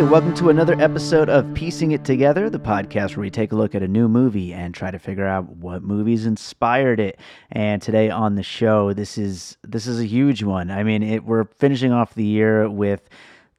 Right, welcome to another episode of Piecing It Together, the podcast where we take a look at a new movie and try to figure out what movies inspired it. And today on the show, this is this is a huge one. I mean, it, we're finishing off the year with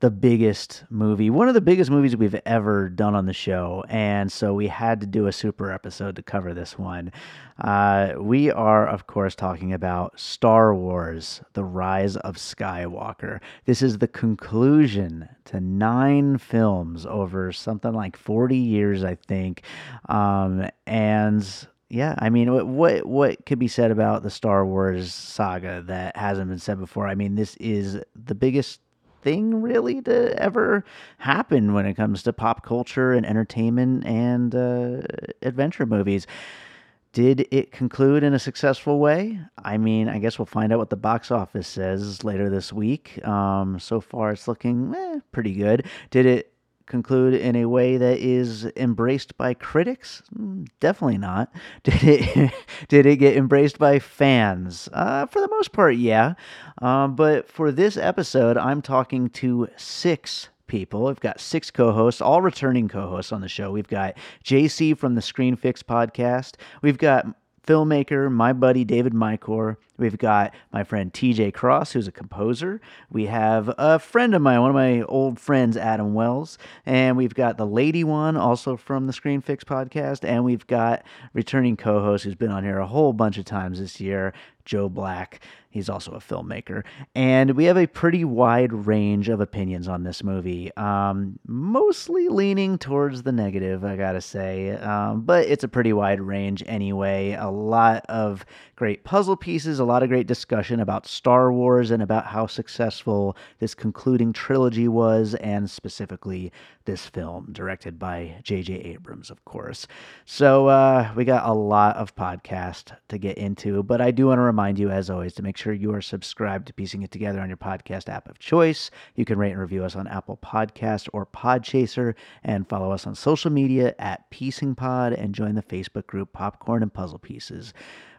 the biggest movie, one of the biggest movies we've ever done on the show. And so we had to do a super episode to cover this one. Uh, we are, of course, talking about Star Wars The Rise of Skywalker. This is the conclusion to nine films over something like 40 years, I think. Um, and yeah, I mean, what, what what could be said about the Star Wars saga that hasn't been said before? I mean, this is the biggest thing really to ever happen when it comes to pop culture and entertainment and uh, adventure movies. Did it conclude in a successful way? I mean, I guess we'll find out what the box office says later this week. Um, so far, it's looking eh, pretty good. Did it conclude in a way that is embraced by critics? Mm, Definitely not. Did it? did it get embraced by fans? Uh, for the most part, yeah. Um, but for this episode, I'm talking to six people. I've got six co-hosts, all returning co-hosts on the show. We've got JC from the Screen Fix podcast. We've got filmmaker, my buddy David Mycor. We've got my friend TJ Cross, who's a composer. We have a friend of mine, one of my old friends, Adam Wells. And we've got the lady one, also from the Screen Fix podcast. And we've got returning co host who's been on here a whole bunch of times this year, Joe Black. He's also a filmmaker. And we have a pretty wide range of opinions on this movie, um, mostly leaning towards the negative, I gotta say. Um, but it's a pretty wide range anyway. A lot of great puzzle pieces, a lot of great discussion about Star Wars and about how successful this concluding trilogy was, and specifically this film, directed by J.J. Abrams, of course. So uh, we got a lot of podcast to get into, but I do want to remind you, as always, to make sure you are subscribed to Piecing It Together on your podcast app of choice. You can rate and review us on Apple Podcast or Podchaser, and follow us on social media at Piecing Pod, and join the Facebook group Popcorn and Puzzle Pieces,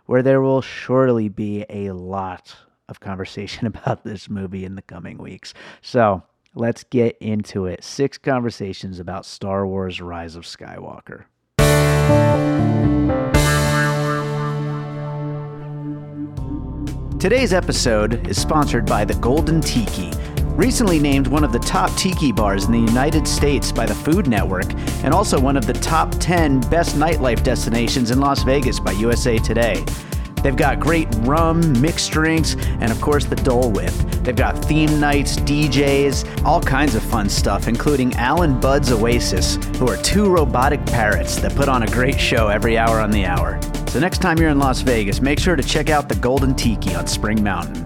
where there will surely be a lot of conversation about this movie in the coming weeks. So let's get into it. Six conversations about Star Wars Rise of Skywalker. Today's episode is sponsored by the Golden Tiki. Recently named one of the top tiki bars in the United States by the Food Network, and also one of the top 10 best nightlife destinations in Las Vegas by USA Today. They've got great rum, mixed drinks, and of course the Dole Whip. They've got theme nights, DJs, all kinds of fun stuff, including Alan Bud's Oasis, who are two robotic parrots that put on a great show every hour on the hour. So next time you're in Las Vegas, make sure to check out the Golden Tiki on Spring Mountain.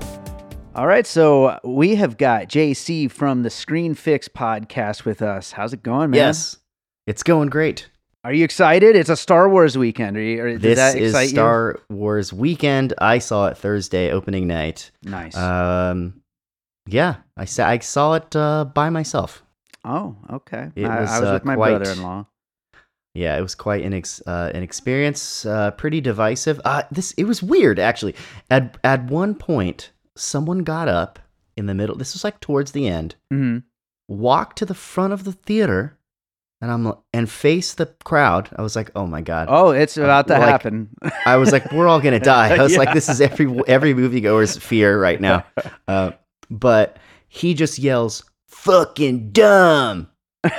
All right, so we have got JC from the Screen Fix podcast with us. How's it going, man? Yes, it's going great. Are you excited? It's a Star Wars weekend. Are you, This that is Star Wars weekend. I saw it Thursday opening night. Nice. Um, yeah, I saw I saw it uh, by myself. oh, okay. it I, was, I was uh, with my quite- brother-in-law. Yeah, it was quite an ex- uh, an experience. Uh, pretty divisive. Uh, this it was weird actually. At at one point, someone got up in the middle. This was like towards the end. hmm Walked to the front of the theater, and I'm and face the crowd. I was like, oh my god. Oh, it's about to like- happen. I was like, we're all gonna die. I was Yeah. like, this is every every moviegoer's fear right now. Uh, but he just yells fucking dumb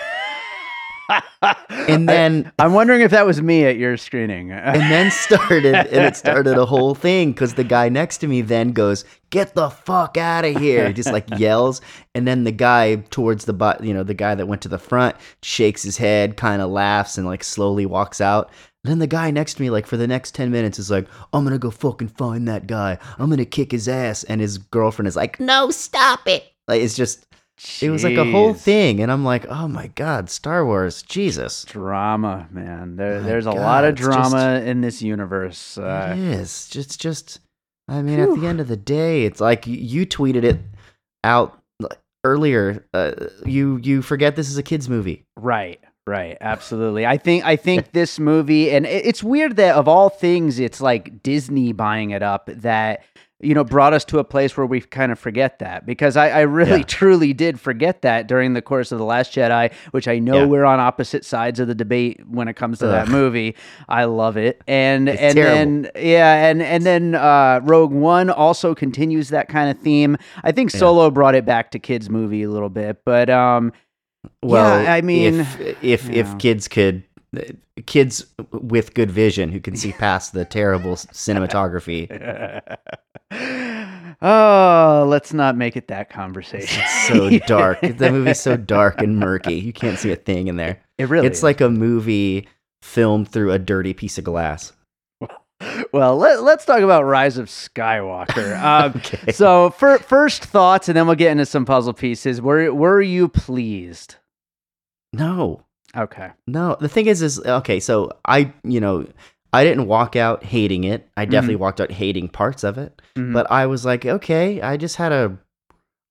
and then I, am wondering if that was me at your screening. and then started and it started a whole thing because the guy next to me then goes, "Get the fuck out of here!" He just like yells, and then the guy towards the butt, you know, the guy that went to the front shakes his head, kind of laughs, and like slowly walks out. then the guy next to me, like for the next ten minutes, is like, "I'm gonna go fucking find that guy. I'm gonna kick his ass." And his girlfriend is like, "No, stop it!" Like it's just it was like a whole thing, and I'm like, oh my god, Star Wars, Jesus! drama, man. There, there's a lot of it's just- drama in this universe. Uh, it is just, just. I mean, at the end of the day, it's like you, you tweeted it out earlier. Uh, you you forget this is a kids movie. Right, right, absolutely. I think I think this movie, and it's weird that of all things, it's like Disney buying it up that you know brought us to a place where we kind of forget that because I, I really Yeah. truly did forget that during the course of the Last Jedi, which I know Yeah. we're on opposite sides of the debate when it comes to that movie. I love it, and It's and terrible. then yeah, and and then uh, Rogue One also continues that kind of theme. I think Yeah. Solo brought it back to kids movie a little bit, but um. Well, I mean, if if, yeah. if kids could. Kids with good vision who can see past the terrible cinematography. Oh, let's not make it that conversation. It's so dark. the movie's so dark and murky. You can't see a thing in there. It really it's is. like a movie filmed through a dirty piece of glass. well, let, let's talk about Rise of Skywalker. Um, Okay. So, fir- first thoughts, and then we'll get into some puzzle pieces. Were were you pleased? No, Okay. no. The thing is, is okay. So I, you know, I didn't walk out hating it. I definitely walked out hating parts of it. Mhm. But I was like, okay, I just had a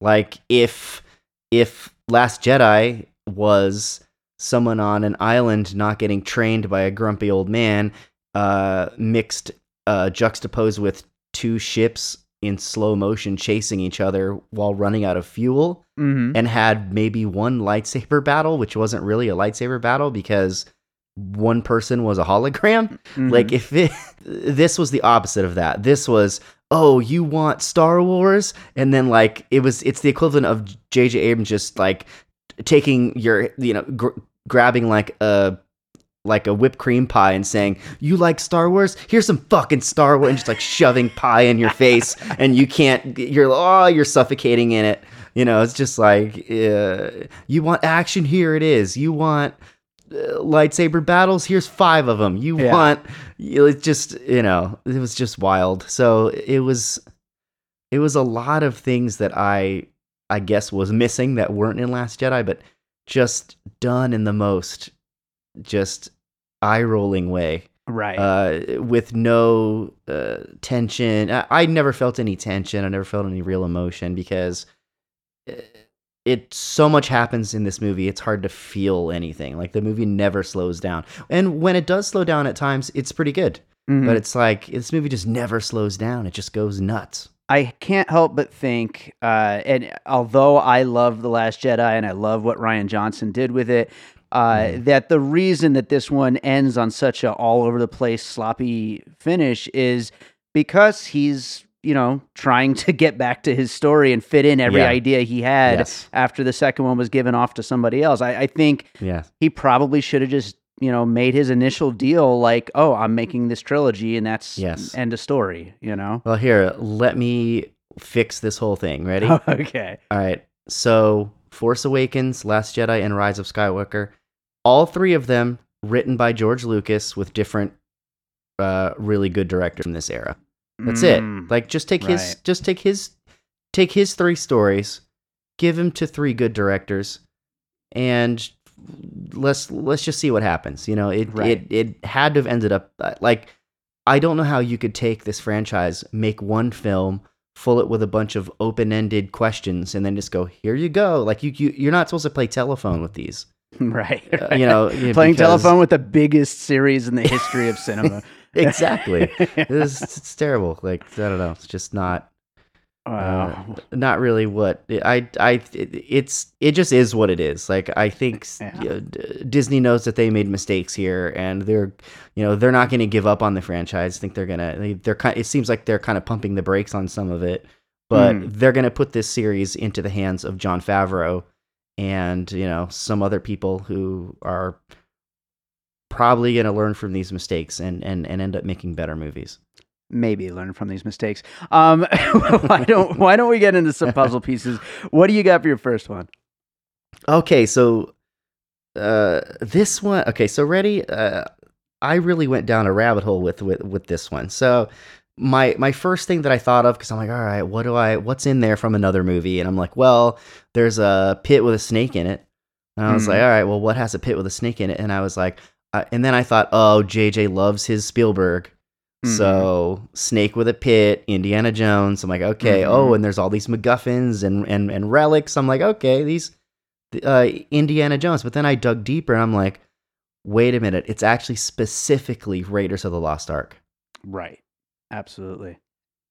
like if if Last Jedi was someone on an island not getting trained by a grumpy old man, uh, mixed uh, juxtaposed with two ships in slow motion chasing each other while running out of fuel, Mhm. and had maybe one lightsaber battle, which wasn't really a lightsaber battle because one person was a hologram. Mhm. Like if it, this was the opposite of that. This was oh, you want Star Wars, and then like it was it's the equivalent of J.J. Abrams just like taking your you know gr- grabbing like a like a whipped cream pie and saying you like Star Wars here's some fucking Star Wars and just like shoving pie in your face and you can't you're oh you're suffocating in it you know it's just like uh, you want action here it is you want lightsaber battles here's five of them you Yeah. want it's just you know it was just wild so it was it was a lot of things that i i guess was missing that weren't in last jedi but just done in the most just eye rolling way right. uh, with no uh, tension. I, I never felt any tension. I never felt any real emotion because uh, it so much happens in this movie. It's hard to feel anything. Like the movie never slows down, and when it does slow down at times, it's pretty good. Mhm. But it's like this movie just never slows down. It just goes nuts. I can't help but think, uh, and although I love The Last Jedi and I love what Rian Johnson did with it, uh, Mhm. that the reason that this one ends on such a all over the place sloppy finish is because he's you know trying to get back to his story and fit in every Yeah. idea he had Yes. after the second one was given off to somebody else. I, I think Yeah. he probably should have just you know made his initial deal like, oh, I'm making this trilogy and that's Yes. end of story. You know. Well, here, let me fix this whole thing. Ready? okay. All right. So, Force Awakens, Last Jedi, and Rise of Skywalker, all three of them written by George Lucas with different, uh, really good directors from this era. That's Mm, it. Like, just take his, just take his, take his three stories, give him to three good directors, and let's let's just see what happens. You know, it Right. it it had to have ended up uh, like I don't know how you could take this franchise, make one film, fill it with a bunch of open-ended questions, and then just go, "Here you go." Like you, you you're not supposed to play telephone with these. right. Uh, you know, playing because- telephone with the biggest series in the history of cinema. exactly. It's, it's terrible. Like I don't know. It's just not. uh, not really what I I it's it just is what it is. Like I think Yeah. you know, D- Disney knows that they made mistakes here, and they're you know they're not going to give up on the franchise. I think they're gonna they, they're kind. It seems like they're kind of pumping the brakes on some of it, but Hmm. they're going to put this series into the hands of Jon Favreau and you know some other people who are probably going to learn from these mistakes and and and end up making better movies. maybe learn from these mistakes. Um, why don't why don't we get into some puzzle pieces? What do you got for your first one? Okay, so uh this one okay, so ready uh I really went down a rabbit hole with with with this one. So my my first thing that I thought of cuz I'm like, all right, what do I what's in there from another movie? And I'm like, well, there's a pit with a snake in it. And I was Mhm. like, all right, well, what has a pit with a snake in it? And I was like, uh, and then I thought, oh, JJ loves his Spielberg. Mhm. So Snake with a Pit, Indiana Jones. I'm like, okay. Oh, Mhm. and there's all these MacGuffins and and and relics. I'm like, okay, these uh, Indiana Jones. But then I dug deeper, and I'm like, wait a minute, it's actually specifically Raiders of the Lost Ark. Right. Absolutely.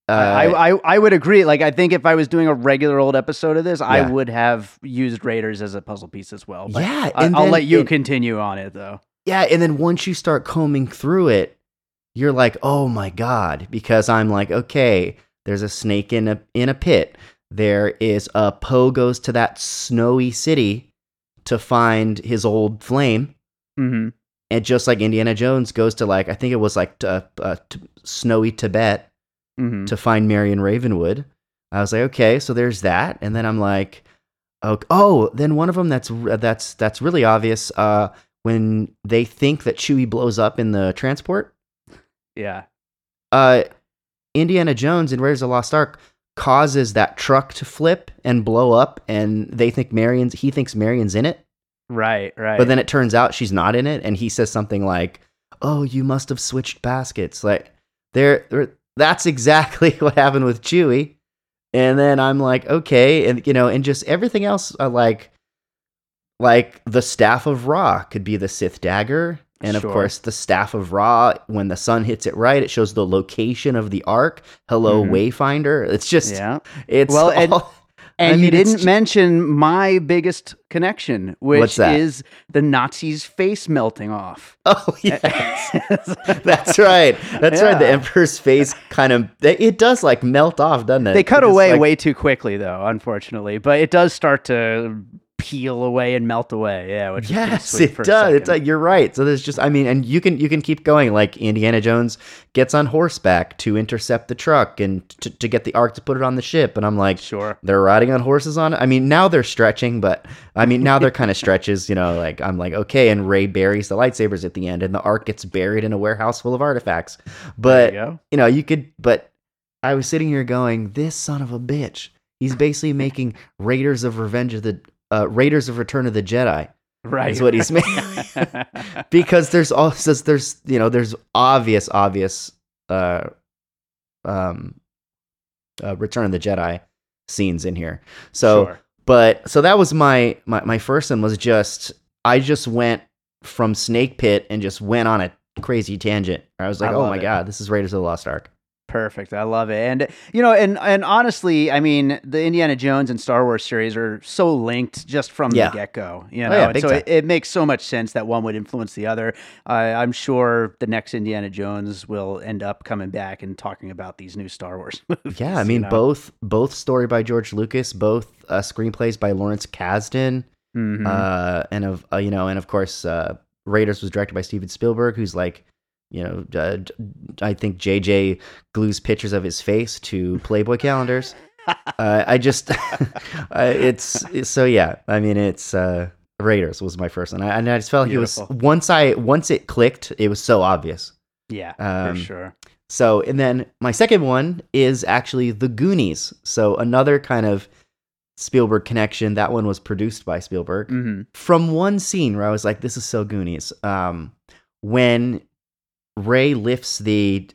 Uh, I, I I would agree. Like I think if I was doing a regular old episode of this, I would have used Raiders as a puzzle piece as well. But yeah, I, and I'll let you it- continue on it though. Yeah, and then once you start combing through it, you're like, "Oh my god," because I'm like, "Okay, there's a snake in a in a pit. There is a Poe goes to that snowy city to find his old flame, Mm-hmm. and just like Indiana Jones goes to like I think it was like uh, uh, t- snowy Tibet Mm-hmm. to find Marion Ravenwood. I was like, okay, so there's that, and then I'm like, oh, oh then one of them that's that's that's really obvious. Uh, when they think that Chewie blows up in the transport, Yeah. uh, Indiana Jones in Raiders of the Lost Ark causes that truck to flip and blow up, and they think Marion's he thinks Marion's in it, Right. Right. but then it turns out she's not in it, and he says something like, "Oh, you must have switched baskets." Like there, there that's exactly what happened with Chewie. And then I'm like, okay, and you know, and just everything else, uh, like, like the staff of Ra could be the Sith dagger, and of Sure. course, the staff of Ra. When the sun hits it right, it shows the location of the ark. Hello, Mhm. Wayfinder. It's just, yeah. it's Well, and- all- And I you mean, it's didn't ju- mention my biggest connection, which is the Nazis' face melting off. Oh yes, that's right. That's right. The emperor's face kind of it does like melt off, doesn't it? They cut It's away like- way too quickly, though, unfortunately. But it does start to peel away and melt away. Yeah, which Yes, it does. It's like you're right. So there's just I mean, and you can you can keep going. Like Indiana Jones gets on horseback to intercept the truck and to, to get the ark to put it on the ship, and I'm like, sure. they're riding on horses on it. I mean, now they're stretching, but I mean, now they're kind of stretches. You know, like I'm like, okay, and Rey buries the lightsabers at the end, and the ark gets buried in a warehouse full of artifacts. But you you know, you could, but I was sitting here going, this son of a bitch. He's basically making Raiders of Revenge of the uh, Raiders of Return of the Jedi Right. is what he's making. because there's also there's you know there's obvious obvious uh um uh, Return of the Jedi scenes in here. So Sure. but so that was my my my first one was just I just went from Snake Pit and just went on a crazy tangent. I was like, I oh my it. god, this is Raiders of the Lost Ark. Perfect. I love it. And you know, and and honestly, I mean, the Indiana Jones and Star Wars series are so linked just from Yeah. the get go. You Oh, know, yeah, and so it, it makes so much sense that one would influence the other. Uh, I'm sure the next Indiana Jones will end up coming back and talking about these new Star Wars movies. Yeah, I you mean know? both both story by George Lucas, both uh, screenplays by Lawrence Kasdan, Mhm. uh, and of uh, you know, and of course, uh, Raiders was directed by Steven Spielberg, who's like, you know, uh, I think JJ glues pictures of his face to Playboy calendars. uh, I just, uh, it's, it's so yeah. I mean, it's uh, Raiders was my first one, I, and I just felt like it was once I once it clicked, it was so obvious. yeah, um, for sure. So, and then my second one is actually The Goonies. So, another kind of Spielberg connection. That one was produced by Spielberg. hmm From one scene where I was like, this is so Goonies. Um, when Rey lifts the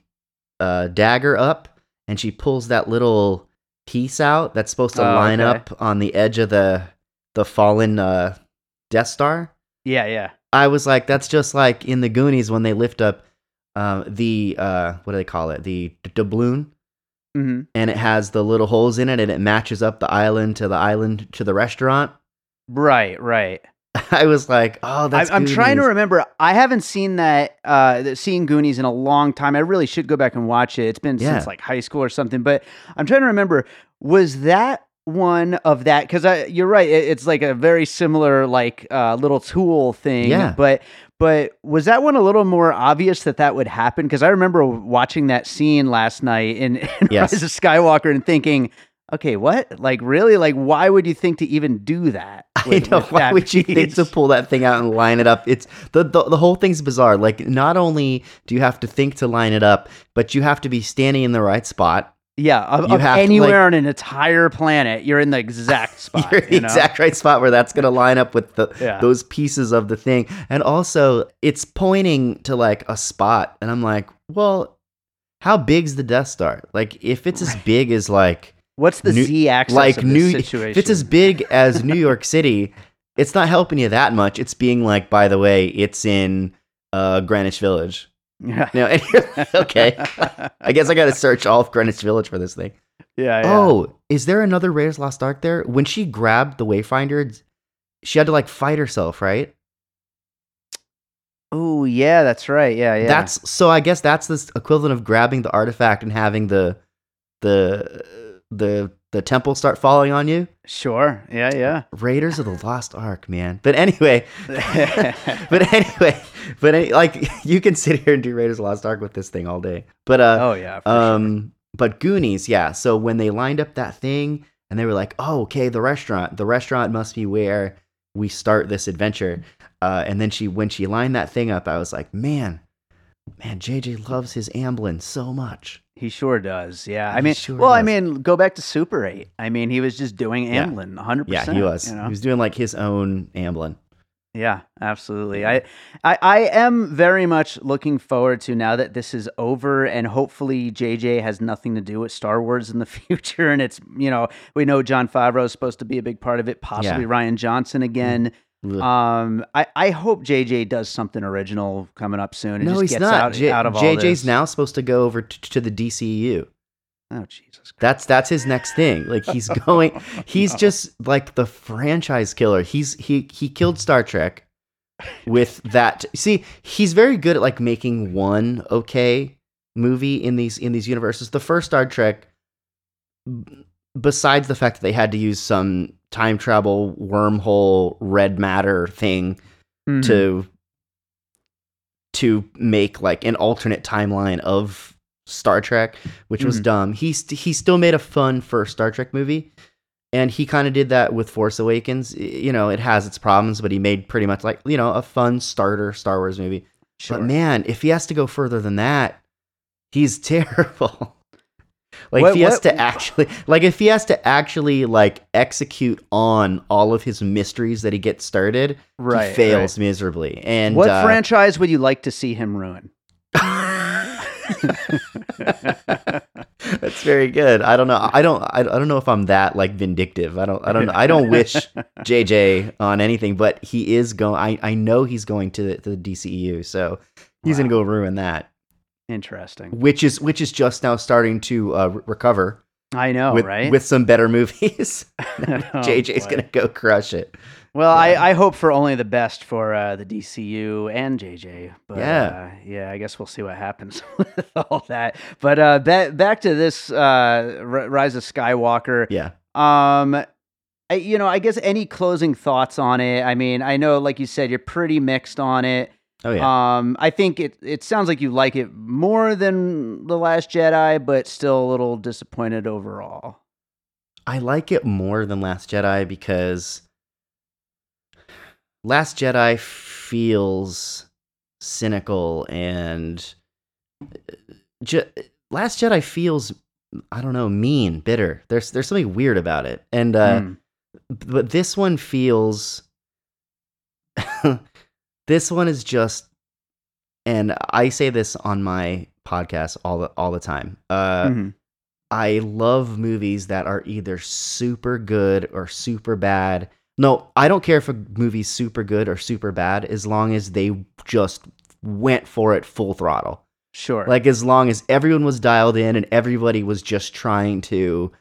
uh, dagger up and she pulls that little piece out that's supposed to Oh, line okay. up on the edge of the the fallen uh, Death Star. Yeah, yeah. I was like, that's just like in the Goonies when they lift up um, the uh, what do they call it? The doubloon, hmm and it has the little holes in it, and it matches up the island to the island to the restaurant. Right, right. I was like, oh, that's. I'm trying to remember. I haven't seen that, uh, the- seen Goonies in a long time. I really should go back and watch it. It's been Yeah. since like high school or something. But I'm trying to remember. Was that one of that? Because you're right. It, it's like a very similar, like uh, little tool thing. Yeah. But but was that one a little more obvious that that would happen? Because I remember watching that scene last night in, in Yes. Rise of Skywalker and thinking, okay, what? Like really? Like why would you think to even do that? I know. Why that would you think to pull that thing out and line it up? It's the, the the whole thing's bizarre. Like, not only do you have to think to line it up, but you have to be standing in the right spot. Yeah, of, You of have to, anywhere on an entire planet, you're in the exact spot. You're in the you know? exact right spot where that's going to line up with the Yeah. those pieces of the thing. And also, it's pointing to like a spot, and I'm like, well, how big's the Death Star? Like, if it's as big as like What's the New- Z axis like of this New, situation? if it's as big as New York City, it's not helping you that much. It's being like, by the way, it's in uh, Greenwich Village. yeah. Okay. I guess I got to search all of Greenwich Village for this thing. yeah, yeah. Oh, is there another Raiders Lost Ark there? When she grabbed the Wayfinder, she had to like fight herself, right? Oh, yeah, that's right. Yeah, yeah. That's so. I guess that's the equivalent of grabbing the artifact and having the the the the temple start falling on you. sure. Yeah, yeah. Raiders of the Lost Ark, man. But anyway, but anyway, but any, like you can sit here and do Raiders of the Lost Ark with this thing all day. But uh, oh yeah. For sure. Um, but Goonies, yeah. So when they lined up that thing and they were like, "Oh, okay, the restaurant. The restaurant must be where we start this adventure." Uh, and then she, when she lined that thing up, I was like, "Man, man, JJ loves his Amblin so much." He sure does. Yeah. I mean, sure well, I mean, go back to Super 8. I mean, he was just doing Yeah. Amblin 100%. Yeah, he was. You know? He was doing like his own Amblin. Yeah, absolutely. I, I I am very much looking forward to now that this is over and hopefully JJ has nothing to do with Star Wars in the future and it's you know, we know Jon Favreau is supposed to be a big part of it, possibly Yeah. Rian Johnson again. Ugh. Um I, I hope JJ does something original coming up soon and no, just he's gets not. out, J- out of all JJ's now supposed to go over t- to the DCU. Oh Jesus Christ. That's that's his next thing. Like he's going he's just like the franchise killer. He's he he killed Star Trek with that. See, he's very good at like making one okay movie in these in these universes. The first Star Trek besides the fact that they had to use some time travel wormhole red matter thing Mhm. to to make like an alternate timeline of Star Trek, which was Mhm. dumb. He st- he still made a fun first Star Trek movie, and he kind of did that with Force Awakens. You know, it has its problems, but he made pretty much like you know a fun starter Star Wars movie. Sure. But man, if he has to go further than that, he's terrible. Like What- if he has what- to actually like if he has to actually like execute on all of his mysteries that he gets started, right, he fails miserably. And What uh, franchise would you like to see him ruin? That's very good. I don't know. I don't. I, I don't know if I'm that like vindictive. I don't. I don't. I don't wish JJ on anything, but he is going. I I know he's going to the, to the DCEU, so he's Wow. gonna go ruin that. Interesting. Which is which is just now starting to uh, re- recover I know, with right? with some better movies. Oh, JJ's boy. gonna go crush it. Well, Yeah. I, I hope for only the best for uh, the DCU and JJ. But Yeah. uh, yeah, I guess we'll see what happens with all that. But uh, back back to this uh, Rise of Skywalker. Yeah. Um, I, you know, I guess any closing thoughts on it? I mean, I know, like you said, you're pretty mixed on it. Oh yeah. Um, I think it it sounds like you like it more than the Last Jedi, but still a little disappointed overall. I like it more than Last Jedi because Last Jedi feels cynical and ju- Last Jedi feels I don't know mean, bitter. There's there's something weird about it, and uh, Mm. but this one feels this one is just and I say this on my podcast all the all the time. Uh Mhm. I love movies that are either super good or super bad. No, I don't care if a movie's super good or super bad as long as they just went for it full throttle. Sure. Like as long as everyone was dialed in and everybody was just trying to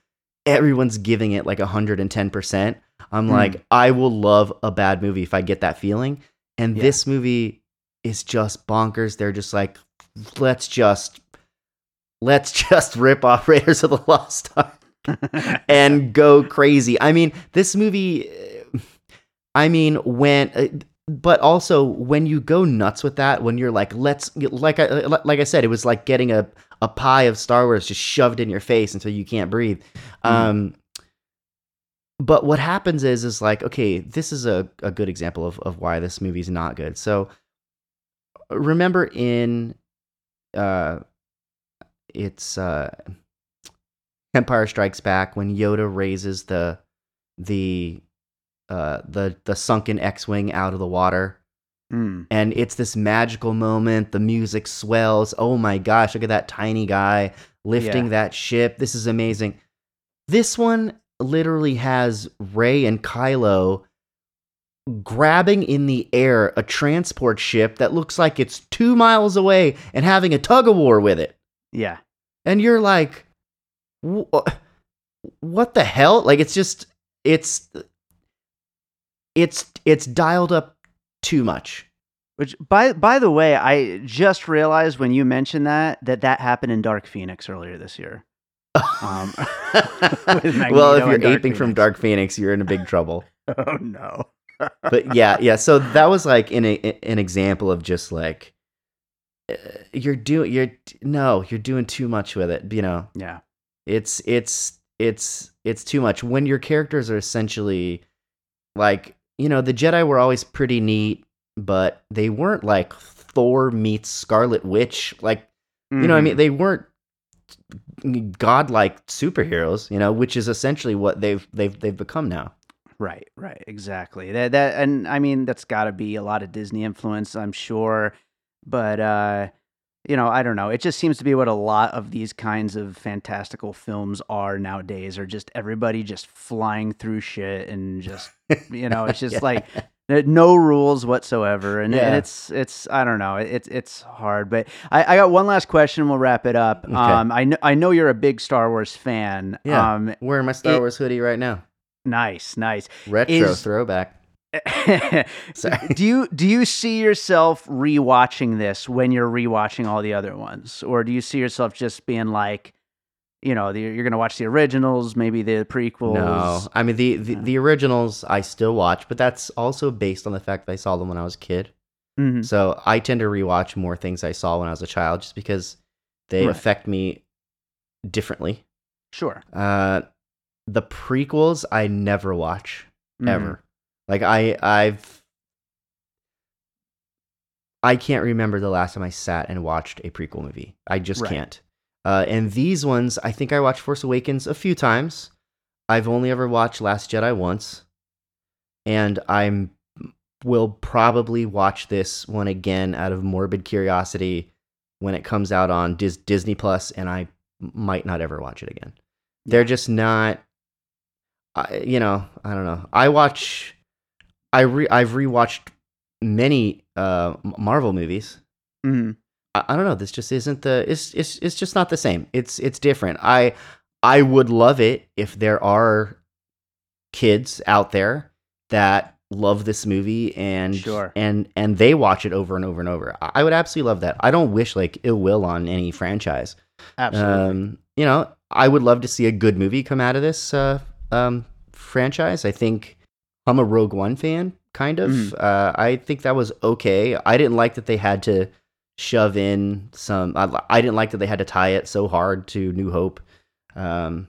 everyone's giving it like 110%. I'm Hmm. like I will love a bad movie if I get that feeling. And Yeah. this movie is just bonkers. They're just like let's just let's just rip off Raiders of the Lost Ark. and go crazy. I mean, this movie. I mean, when. Uh, but also when you go nuts with that, when you're like, let's like I like I said, it was like getting a a pie of Star Wars just shoved in your face until you can't breathe. Mm. Um, but what happens is is like okay this is a, a good example of, of why this movie's not good. So remember in uh it's uh empire strikes back when yoda raises the the uh the the sunken x-wing out of the water? Mm. and it's this magical moment the music swells. Oh my gosh look at that tiny guy lifting yeah. that ship. This is amazing. This one literally has Rey and Kylo grabbing in the air a transport ship that looks like it's two miles away and having a tug of war with it. Yeah. And you're like, uh, what the hell? Like, it's just, it's, it's, it's dialed up too much. Which, by by the way, I just realized when you mentioned that that that happened in Dark Phoenix earlier this year. Um, well, if you're aping Phoenix. from Dark Phoenix, you're in a big trouble. oh no. but yeah, yeah. So that was like an an example of just like uh, you're doing you're no, you're doing too much with it. You know. Yeah. It's it's it's it's too much when your characters are essentially like you know the Jedi were always pretty neat, but they weren't like Thor meets Scarlet Witch. Like you know, I mean, mm-hmm. they weren't godlike superheroes, you know, which is essentially what they've they've they've become now. Right, right, exactly. That that and I mean that's got to be a lot of Disney influence, I'm sure, but uh you know, I don't know. It just seems to be what a lot of these kinds of fantastical films are nowadays are just everybody just flying through shit and just you know, it's just yeah. like no rules whatsoever and, yeah. and, it's it's i don't know it's it's hard but I, I got one last question we'll wrap it up. Okay. um i know i know you're a big star wars fan yeah. um wearing my star it, wars hoodie right now. Nice nice. Retro Is, throwback. Do you do you see yourself rewatching this when you're rewatching all the other ones? Or do you see yourself just being like you know, the, you're going to watch the originals, maybe the prequels. No, I mean the, the, the originals I still watch, but that's also based on the fact that I saw them when I was a kid. Mm-hmm. So I tend to rewatch more things I saw when I was a child, just because they right. affect me differently. Sure. Uh, the prequels I never watch mm-hmm. ever. Like I I've I can't remember the last time I sat and watched a prequel movie. I just right. can't. Uh, and these ones, I think I watched Force Awakens a few times. I've only ever watched Last Jedi once, and I'm will probably watch this one again out of morbid curiosity when it comes out on Dis- Disney Plus, and I might not ever watch it again. They're just not. I, you know, I don't know. I watch. I re, I've rewatched many uh, Marvel movies. Mm-hmm. I, I don't know. This just isn't the. It's it's it's just not the same. It's it's different. I I would love it if there are kids out there that love this movie and sure. and and they watch it over and over and over. I would absolutely love that. I don't wish like ill will on any franchise. Absolutely. Um, you know, I would love to see a good movie come out of this uh, um, franchise. I think I'm a Rogue One fan, kind of. Mm. Uh, I think that was okay. I didn't like that they had to shove in some. I, I didn't like that they had to tie it so hard to New Hope. Um,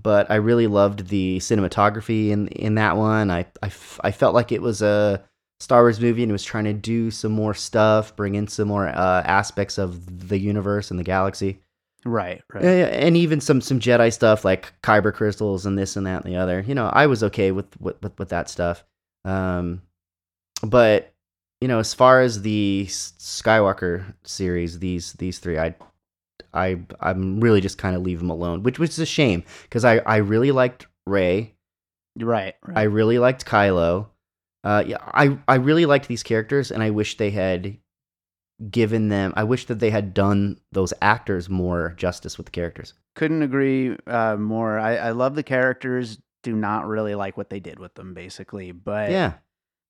but I really loved the cinematography in in that one. I, I, I felt like it was a Star Wars movie and was trying to do some more stuff, bring in some more uh, aspects of the universe and the galaxy. Right, right. And even some some Jedi stuff like kyber crystals and this and that and the other. You know, I was okay with with with, with that stuff. Um, but you know, as far as the Skywalker series, these these three, I I I'm really just kind of leave them alone, which which is a shame because I I really liked Rey, right, right. I really liked Kylo. Uh, yeah, I I really liked these characters, and I wish they had given them. I wish that they had done those actors more justice with the characters. Couldn't agree uh, more. I I love the characters. Do not really like what they did with them, basically. But yeah,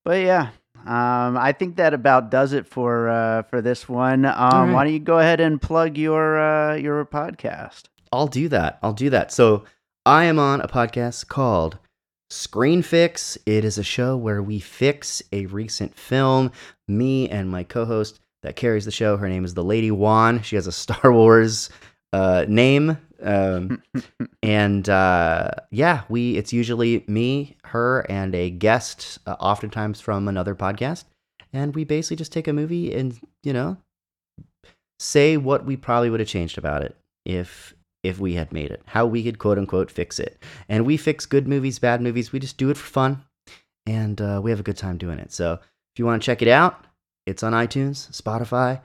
but yeah, um, I think that about does it for uh, for this one. Um, right. Why don't you go ahead and plug your uh, your podcast? I'll do that. I'll do that. So I am on a podcast called Screen Fix. It is a show where we fix a recent film. Me and my co host that carries the show, her name is the Lady Juan. She has a Star Wars uh, name. Um, and uh, yeah, we it's usually me, her, and a guest, uh, oftentimes from another podcast. And we basically just take a movie and, you know, say what we probably would have changed about it if if we had made it, how we could quote unquote fix it. And we fix good movies, bad movies. We just do it for fun, and uh, we have a good time doing it. So if you want to check it out, it's on iTunes, Spotify,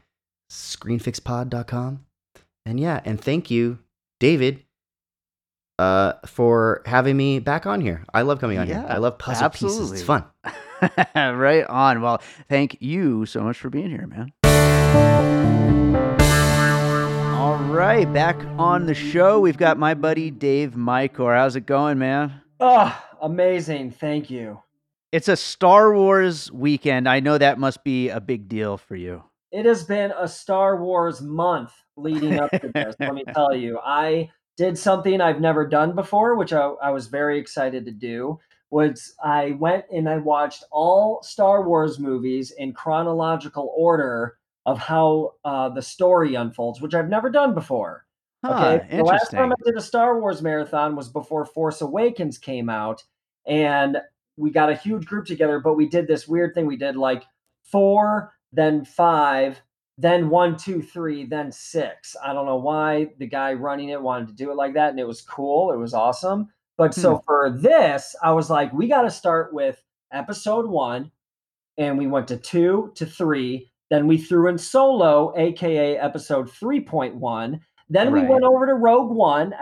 ScreenFixPod.com, and yeah, and thank you, David, uh, for having me back on here. I love coming on Yeah, here. I love puzzle absolutely. pieces. It's fun. right on. Well, thank you so much for being here, man. All right, back on the show, we've got my buddy Dave Mykor. How's it going, man? Oh, amazing. Thank you. It's a Star Wars weekend. I know that must be a big deal for you. It has been a Star Wars month leading up to this. let me tell you, I did something I've never done before, which I, I was very excited to do. Was I went and I watched all Star Wars movies in chronological order of how uh, the story unfolds, which I've never done before. Huh, Okay. The last time. I did a Star Wars marathon was before Force Awakens came out, and we got a huge group together, but we did this weird thing. We did like four, then five, then one, two, three, then six. I don't know why the guy running it wanted to do it like that, and it was cool. It was awesome. But so hmm. for this, I was like, we got to start with episode one, and we went to two to three. Then we threw in Solo, aka episode 3.1. Then we went over to Rogue One,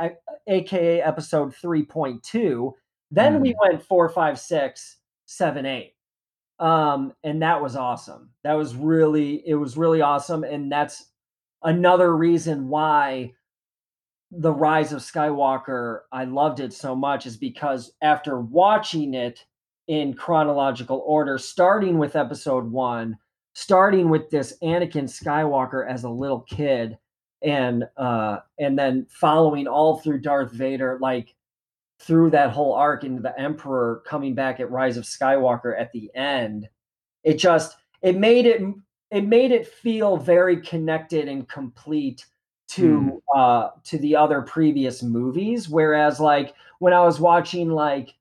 aka episode 3.2. Then we hmm. went four, five, six, seven, eight. Um, and that was awesome. That was really, it was really awesome. And that's another reason why the rise of skywalker i loved it so much is because after watching it in chronological order starting with episode one starting with this anakin skywalker as a little kid and uh and then following all through darth vader like through that whole arc into the emperor coming back at rise of skywalker at the end it just it made it it made it feel very connected and complete to uh to the other previous movies. Whereas like when i was watching like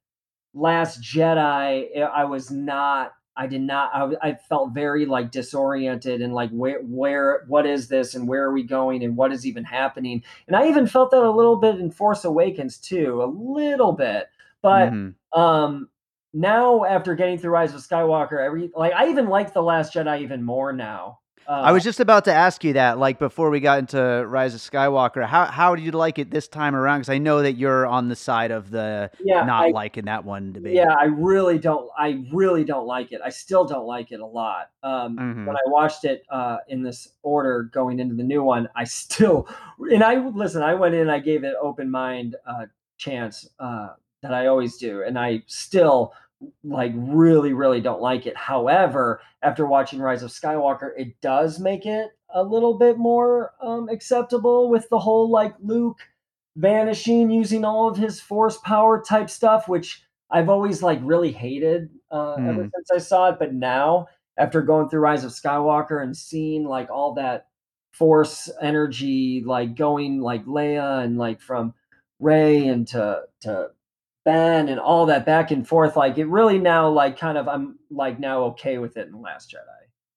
last jedi i was not i did not I felt very like disoriented and like where where what is this and where are we going and what is even happening? And i even felt that a little bit in force awakens too a little bit. But Mhm. um now after getting through rise of skywalker every like i even like the last jedi even more now uh, I was just about to ask you that, like before we got into Rise of Skywalker. How how did you like it this time around? Because I know that you're on the side of the yeah not I, liking that one debate. yeah i really don't i really don't like it i still don't like it a lot um Mhm. when i watched it uh in this order going into the new one i still and i listen i went in i gave it open mind uh chance uh that i always do and i still like really really don't like it however after watching rise of skywalker it does make it a little bit more um acceptable with the whole like luke vanishing using all of his force power type stuff which i've always like really hated uh ever Hmm. since i saw it but now after going through rise of skywalker and seeing like all that force energy like going like leia and like from rey and to to ben and all that back and forth like it really now like kind of i'm like now okay with it in the last jedi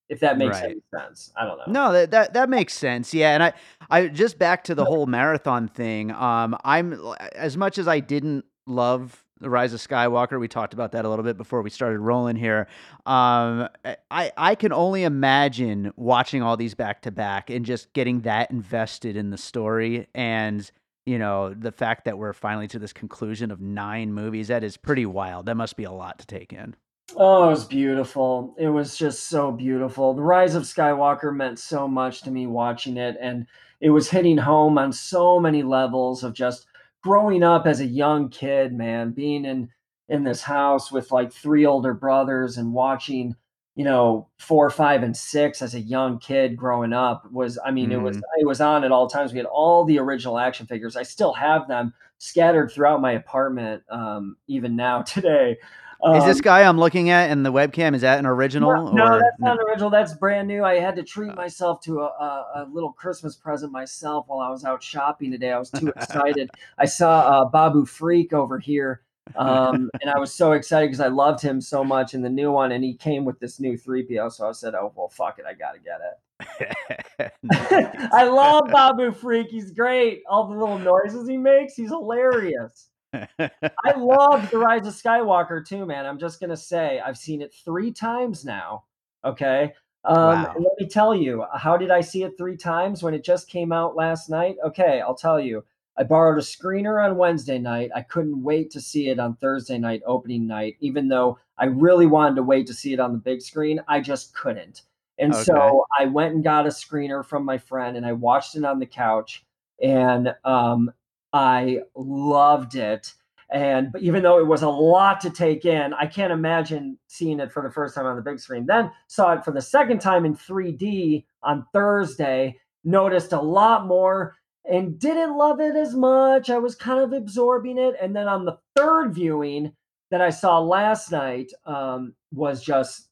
if that makes Right. any sense i don't know No, that, that that makes sense. Yeah, and I I just back to the whole marathon thing. Um, I'm as much as I didn't love the Rise of Skywalker. We talked about that a little bit before we started rolling here. Um, I I can only imagine watching all these back to back and just getting that invested in the story and. You know, the fact that we're finally to this conclusion of nine movies, that is pretty wild. That must be a lot to take in. Oh, it was beautiful. It was just so beautiful. The Rise of Skywalker meant so much to me watching it, and it was hitting home on so many levels of just growing up as a young kid, man, being in in this house with like three older brothers and watching, you know, four, five, and six as a young kid growing up was I mean, it was it was on at all times. We had all the original action figures. I still have them. scattered throughout my apartment, um, even now today. Um, is this guy I'm looking at in the webcam? Is that an original? No, no that's not original. That's brand new. I had to treat myself to a, a, a, little Christmas present myself while I was out shopping today. I was too excited. I saw uh, Babu Frik over here um, and I was so excited because I loved him so much in the new one, and he came with this new 3PO. So I said, "Oh well, fuck it, I gotta get it." I love Babu Frik. He's great. All the little noises he makes, he's hilarious. I love The Rise of Skywalker too, man. I'm just gonna say I've seen it three times now. Okay. Um, wow. Let me tell you, how did I see it three times when it just came out last night? Okay, I'll tell you. I borrowed a screener on Wednesday night. I couldn't wait to see it on Thursday night, opening night, even though I really wanted to wait to see it on the big screen. I just couldn't. And okay. so I went and got a screener from my friend and I watched it on the couch and um, I loved it. And even though it was a lot to take in, I can't imagine seeing it for the first time on the big screen. Then saw it for the second time in 3D on Thursday, noticed a lot more and didn't love it as much. I was kind of absorbing it. And then on the third viewing that I saw last night um, was just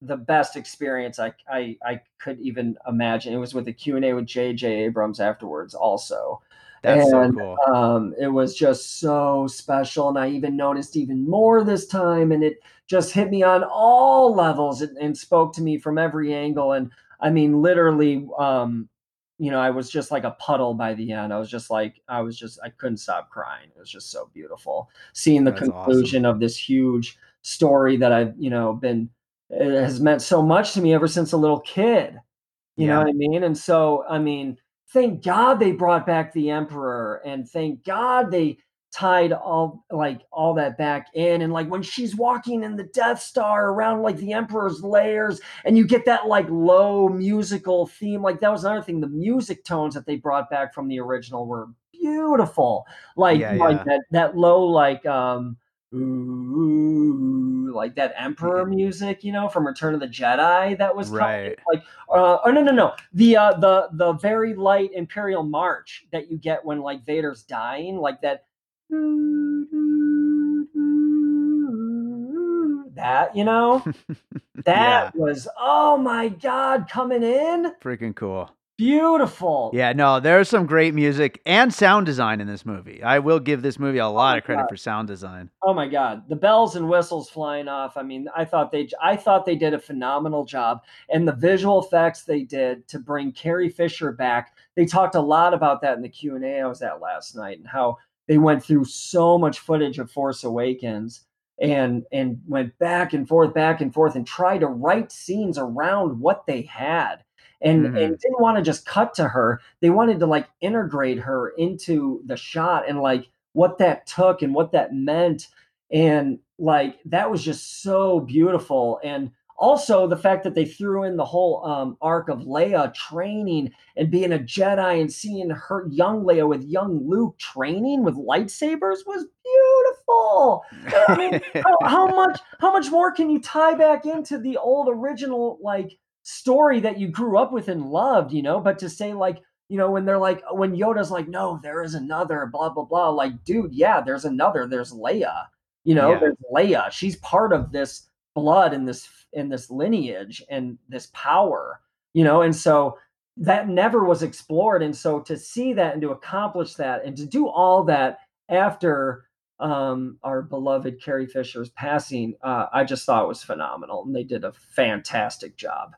the best experience I, I, I could even imagine. It was with a Q&A with J.J. Abrams afterwards also. That's and, so cool. Um, it was just so special. And I even noticed even more this time. And it just hit me on all levels and, and spoke to me from every angle. And I mean, literally, um, you know, I was just like a puddle by the end. I was just like, I was just, I couldn't stop crying. It was just so beautiful seeing the That's conclusion awesome. of this huge story that I've, you know, been, it has meant so much to me ever since a little kid. You yeah. know what I mean? And so, I mean, thank God they brought back the emperor and thank God they tied all like all that back in and like when she's walking in the death star around like the emperor's layers and you get that like low musical theme like that was another thing the music tones that they brought back from the original were beautiful. Like yeah, like yeah. that that low like um ooh, like that emperor music you know from return of the jedi that was right. like uh oh no no no the uh the the very light imperial march that you get when like vader's dying like that that, you know? that yeah. was, oh my God, coming in. Freaking cool. Beautiful. Yeah, no, there's some great music and sound design in this movie. I will give this movie a oh lot oh of credit God. for sound design. Oh my God, the bells and whistles flying off. I mean, I thought they, I thought they did a phenomenal job, and the visual effects they did to bring Carrie Fisher back. They talked a lot about that in the Q and A I was at last night, and how they went through so much footage of Force Awakens and and went back and forth, back and forth, and tried to write scenes around what they had. And, mm-hmm. and didn't want to just cut to her. They wanted to like integrate her into the shot and like what that took and what that meant. And like that was just so beautiful. And also the fact that they threw in the whole um, arc of Leia training and being a Jedi and seeing her young Leia with young Luke training with lightsabers was beautiful. I mean, how, how much how much more can you tie back into the old original like story that you grew up with and loved, you know? But to say like you know, when they're like, when Yoda's like, no, there is another, blah, blah, blah. Like, dude, yeah, there's another. There's Leia. You know, yeah. there's Leia. She's part of this blood and this in this lineage and this power you know and so that never was explored and so to see that and to accomplish that and to do all that after um, our beloved Carrie Fisher's passing, uh, I just thought was phenomenal, and they did a fantastic job.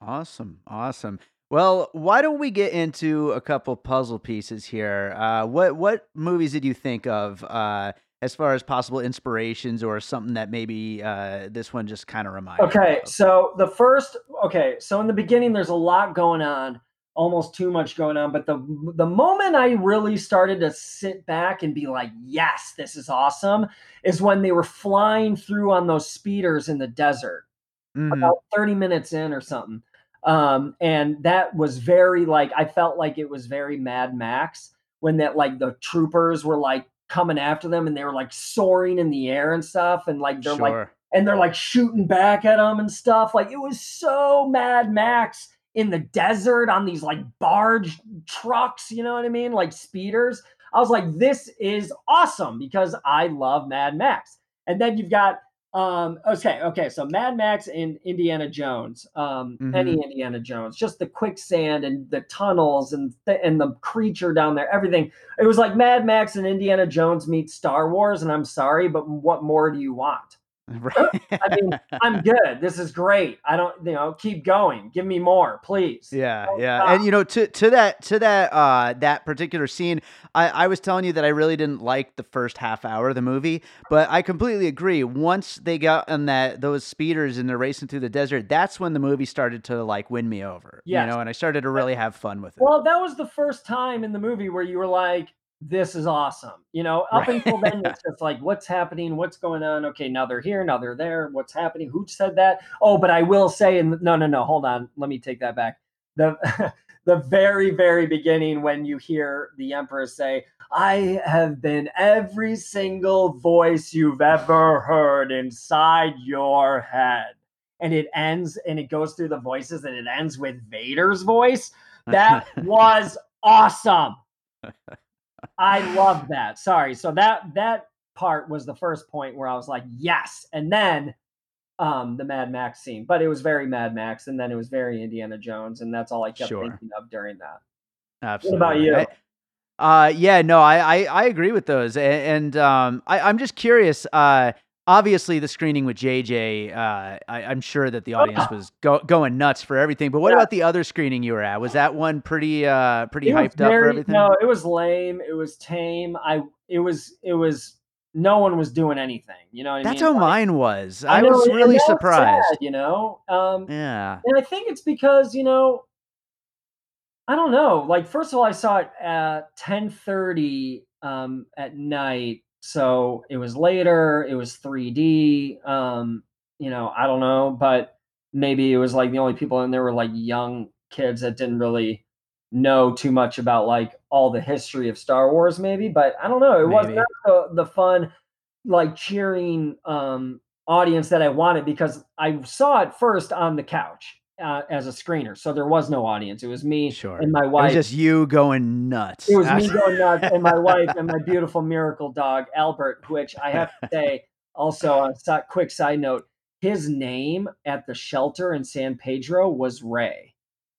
Awesome, awesome. Well, why don't we get into a couple puzzle pieces here? Uh, what what movies did you think of uh, as far as possible inspirations or something that maybe uh, this one just kind of reminds okay so the first okay so in the beginning there's a lot going on almost too much going on but the the moment i really started to sit back and be like yes this is awesome is when they were flying through on those speeders in the desert mm-hmm. about 30 minutes in or something um, and that was very like i felt like it was very mad max when that like the troopers were like coming after them and they were like soaring in the air and stuff and like they're sure. like and they're like shooting back at them and stuff like it was so mad max in the desert on these like barge trucks you know what i mean like speeders I was like, this is awesome because I love Mad Max. And then you've got um, okay, okay. So Mad Max and Indiana Jones, um, Mhm. any Indiana Jones, just the quicksand and the tunnels and th- and the creature down there, everything. It was like Mad Max and Indiana Jones meet Star Wars, and I'm sorry, but what more do you want? Right. I mean, I'm good. This is great. I don't, you know, keep going. Give me more, please. Yeah, Don't yeah, stop. and you know, to to that to that uh that particular scene, I I was telling you that I really didn't like the first half hour of the movie, but I completely agree. Once they got on that those speeders and they're racing through the desert, that's when the movie started to like win me over. Yes. You know, and I started to really have fun with it. Well, that was the first time in the movie where you were like, this is awesome. You know, up Right. until then, it's just like, what's happening? What's going on? Okay, now they're here. Now they're there. What's happening? Who said that? Oh, but I will say, and no, no, no, hold on. Let me take that back. The, the very, very beginning when you hear the Emperor say, I have been every single voice you've ever heard inside your head. And it ends and it goes through the voices and it ends with Vader's voice. That was awesome. I love that. Sorry. So that that part was the first point where I was like, yes. And then um the Mad Max scene. But it was very Mad Max and then it was very Indiana Jones. And that's all I kept Sure. thinking of during that. Absolutely. about you? I- uh, yeah, no, I, I, I agree with those, and, and um, I, I'm just curious. Uh, obviously, the screening with JJ, uh, I, I'm sure that the audience was go, going nuts for everything. But what Yeah. about the other screening you were at? Was that one pretty, uh, pretty It hyped up for everything? No, it was lame. It was tame. I it was it was no one was doing anything. You know what I That's mean? how Like, mine was. I, know, was really surprised. sad, you know? Um Yeah. And I think it's because, you know, I don't know. Like, first of all, I saw it at 10:30 um, at night, so it was later. It was 3D. Um, you know, I don't know, but maybe it was like the only people in there were like young kids that didn't really know too much about like all the history of Star Wars, maybe. But I don't know. It wasn't the the fun, like cheering um, audience that I wanted because I saw it first on the couch uh, as a screener, so there was no audience. It was me Sure. and my wife. It was just you going nuts. It was me going nuts, and my wife and my beautiful miracle dog Albert, which I have to say, also a quick side note, his name at the shelter in San Pedro was Rey.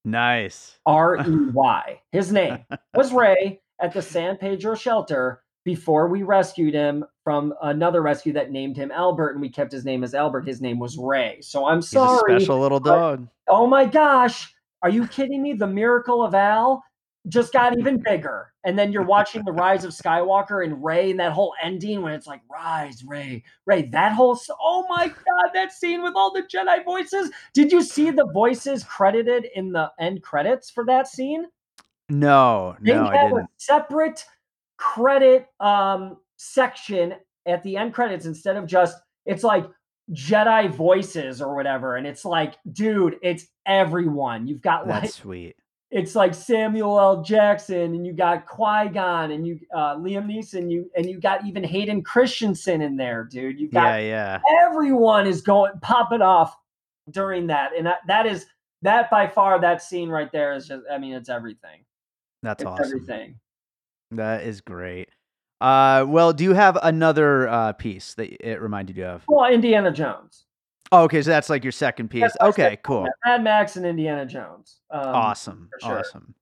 nice. R E Y. His name was Rey at the San Pedro shelter before we rescued him from another rescue that named him Albert, and we kept his name as Albert. His name was Rey. So I'm He's a sorry. special little but- dog. Oh my gosh. Are you kidding me? The miracle of Al just got even bigger. And then you're watching the rise of Skywalker and Rey and that whole ending when it's like, rise, Rey, Rey. That whole, oh my God, that scene with all the Jedi voices. Did you see the voices credited in the end credits for that scene? No, They no, I didn't. a separate credit um, section at the end credits instead of just it's like Jedi voices or whatever. And it's like, dude, it's everyone. You've got like That's sweet. it's like Samuel L. Jackson, and you got Qui Gon, and you uh, Liam Neeson, you and you got even Hayden Christensen in there, dude. You've got Yeah, yeah. everyone is going popping off during that, and that, that is that by far that scene right there is just. I mean, it's everything. That's It's awesome. everything. That is great. Uh, well, do you have another uh, piece that it reminded you of? Well, Indiana Jones. Oh, okay, so that's like your second piece. Okay, second cool. Mad Max and Indiana Jones. Um, awesome. sure. Awesome.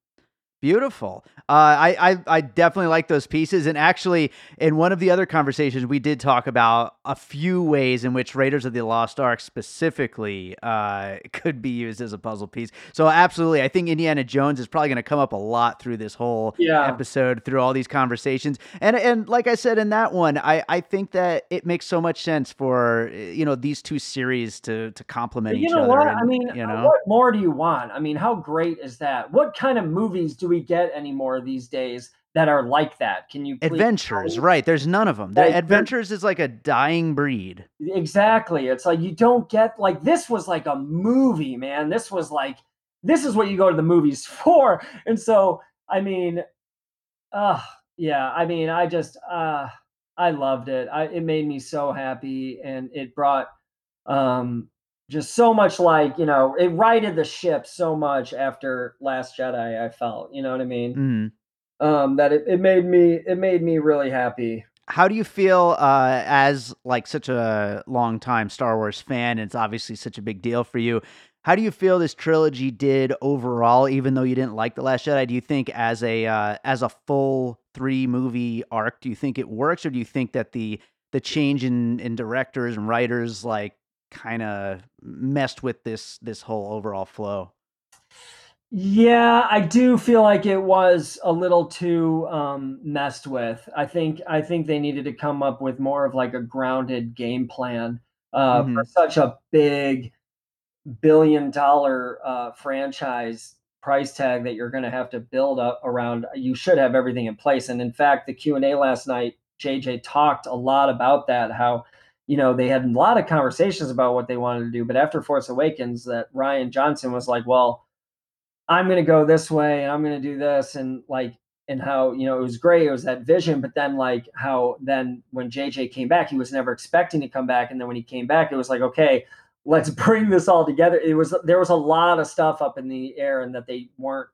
Beautiful. Uh, I, I I definitely like those pieces, and actually, in one of the other conversations, we did talk about a few ways in which Raiders of the Lost Ark specifically uh, could be used as a puzzle piece. So, absolutely, I think Indiana Jones is probably going to come up a lot through this whole Yeah. episode, through all these conversations, and and like I said in that one, I I think that it makes so much sense for you know these two series to to complement you each know other. what? and, I mean, you uh, know, what more do you want? I mean, how great is that? What kind of movies do we get anymore these days that are like that? Can you adventures right there's none of them the Like, there- adventures is like a dying breed Exactly. It's like you don't get like this was like a movie, man. This was like this is what you go to the movies for. And so, I mean, uh yeah, I mean, I just uh I loved it. I it made me so happy and it brought um just so much like, you know, it righted the ship so much after Last Jedi, I felt. You know what I mean? Mhm. um, that it, it made me it made me really happy. How do you feel uh, as like such a long time Star Wars fan? And it's obviously such a big deal for you. How do you feel this trilogy did overall? Even though you didn't like the Last Jedi, do you think as a uh, as a full three movie arc, do you think it works, or do you think that the the change in in directors and writers like kind of messed with this this whole overall flow? Yeah, I do feel like it was a little too um, messed with. I think I think they needed to come up with more of like a grounded game plan uh, for hmm such a big billion dollar uh, franchise price tag that you're going to have to build up around. You should have everything in place. And in fact, the Q and A last night, JJ talked a lot about that. How you know they had a lot of conversations about what they wanted to do, but after Force Awakens, that Rian Johnson was like, well I'm gonna go this way and I'm gonna do this and like and how you know it was great. It was that vision, but then like how then when JJ came back, he was never expecting to come back, and then when he came back, it was like okay, let's bring this all together. It was there was a lot of stuff up in the air and that they weren't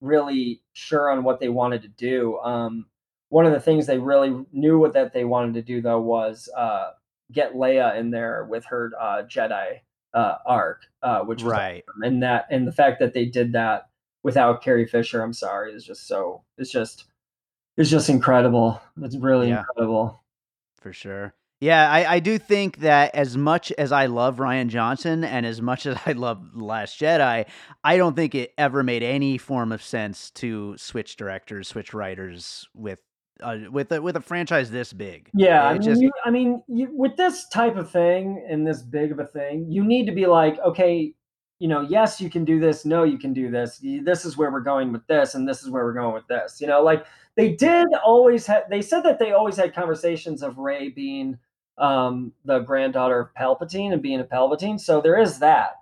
really sure on what they wanted to do. Um, one of the things they really knew what that they wanted to do though was uh, get Leia in there with her uh, Jedi uh, arc, uh, which was Right. awesome. and that and the fact that they did that without Carrie Fisher, I'm sorry, is just so it's just it's just incredible. It's really Yeah. incredible. For sure. Yeah, I, I do think that as much as I love Rian Johnson and as much as I love The Last Jedi, I don't think it ever made any form of sense to switch directors, switch writers with uh, with a, with a franchise this big. Yeah, I mean, just you, I mean, you, with this type of thing and this big of a thing, you need to be like, okay, you know, yes, you can do this. No, you can do this. This is where we're going with this, and this is where we're going with this. You know, like they did always have. They said that they always had conversations of Rey being um, the granddaughter of Palpatine and being a Palpatine. So there is that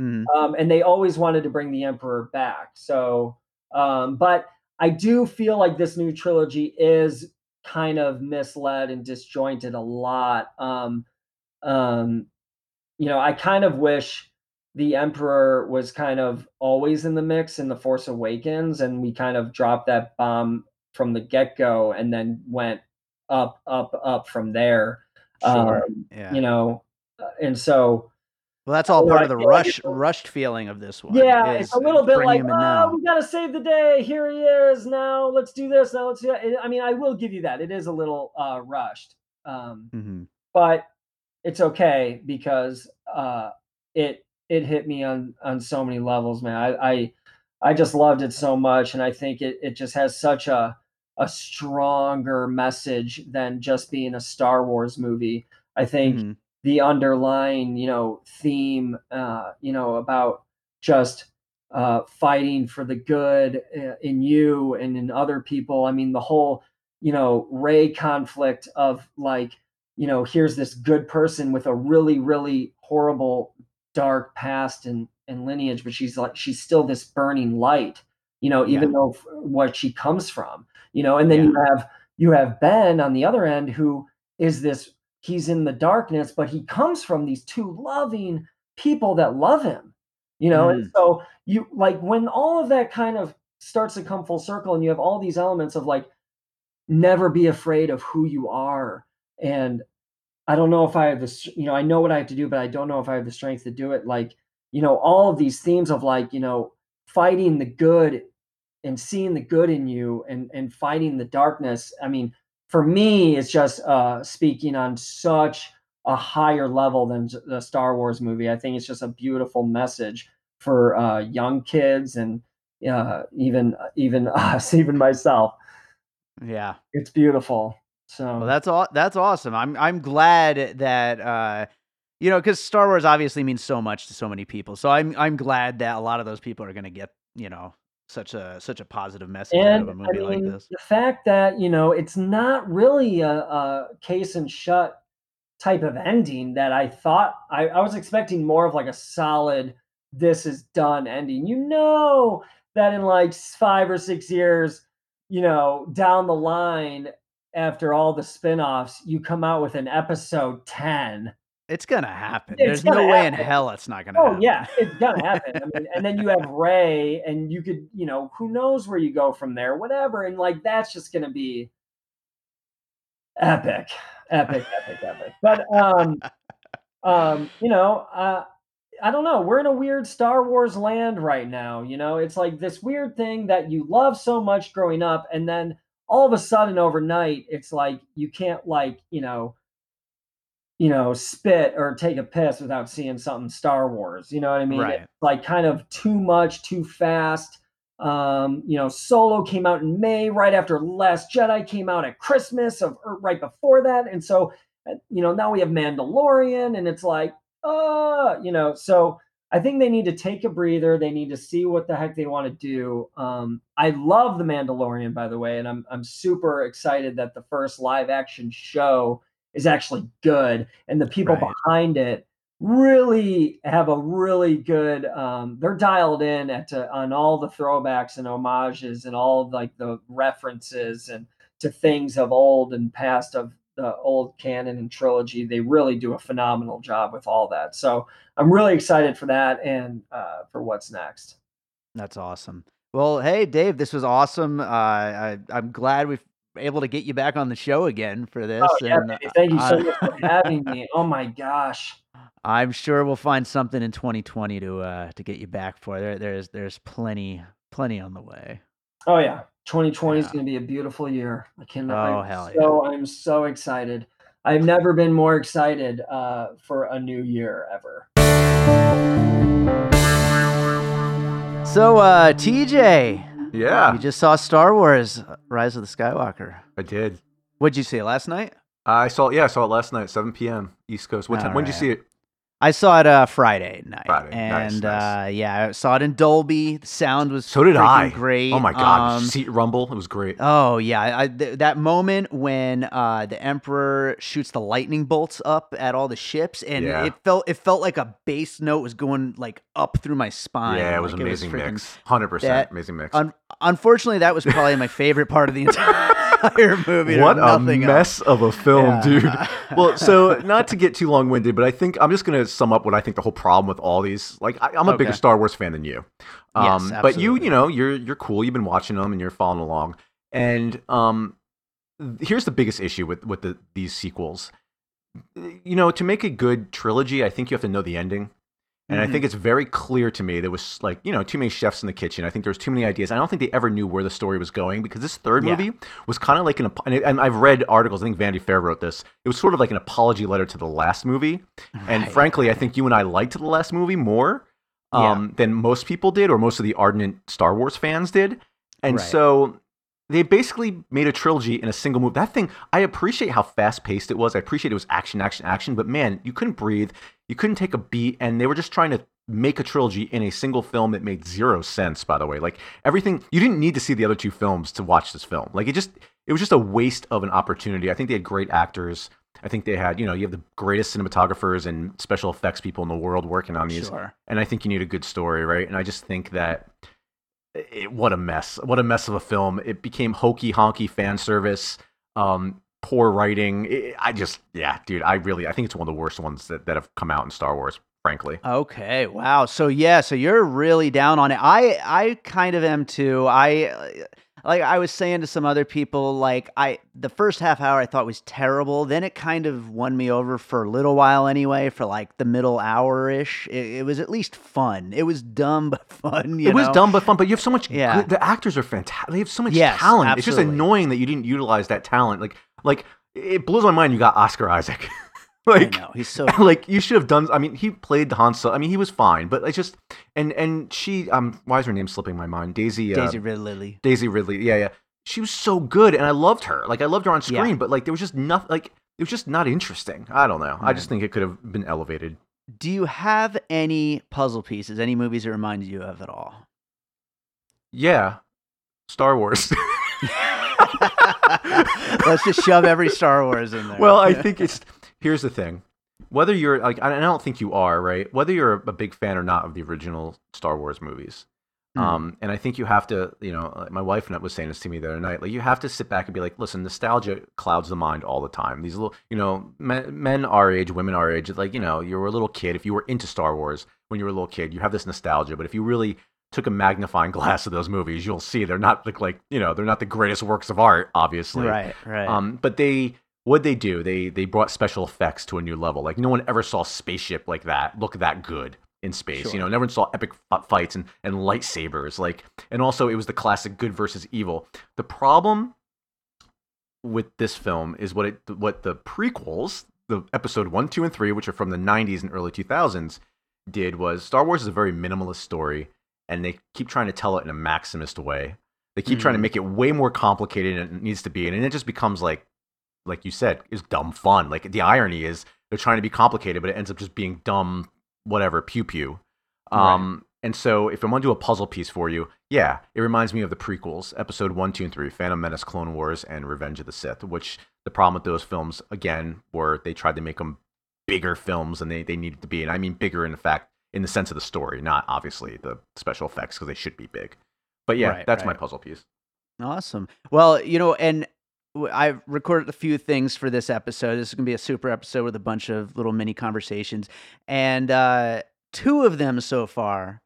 Mhm. um, and they always wanted to bring the emperor back. So, um, but I do feel like this new trilogy is kind of misled and disjointed a lot. Um, um, you know, I kind of wish the emperor was kind of always in the mix in the Force Awakens, and we kind of dropped that bomb from the get go, and then went up, up, up from there. sure. Um, Yeah. you know, uh, and so Well, that's all part of the rush rushed feeling of this one. Yeah, is it's a little bit like, oh, now. we gotta save the day. Here he is. Now let's do this. Now let's do that. I mean, I will give you that. It is a little uh, rushed, um, Mhm. but it's okay because uh, it it hit me on on so many levels, man. I I, I just loved it so much, and I think it it just has such a a stronger message than just being a Star Wars movie. I think Mhm. The underlying, you know, theme, uh, you know, about just uh, fighting for the good uh, in you and in other people. I mean, the whole, you know, Rey conflict of like, you know, here's this good person with a really, really horrible, dark past and and lineage, but she's like, she's still this burning light, you know, even Yeah. though what she comes from, you know, and then Yeah. you have you have Ben on the other end who is this he's in the darkness, but he comes from these two loving people that love him, you know, and Mhm. so you like when all of that kind of starts to come full circle and you have all these elements of like never be afraid of who you are and i don't know if i have this you know i know what i have to do but i don't know if i have the strength to do it like you know all of these themes of like you know fighting the good and seeing the good in you and and fighting the darkness i mean for me it's just uh speaking on such a higher level than the star wars movie i think it's just a beautiful message for uh young kids and uh even even us even myself Yeah. it's beautiful so Well, that's all. That's awesome. I'm I'm glad that uh, you know, because Star Wars obviously means so much to so many people. So I'm I'm glad that a lot of those people are going to get you know such a such a positive message out of And a I movie like mean, this. the fact that, you know, it's not really a, a case and shut type of ending that I thought I, I was expecting more of like a solid, this is done ending. You know, that in like five or six years, you know, down the line, after all the spin offs, you come out with an episode 10 It's gonna happen. It's There's gonna no way in hell it's not gonna Oh happen. yeah, it's gonna happen. I mean, and then you have Rey, and you could, you know, who knows where you go from there, whatever. And like that's just gonna be epic, epic, epic, epic. But um, um, you know, uh, I don't know. We're in a weird Star Wars land right now. You know, it's like this weird thing that you love so much growing up, and then all of a sudden overnight, it's like you can't like, you know, you know, spit or take a piss without seeing something Star Wars. You know what I mean? Right. It's like kind of too much, too fast. Um, you know, Solo came out in May, right after Last Jedi came out at Christmas of or right before that, and so uh, you know now we have Mandalorian, and it's like, uh, you know, so I think they need to take a breather. They need to see what the heck they want to do. Um, I love the Mandalorian, by the way, and I'm I'm super excited that the first live action show is actually good, and the people Right. behind it really have a really good. Um, they're dialed in at to, on all the throwbacks and homages and all of, like the references and to things of old and past of the old canon and trilogy. They really do a phenomenal job with all that. So I'm really excited for that and uh, for what's next. That's awesome. Well, hey, Dave, this was awesome. Uh, I, I'm glad we've able to get you back on the show again for this. Oh yeah, and thank you so I- much for having me. Oh my gosh. I'm sure we'll find something in 2020 to uh, to get you back for. There, there's there's plenty plenty on the way. Oh yeah, 2020 is going to be a beautiful year. I cannot. Oh, I'm hell so I'm so excited. I've never been more excited uh, for a new year ever. So, uh, TJ, Yeah, you just saw Star Wars: uh, Rise of the Skywalker. I did. What'd you see last night? I saw. Yeah, I saw it last night, 7 p.m. East Coast. What time? When did you see it? I saw it uh, Friday night, Friday. And nice. Uh, yeah, I saw it in Dolby. The sound was So did I. Great. Oh my god, Um, seat rumble. It was great. Oh yeah, I, th- that moment when uh, the Emperor shoots the lightning bolts up at all the ships, and Yeah. it felt it felt like a bass note was going like up through my spine. yeah, it was like, amazing freaking- mix. Hundred percent amazing mix. Un- unfortunately, that was probably my favorite part of the entire movie. What a mess else. of a film, Yeah. dude. well, so not to get too long winded, but I think I'm just gonna sum up what I think the whole problem with all these. Like, I, I'm a bigger Star Wars fan than you. Yes, Um, but you, you know, you're you're cool. You've been watching them and you're following along. And um, here's the biggest issue with with the, these sequels. You know, to make a good trilogy, I think you have to know the ending. And I Mhm. think it's very clear to me there was like, you know, too many chefs in the kitchen. I think there was too many ideas. I don't think they ever knew where the story was going because this third Yeah. movie was kind of like an, and, I've read articles, I think Vanity Fair wrote this. It was sort of like an apology letter to the last movie. And Right. frankly, I think you and I liked the last movie more Yeah. um, than most people did, or most of the ardent Star Wars fans did. And Right. so they basically made a trilogy in a single movie. That thing, I appreciate how fast paced it was. I appreciate it was action, action, action. But man, you couldn't breathe. You couldn't take a beat. And they were just trying to make a trilogy in a single film that made zero sense, by the way. Like everything, you didn't need to see the other two films to watch this film. Like it just, it was just a waste of an opportunity. I think they had great actors. I think they had, you know, you have the greatest cinematographers and special effects people in the world working on these Sure. and I think you need a good story, right? And I just think that it, what a mess, what a mess of a film. It became hokey honky fan service, um, poor writing. It, I just, yeah, dude, I really, I think it's one of the worst ones that, that have come out in Star Wars, frankly. Okay. Wow. So yeah. So you're really down on it. I I kind of am too. I like I was saying to some other people. Like I the first half hour I thought was terrible. Then it kind of won me over for a little while anyway. For like the middle hour ish, it, it was at least fun. It was dumb but fun. You it was dumb but fun, but you have so much. Yeah. good, the actors are fantastic. They have so much Yes, talent. It's just annoying that you didn't utilize that talent. Like, like it blows my mind. You got Oscar Isaac. I like, know he's so. like you should have done. I mean, he played the Han Solo. I mean, he was fine, but it's just and and she um why is her name slipping my mind? Daisy uh, Daisy Ridley. Daisy Ridley. Yeah, yeah. She was so good, and I loved her. Like I loved her on Yeah. screen, but like there was just nothing. Like it was just not interesting. I don't know. I just think it could have been elevated. Do you have any puzzle pieces? Any movies that remind you of it all? Yeah, Star Wars. Let's just shove every Star Wars in there. well, I think it's here's the thing. Whether you're like, I I don't think you are right. Whether you're a big fan or not of the original Star Wars movies, Mm. Um, and I think you have to, you know, like my wife was saying this to me the other night. Like, you have to sit back and be like, listen, nostalgia clouds the mind all the time. These little, you know, men, men our age, women our age, like, you know, you were a little kid. If you were into Star Wars when you were a little kid, you have this nostalgia. But if you really took a magnifying glass of those movies, you'll see they're not like, like you know, they're not the greatest works of art, obviously. Right, right. Um, but they what they do, they they brought special effects to a new level. Like no one ever saw a spaceship like that look that good in space. Sure. You know, never saw epic fights and and lightsabers. Like, and also it was the classic good versus evil. The problem with this film is what it what the prequels, the episode one, two, and three, which are from the '90s and early 2000s, did was Star Wars is a very minimalist story, and they keep trying to tell it in a maximist way. They keep trying to Mhm. make it way more complicated than it needs to be, and it just becomes like, like you said, is dumb fun. Like the irony is they're trying to be complicated, but it ends up just being dumb, whatever, pew pew. Um, and so if I'm gonna do a puzzle piece for you, yeah, it reminds me of the prequels, episode one, two, and three, Phantom Menace, Clone Wars, and Revenge of the Sith. Which the problem with those films again were they tried to make them bigger films than they, they needed to be, and I mean bigger in fact in the sense of the story, not obviously the special effects because they should be big. But yeah, Right, that's my puzzle piece. Awesome. Well, you know, and I've recorded a few things for this episode. This is going to be a super episode with a bunch of little mini conversations. And uh, two of them so far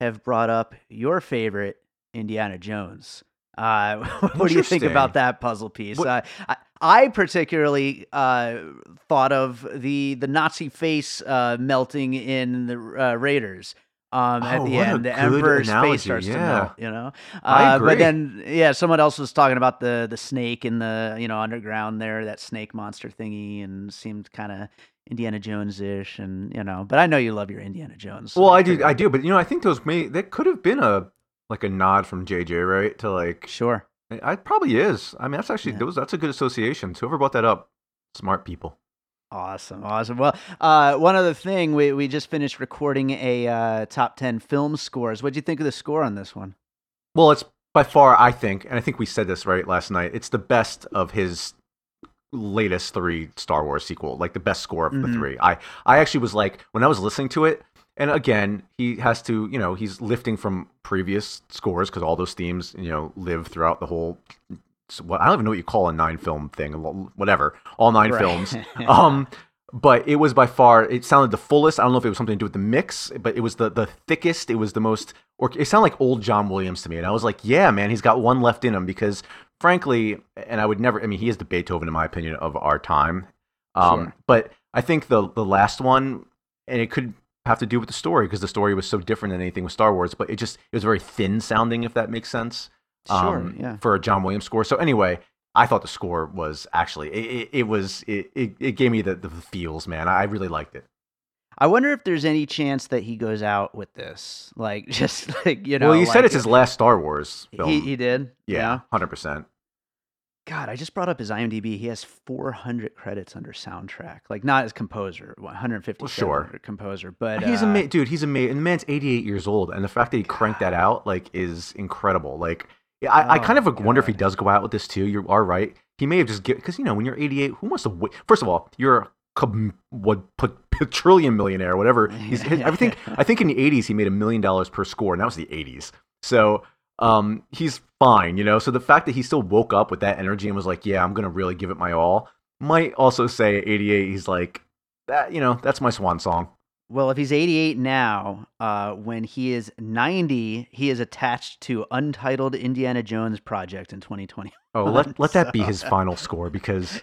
have brought up your favorite, Indiana Jones. Uh, what do you think about that puzzle piece? Uh, I, I particularly uh, thought of the the Nazi face uh, melting in the uh, Raiders. Um, at Oh, the end, the Emperor's face analogy, starts to yeah. melt. You know, uh. But then, yeah, someone else was talking about the the snake in the you know underground there, that snake monster thingy, and seemed kind of Indiana Jones ish, and you know. But I know you love your Indiana Jones. so Well, I do, I do, but you know, I think those may that could have been a like a nod from JJ, right? To like, Sure. I it probably is. I mean, that's actually Yeah. those that's a good association. So whoever brought that up, smart people. Awesome, awesome. Well, uh, one other thing, we we just finished recording a uh, top ten film scores. What'd you think of the score on this one? Well, it's by far, I think, and I think we said this right last night. It's the best of his latest three Star Wars sequel, like the best score of the Mhm. three. I I actually was like when I was listening to it, and again, he has to, you know, he's lifting from previous scores because all those themes, you know, live throughout the whole. What I don't even know what you call a nine film thing, whatever, all nine Right. films. Um, but it was by far it sounded the fullest. I don't know if it was something to do with the mix, but it was the the thickest. It was the most, or it sounded like old John Williams to me, and I was like, yeah, man, he's got one left in him because, frankly, and I would never. I mean, he is the Beethoven, in my opinion, of our time. Um, Sure. But I think the the last one, and it could have to do with the story because the story was so different than anything with Star Wars. But it just it was very thin sounding, if that makes sense Sure. um, yeah. for a John Williams score. So anyway, I thought the score was actually it, it, it was it, it, it gave me the, the feels, man. I really liked it. I wonder if there's any chance that he goes out with this, like just like you know. well, you said it's his last Star Wars film. He he did. yeah, hundred percent. God, I just brought up his IMDb. He has 400 credits under soundtrack. Like not as composer, 150 Well, sure. composer, but He's uh, a dude. He's amazing. And the man's eighty eight years old, and the fact that he cranked that out like is incredible. Like, yeah, I, I Oh kind of my wonder if he does go out with this too. You are right. He may have just get because you know when you're eighty eight, who wants to wait? First of all, you're a what trillion millionaire, whatever. He's his, I think I think in the eighties he made a million dollars per score, and that was the eighties. So um, he's fine, you know. So the fact that he still woke up with that energy and was like, "Yeah, I'm gonna really give it my all," might also say at 88 he's like, "That, you know, that's my swan song." Well, if he's 88 now, uh, when he is 90, he is attached to Untitled Indiana Jones project in 2020. Oh, let let that be his final score because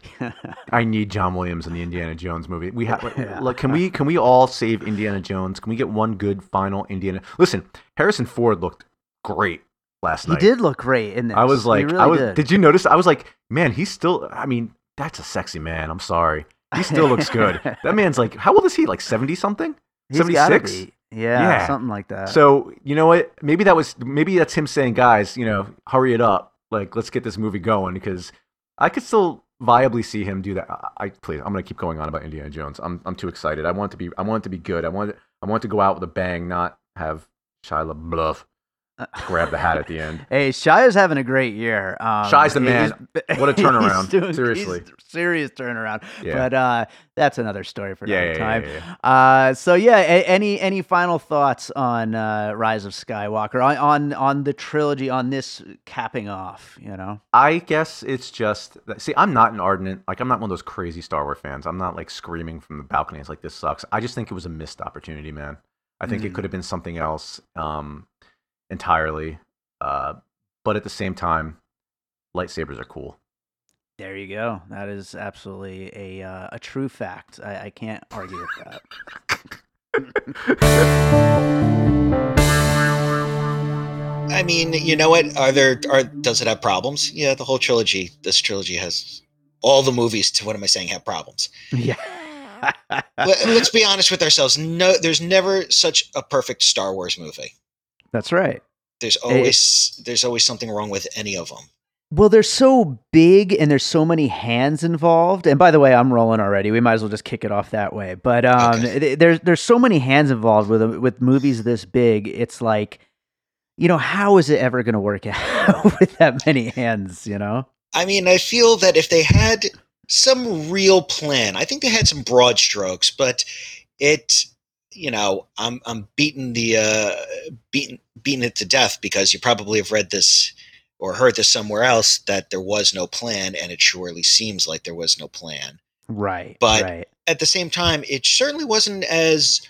I need John Williams in the Indiana Jones movie. We have Yeah. look, can we can we all save Indiana Jones? Can we get one good final Indiana? Listen, Harrison Ford looked great last night. he did look great in this. I was like, really I was. did. Did. you notice? I was like, man, he's still. I mean, that's a sexy man. I'm sorry, he still looks good. that man's like, how old is he? Like seventy something. 76? Yeah, Yeah. something like that. So you know what? Maybe that was maybe that's him saying, guys, you know, hurry it up. Like, let's get this movie going because I could still viably see him do that. I, I please, I'm gonna keep going on about Indiana Jones. I'm I'm too excited. I want it to be I want it to be good. I want it, I want to go out with a bang, not have Shia LaBeouf. Grab the hat at the end. Hey, Shia's having a great year. Um, Shia's the man. What a turnaround. doing- Seriously. serious turnaround. Yeah. But uh, that's another story for another yeah, time. yeah, Uh, so yeah, a- any any final thoughts on uh, Rise of Skywalker on, on on the trilogy on this capping off? You know, I guess it's just that, see, I'm not an ardent like I'm not one of those crazy Star Wars fans. I'm not like screaming from the balconies like this sucks. I just think it was a missed opportunity, man. I think it Mhm. could have been something else um, entirely. Uh, but at the same time, lightsabers are cool. there you go. That is absolutely a uh, a true fact. I, I can't argue with that. I mean, you know what? Are there are does it have problems? Yeah, the whole trilogy. This trilogy has all the movies. To what am I saying? Have problems. yeah. Let, let's be honest with ourselves. No, there's never such a perfect Star Wars movie. That's right. There's always there's always something wrong with any of them. Well, they're so big and there's so many hands involved. And by the way, I'm rolling already. We might as well just kick it off that way. But um, Okay. th- there's there's so many hands involved with with movies this big. It's like, you know, how is it ever going to work out with that many hands? You know? I mean, I feel that if they had some real plan, I think they had some broad strokes, but it, you know, I'm I'm beating the uh, beating beating it to death because you probably have read this or heard this somewhere else that there was no plan, and it surely seems like there was no plan. Right. But- right. At the same time, it certainly wasn't as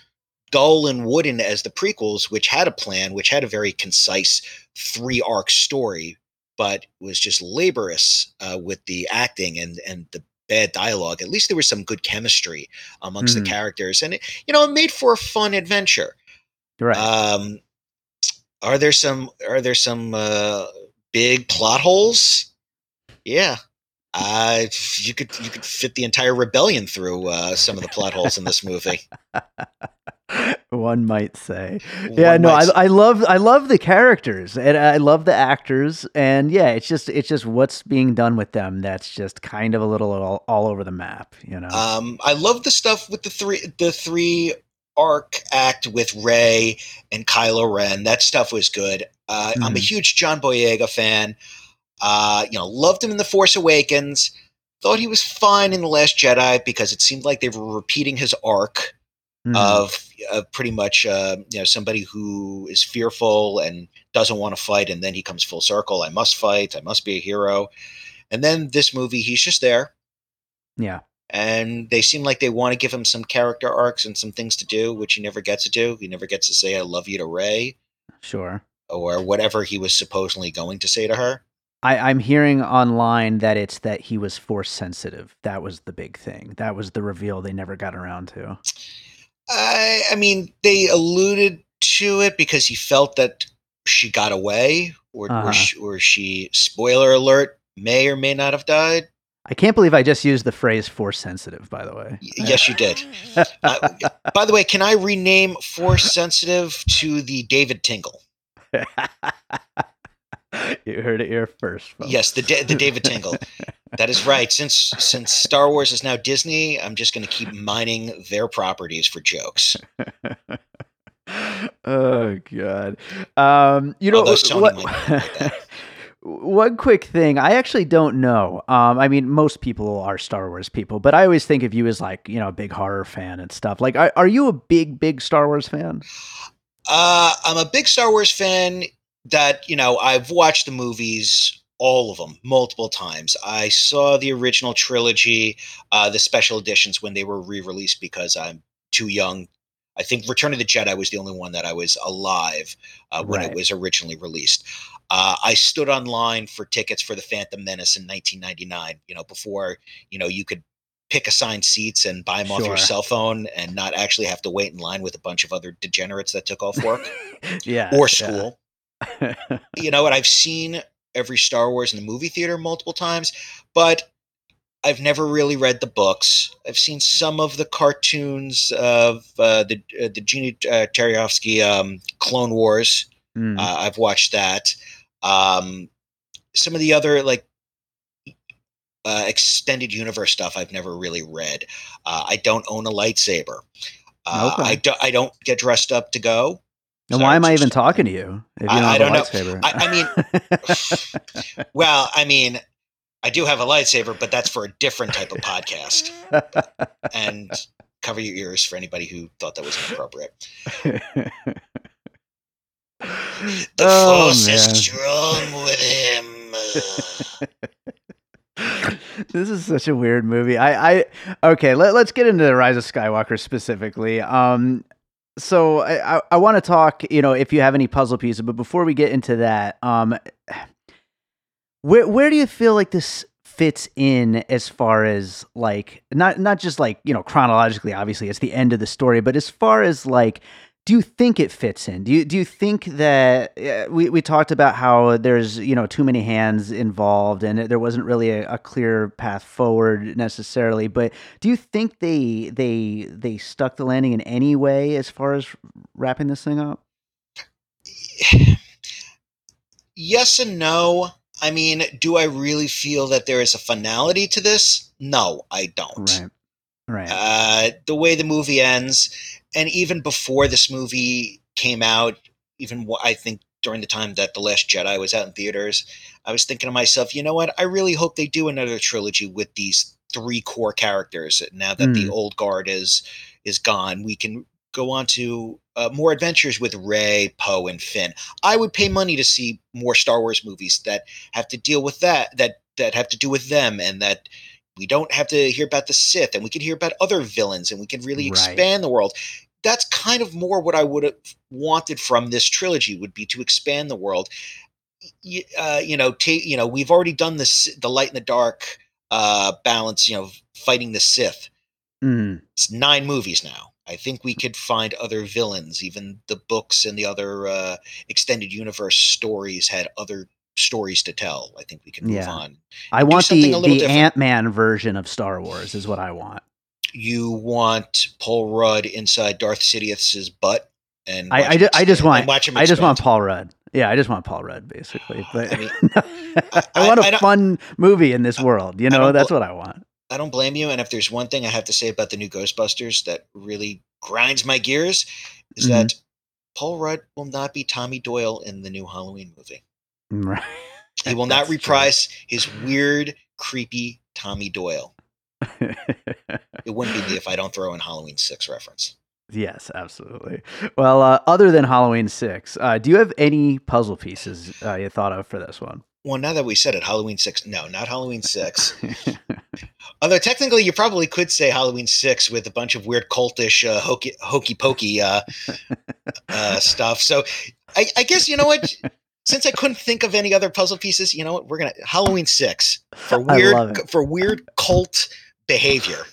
dull and wooden as the prequels, which had a plan, which had a very concise three arc story, but was just laborious uh, with the acting and and the bad dialogue. At least there was some good chemistry amongst Mhm. the characters, and it, you know, it made for a fun adventure. Right. Um, are there some are there some uh, big plot holes? Yeah. Uh, you could you could fit the entire rebellion through uh, some of the plot holes in this movie. One might say. yeah no I, I love i love the characters and i love the actors and yeah it's just it's just what's being done with them that's just kind of a little all, all over the map you know Um, I love the stuff with the three the three arc act with Rey and Kylo Ren. That stuff was good. Uh, I'm a Mhm. huge John Boyega fan. Uh, you know, loved him in The Force Awakens. Thought he was fine in The Last Jedi because it seemed like they were repeating his arc Mhm. of, of pretty much uh, you know somebody who is fearful and doesn't want to fight, and then he comes full circle. I must fight. I must be a hero. And then this movie, he's just there yeah and they seem like they want to give him some character arcs and some things to do, which he never gets to do. He never gets to say "I love you" to Rey sure or whatever he was supposedly going to say to her. I, I'm hearing online that it's that he was force sensitive. That was the big thing. That was the reveal they never got around to. I, I mean, they alluded to it because he felt that she got away, or Uh-huh. or, she, or she. Spoiler alert: may or may not have died. I can't believe I just used the phrase force sensitive, by the way. Yes, you did. Uh, by the way, can I rename force sensitive to the David Tingle? you heard it here first. folks. Yes, the Da- the David Tingle. That is right. Since since Star Wars is now Disney, I'm just going to keep mining their properties for jokes. oh god. Um, you know what? like. One quick thing, I actually don't know. Um, I mean, most people are Star Wars people, but I always think of you as like, you know, a big horror fan and stuff. Like, are, are you a big, big Star Wars fan? Uh, I'm a big Star Wars fan. That you know, I've watched the movies, all of them, multiple times. I saw the original trilogy, uh, the special editions when they were re-released because I'm too young. I think Return of the Jedi was the only one that I was alive uh, when Right. it was originally released. Uh, I stood online for tickets for the Phantom Menace in 1999. You know, before you know you could pick assigned seats and buy them off your cell phone and not actually have to wait in line with a bunch of other degenerates that took off work yeah. or yeah. school. You know what? I've seen every Star Wars in the movie theater multiple times, but I've never really read the books. I've seen some of the cartoons of uh, the uh, the Gene uh, Tartakovsky um, Clone Wars. Mm. Uh, I've watched that. Um, some of the other like uh, extended universe stuff I've never really read. Uh, I don't own a lightsaber. Uh, Okay. I, do, I don't get dressed up to go. And why am I even talking to you if you I- don't I have don't a know. lightsaber? I- mean, Well, I mean, I do have a lightsaber, but that's for a different type of podcast. And cover your ears for anybody who thought that was inappropriate. The Oh, force man. is strong with him. this is such a weird movie. I, I okay. Let, let's get into the Rise of Skywalker specifically. Um, so I, I, I want to talk. You know, if you have any puzzle pieces, but before we get into that, um, where where do you feel like this fits in as far as like not not just like you know chronologically? Obviously, it's the end of the story, but as far as like do you think it fits in? Do you do you think that uh, we we talked about how there's you know too many hands involved and there wasn't really a, a clear path forward necessarily? But do you think they they they stuck the landing in any way as far as wrapping this thing up? yes and no. I mean, do I really feel that there is a finality to this? No, I don't. Right, right. Uh, the way the movie ends, and even before this movie came out, even I think during the time that The Last Jedi was out in theaters, I was thinking to myself, you know what? I really hope they do another trilogy with these three core characters. Now that the Mm. old guard is is gone, we can go on to uh, more adventures with Rey, Poe, and Finn. I would pay money to see more Star Wars movies that have to deal with that, that that have to do with them, and that we don't have to hear about the Sith, and we can hear about other villains, and we can really Right. expand the world. That's kind of more what I would have wanted from this trilogy would be to expand the world. Uh, you know, ta- you know, we've already done this, the light and the dark uh, balance. You know, fighting the Sith. Mm, It's nine movies now. I think we could find other villains. Even the books and the other uh, extended universe stories had other stories to tell. I think we can move Yeah. on. I want something the a little the. Ant Man version of Star Wars is what I want. You want Paul Rudd inside Darth Sidious's butt, and I I, ju- I just want watch him. I just want. Paul Rudd. Yeah, I just want Paul Rudd basically. But I mean, I, I- want a fun movie in this world. You know, that's bl- what I want. I don't blame you. And if there's one thing I have to say about the new Ghostbusters that really grinds my gears, is Mhm. that Paul Rudd will not be Tommy Doyle in the new Halloween movie. Right. He will not That's true. reprise his weird, creepy Tommy Doyle. It wouldn't be me if I don't throw in Halloween Six reference. yes, absolutely. Well, uh, other than Halloween Six, uh, do you have any puzzle pieces uh, you thought of for this one? Well, now that we said it, Halloween Six. No, not Halloween Six. Although technically, you probably could say Halloween Six with a bunch of weird cultish, uh, hokey, hokey pokey uh, uh, stuff. So, I, I guess you know what. Since I couldn't think of any other puzzle pieces, you know what? We're gonna Halloween Six for weird for weird cult behavior.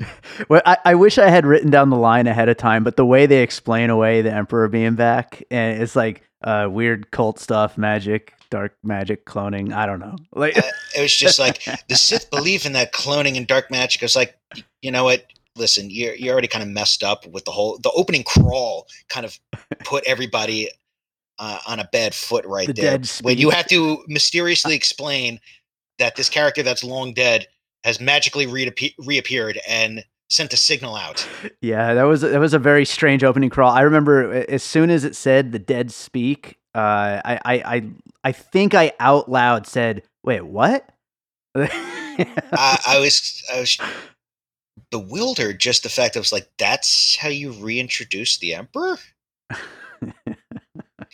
Well, I, I wish I had written down the line ahead of time, but the way they explain away the Emperor being back, and it's like uh, weird cult stuff, magic, dark magic, cloning. I don't know. Like, Uh, it was just like the Sith believe in that cloning and dark magic. It's like, you know what? Listen, you're you're already kind of messed up with the whole the opening crawl. Kind of put everybody uh, on a bad foot right The there. When you have to mysteriously explain that this character that's long dead has magically reappe- reappeared and sent a signal out. yeah, that was that was a very strange opening crawl. I remember as soon as it said the dead speak, uh, I, I I I think I out loud said, "Wait, what?" I, I was I was bewildered just the fact that it was like that's how you reintroduce the emperor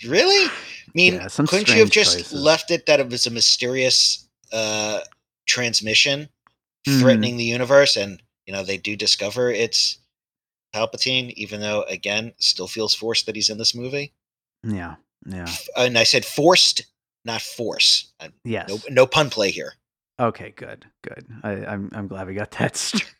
really i mean Yeah, couldn't you have just choices. left it that it was a mysterious uh transmission Mhm. threatening the universe and you know they do discover it's palpatine even though again still feels forced that he's in this movie yeah, yeah, and i said forced not force yes. no, no pun play here Okay, good, good. I, I'm I'm glad we got that straight.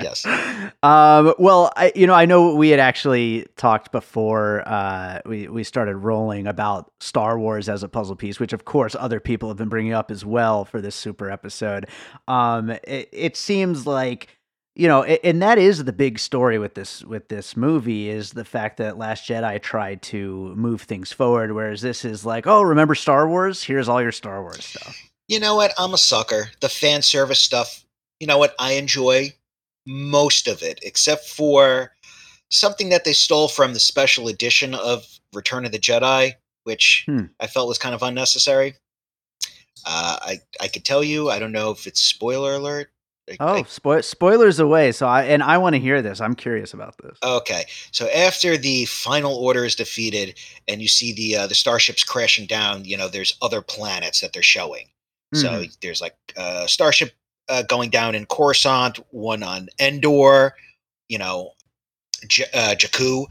Yes. Um. Well, I you know I know we had actually talked before. Uh, we we started rolling about Star Wars as a puzzle piece, which of course other people have been bringing up as well for this super episode. Um. It, it seems like. You know, and that is the big story with this with this movie is the fact that Last Jedi tried to move things forward, whereas this is like, oh, remember Star Wars? Here's all your Star Wars stuff. you know what? I'm a sucker. The fan service stuff, you know what? I enjoy most of it, except for something that they stole from the special edition of Return of the Jedi, which Hmm. I felt was kind of unnecessary. Uh, I I could tell you, I don't know if it's spoiler alert. I- Oh, I- spo- spoilers away. So I and I want to hear this. I'm curious about this. Okay, so after the final order is defeated, and you see the uh, the starships crashing down, you know, there's other planets that they're showing. So Mhm. there's like a starship uh, going down in Coruscant, one on Endor, you know, J- uh, Jakku,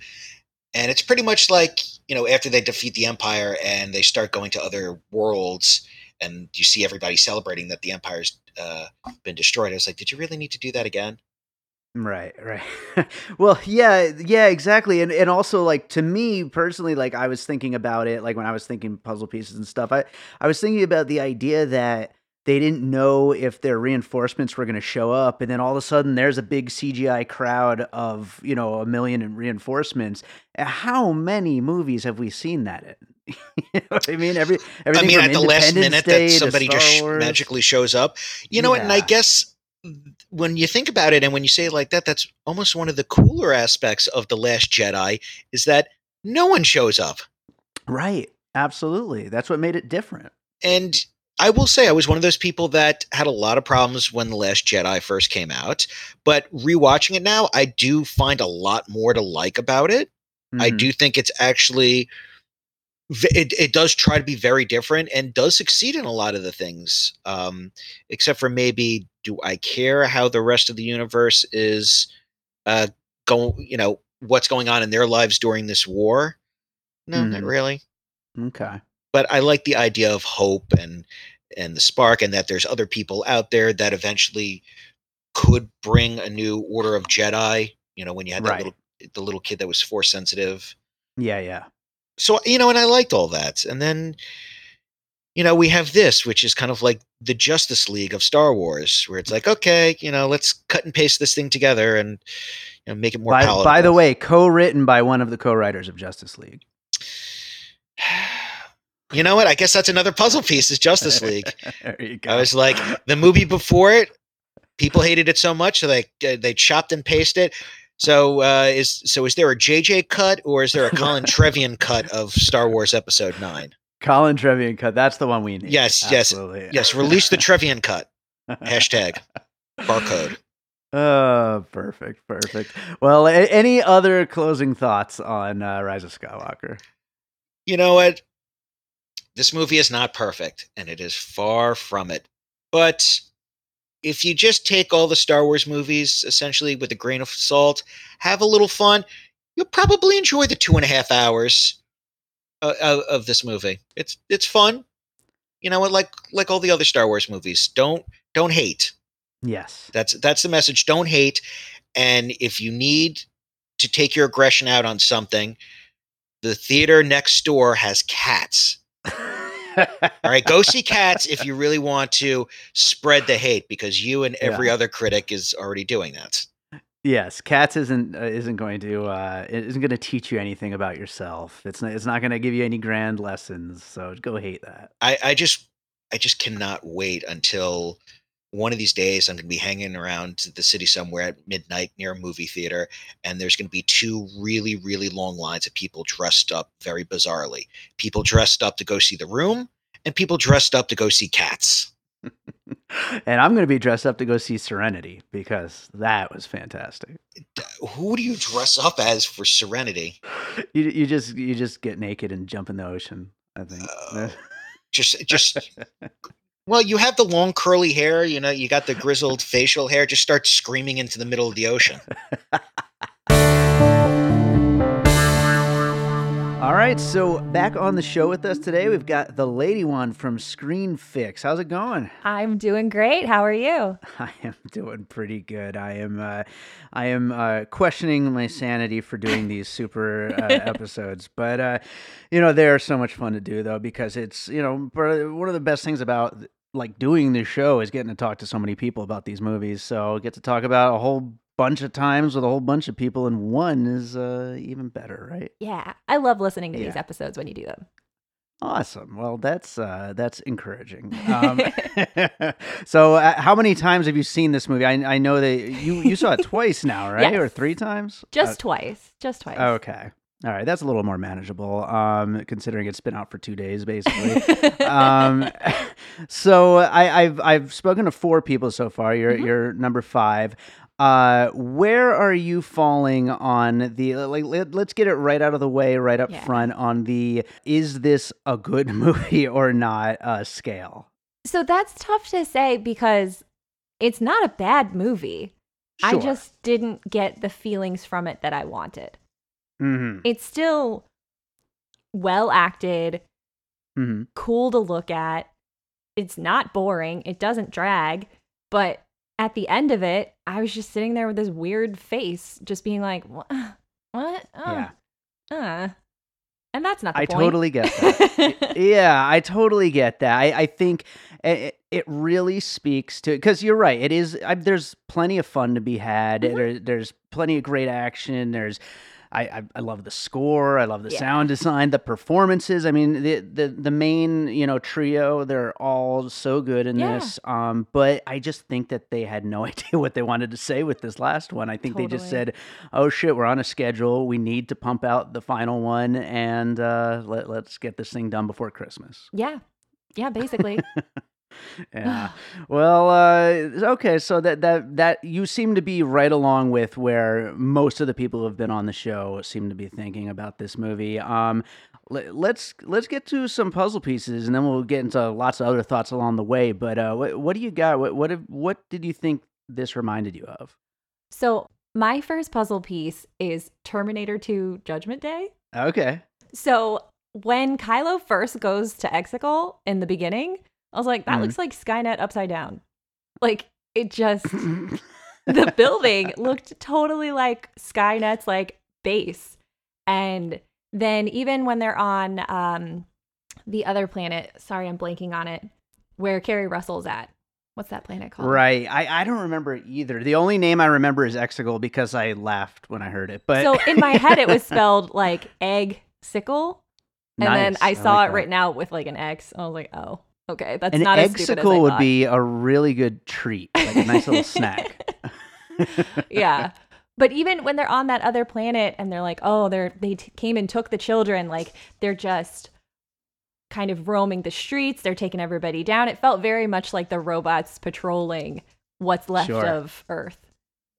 and it's pretty much like you know after they defeat the Empire and they start going to other worlds, and you see everybody celebrating that the Empire's uh, been destroyed. I was like, did you really need to do that again? Right, right. well, yeah, yeah, exactly. And and also like to me personally, like I was thinking about it, like when I was thinking puzzle pieces and stuff, I I was thinking about the idea that they didn't know if their reinforcements were going to show up and then all of a sudden there's a big CGI crowd of, you know, a million in reinforcements. Uh, how many movies have we seen that in? you know what I mean? Every I everything mean, from at the last minute Day that somebody just Wars. magically shows up. You know, what? and I guess when you think about it and when you say it like that, that's almost one of the cooler aspects of The Last Jedi is that no one shows up. Right. Absolutely. That's what made it different. And I will say, I was one of those people that had a lot of problems when The Last Jedi first came out. But rewatching it now, I do find a lot more to like about it. I Mhm. do think it's actually it, it does try to be very different and does succeed in a lot of the things um except for maybe do i care how the rest of the universe is uh going you know what's going on in their lives during this war no not Mhm. really Okay. But i like the idea of hope and and the spark and that there's other people out there that eventually could bring a new order of jedi you know when you had that Right. little the little kid that was force sensitive Yeah, yeah. so you know and i liked all that and then you know we have this which is kind of like the justice league of star wars where it's like okay you know let's cut and paste this thing together and you know, make it more By, palatable by the way, co-written by one of the co-writers of Justice League. you know what i guess that's another puzzle piece is justice league there you go. i was like the movie before it people hated it so much so they uh, they chopped and pasted it so uh, is so is there a JJ cut or is there a Colin Trevorrow cut of Star Wars Episode Nine? Colin Trevorrow cut. That's the one we need. Yes, yes, Yes, release the Trevorrow cut. Hashtag barcode. Oh, perfect, perfect. Well, a- any other closing thoughts on uh, Rise of Skywalker? You know what? This movie is not perfect, and it is far from it. But if you just take all the Star Wars movies essentially with a grain of salt, have a little fun, you'll probably enjoy the two and a half hours of, of, of this movie. It's it's fun. You know? Like like all the other Star Wars movies, don't don't hate. Yes. That's that's the message. Don't hate. And if you need to take your aggression out on something, the theater next door has cats. All right, go see cats if you really want to spread the hate because you and every Yeah. other critic is already doing that. yes, Cats isn't uh, isn't going to uh, it isn't going to teach you anything about yourself. It's not, it's not going to give you any grand lessons. So go hate that. I, I just I just cannot wait until one of these days I'm going to be hanging around the city somewhere at midnight near a movie theater, and there's going to be two really really long lines of people dressed up very bizarrely. People dressed up to go see The Room, and people dressed up to go see Cats. and I'm going to be dressed up to go see Serenity because that was fantastic. Who do you dress up as for Serenity? You you just you just get naked and jump in the ocean. I think. Oh. Just just well, you have the long curly hair. You know, you got the grizzled facial hair. Just start screaming into the middle of the ocean. All right, so back on the show with us today, we've got the lady one from Screen Fix. How's it going? I'm doing great. How are you? I am doing pretty good. I am, uh, I am uh, questioning my sanity for doing these super uh, episodes, but uh, you know they are so much fun to do though because it's you know one of the best things about like doing this show is getting to talk to so many people about these movies. So get to talk about a whole bunch of times with a whole bunch of people, and one is uh, even better, right? Yeah, I love listening to these episodes when you do them. Awesome. Well, that's uh, that's encouraging. Um, so, uh, how many times have you seen this movie? I, I know that you you saw it twice now, right, Yes. or three times? Just twice. Just twice. Uh, okay. All right, that's a little more manageable, um, considering it's been out for two days, basically. um, so I, I've I've spoken to four people so far. You're Mhm. you're number five. Uh, where are you falling on the like? Let, let's get it right out of the way, right up Yeah. front on the is this a good movie or not uh, scale? So that's tough to say because it's not a bad movie. I just didn't get the feelings from it that I wanted. Mhm, It's still well acted, mhm. cool to look at. It's not boring. It doesn't drag. But at the end of it, I was just sitting there with this weird face, just being like, what? What? Uh, Yeah. Uh. And that's not the I point. totally get that. yeah, I totally get that. I, I think it, it really speaks to because you're right. It is. I, there's plenty of fun to be had. Mhm. There, there's plenty of great action. There's. I, I, I love the score. I love the Yeah. sound design, the performances. I mean, the, the the main you know trio. They're all so good in Yeah. this. Um, but I just think that they had no idea what they wanted to say with this last one. I think they just said, "Oh shit, we're on a schedule. We need to pump out the final one, and uh, let let's get this thing done before Christmas." yeah. Yeah, basically. Yeah. well, uh, okay. So that that that you seem to be right along with where most of the people who have been on the show seem to be thinking about this movie. Um, let, let's let's get to some puzzle pieces, and then we'll get into lots of other thoughts along the way. But uh, what what do you got? What what have- what did you think this reminded you of? So, my first puzzle piece is Terminator 2 Judgment Day. Okay. So, when Kylo first goes to Exegol in the beginning, I was like, that Mhm. looks like Skynet upside down. Like, it just, the building looked totally like Skynet's like base. And then even when they're on um, the other planet, sorry, I'm blanking on it, where Keri Russell's at. What's that planet called? Right. I, I don't remember it either. The only name I remember is Exegol because I laughed when I heard it. But So in my head, it was spelled like egg sickle. And then I saw like it that. written out with like an X. I was like, oh, okay. That's An not as stupid as I would thought. be a really good treat, like a nice little snack. yeah. But even when they're on that other planet and they're like, oh, they're they t- came and took the children, like they're just kind of roaming the streets, they're taking everybody down. It felt very much like the robots patrolling what's left Sure. of Earth.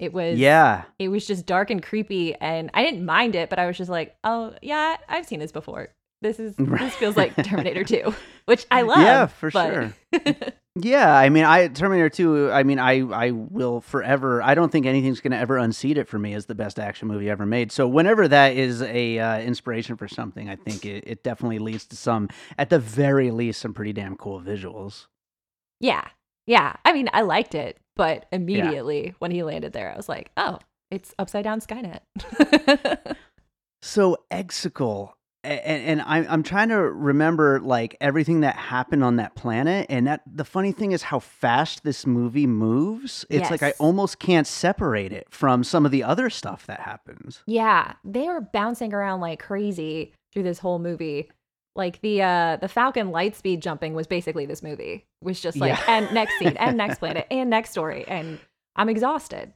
It was Yeah. it was just dark and creepy and I didn't mind it, but I was just like, oh yeah, I've seen this before. This is this feels like Terminator 2, which I love. Yeah, for but- sure. Yeah, I mean, I Terminator 2, I mean, I I will forever. I don't think anything's going to ever unseat it for me as the best action movie ever made. So whenever that is a uh, inspiration for something, I think it, it definitely leads to some at the very least some pretty damn cool visuals. Yeah. Yeah. I mean, I liked it, but immediately when he landed there, I was like, oh, it's upside down Skynet. So Exegol, and, and I'm I'm trying to remember like everything that happened on that planet, and that the funny thing is how fast this movie moves. It's like I almost can't separate it from some of the other stuff that happens. yeah. They were bouncing around like crazy through this whole movie. Like the uh the Falcon lightspeed jumping was basically this movie. It was just like Yeah. and next scene and next planet and next story and I'm exhausted.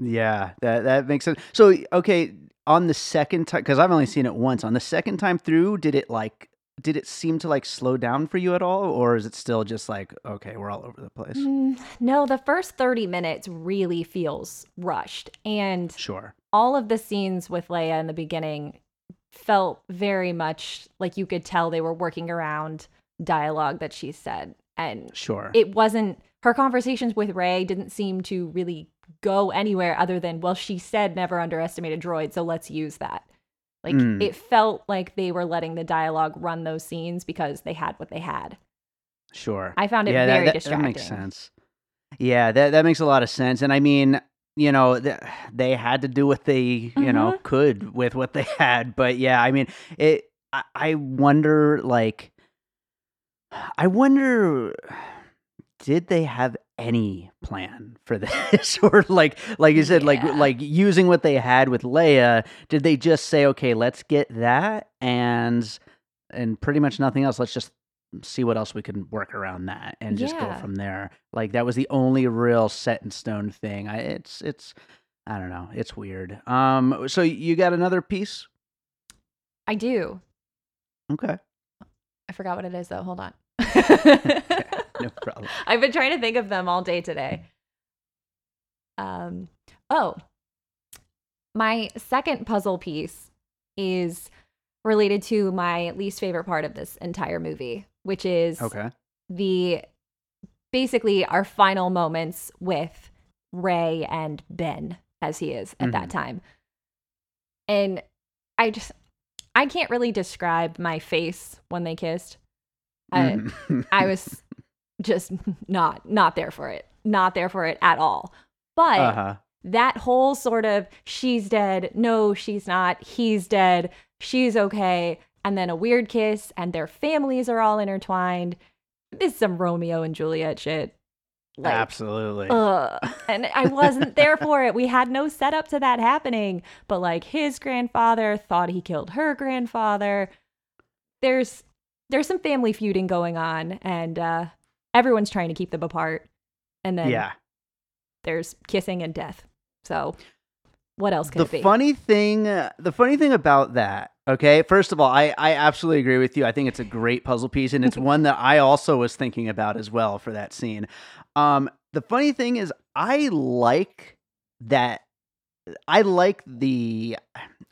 Yeah, that that makes sense. So okay, on the second time, because I've only seen it once. On the second time through, did it like did it seem to like slow down for you at all, or is it still just like okay, we're all over the place? Mm, no, the first 30 minutes really feels rushed and Sure. all of the scenes with Leia in the beginning felt very much like you could tell they were working around dialogue that she said. And Sure. it wasn't her conversations with Rey didn't seem to really go anywhere other than, well, she said never underestimate a droid, so let's use that. Like Mm. it felt like they were letting the dialogue run those scenes because they had what they had. Sure. I found it yeah, very that, that, distracting. That makes sense. Yeah, that that makes a lot of sense. And I mean, you know, th- they had to do what they, you know, Mm-hmm. could with what they had. But yeah, I mean, it. I, I wonder, like, I wonder, did they have any plan for this, or like, like you said, like, Yeah. like using what they had with Leia? Did they just say, okay, let's get that and and pretty much nothing else. Let's just see what else we can work around that and just go from there. Like that was the only real set in stone thing. I it's it's I don't know. It's weird. Um so you got another piece? I do. Okay. I forgot what it is though. Hold on. No problem. I've been trying to think of them all day today. Um, oh, my second puzzle piece is related to my least favorite part of this entire movie, which is Okay. the basically our final moments with Rey and Ben as he is at that time. And I just I can't really describe my face when they kissed. I Mhm. I was just not not there for it. Not there for it at all. But uh-huh. that whole sort of she's dead, no, she's not, he's dead, she's okay, and then a weird kiss and their families are all intertwined. This is some Romeo and Juliet shit. Like, Absolutely. Ugh. And I wasn't there for it. We had no setup to that happening. But like his grandfather thought he killed her grandfather. There's there's some family feuding going on, and uh, everyone's trying to keep them apart. And then yeah. there's kissing and death. So what else could the it be? funny thing the funny thing about that okay first of all I, I absolutely agree with you i think it's a great puzzle piece and it's one that i also was thinking about as well for that scene um the funny thing is i like that i like the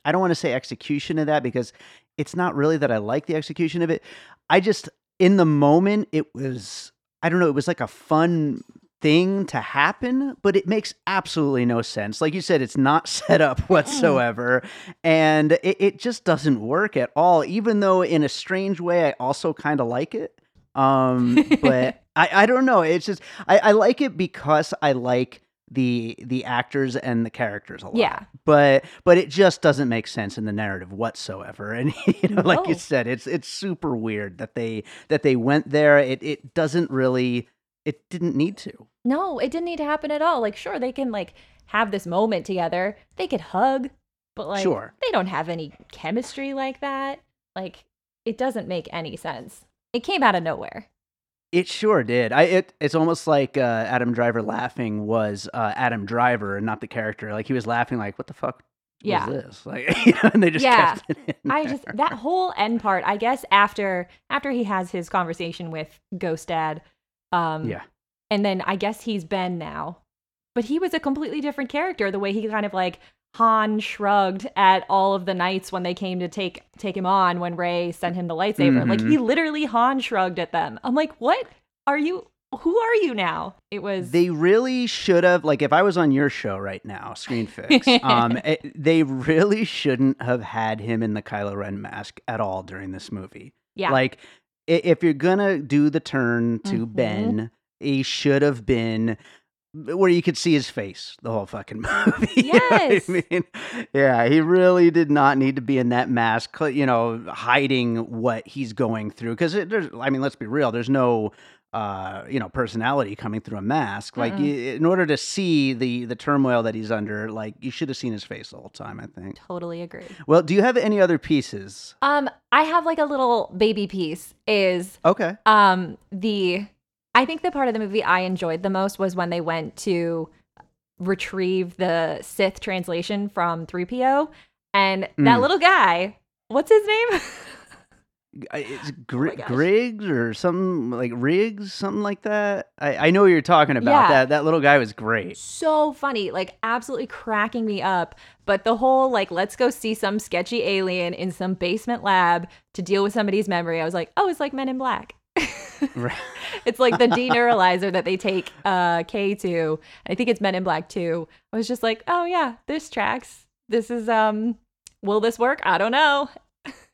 i don't want to say execution of that because it's not really that i like the execution of it i just in the moment it was i don't know it was like a fun thing to happen, but it makes absolutely no sense. Like you said, it's not set up whatsoever, and it, it just doesn't work at all. Even though, in a strange way, I also kind of like it. Um, but I, I don't know. It's just I, I like it because I like the the actors and the characters a lot. Yeah. But but it just doesn't make sense in the narrative whatsoever. And you know, like you said, it's it's super weird that they that they went there. It it doesn't really it didn't need to. No, it didn't need to happen at all. Like, sure, they can like have this moment together. They could hug, but like Sure. they don't have any chemistry like that. Like, it doesn't make any sense. It came out of nowhere. It sure did. I it it's almost like uh, Adam Driver laughing was uh, Adam Driver and not the character. Like he was laughing like, "What the fuck Yeah. was this?" Like, you know, and they just Yeah. kept it in I there. just that whole end part, I guess after after he has his conversation with Ghost Dad, um yeah, and then I guess he's Ben now. But he was a completely different character. The way he kind of like Han shrugged at all of the knights when they came to take take him on when Rey sent him the lightsaber. Like Mm-hmm. he literally Han shrugged at them. I'm like, what are you? Who are you now? It was they really should have. Like, if I was on your show right now, Screen Fix, um, it, they really shouldn't have had him in the Kylo Ren mask at all during this movie. yeah, Like, if you're gonna do the turn to Mhm. Ben, he should have been where you could see his face the whole fucking movie. You know Yes. I mean, yeah, he really did not need to be in that mask, you know, hiding what he's going through. Because there's, I mean, let's be real. There's no. Uh, you know, personality coming through a mask. Like, Mm-mm. in order to see the the turmoil that he's under, like you should have seen his face the whole time. I think. totally agree. Well, do you have any other pieces? Um, I have like a little baby piece. Is Okay. Um, the I think the part of the movie I enjoyed the most was when they went to retrieve the Sith translation from 3PO and that Mm. little guy, what's his name? It's Gr- gosh. Griggs or something like Riggs, something like that. I, I know what you're talking about. Yeah. That that little guy was great. so funny, like absolutely cracking me up. But the whole like let's go see some sketchy alien in some basement lab to deal with somebody's memory. I was like, "Oh, it's like Men in Black." It's like the deneuralyzer that they take uh, K to. I think it's Men in Black 2. I was just like, oh yeah, this tracks. This is um will this work? I don't know.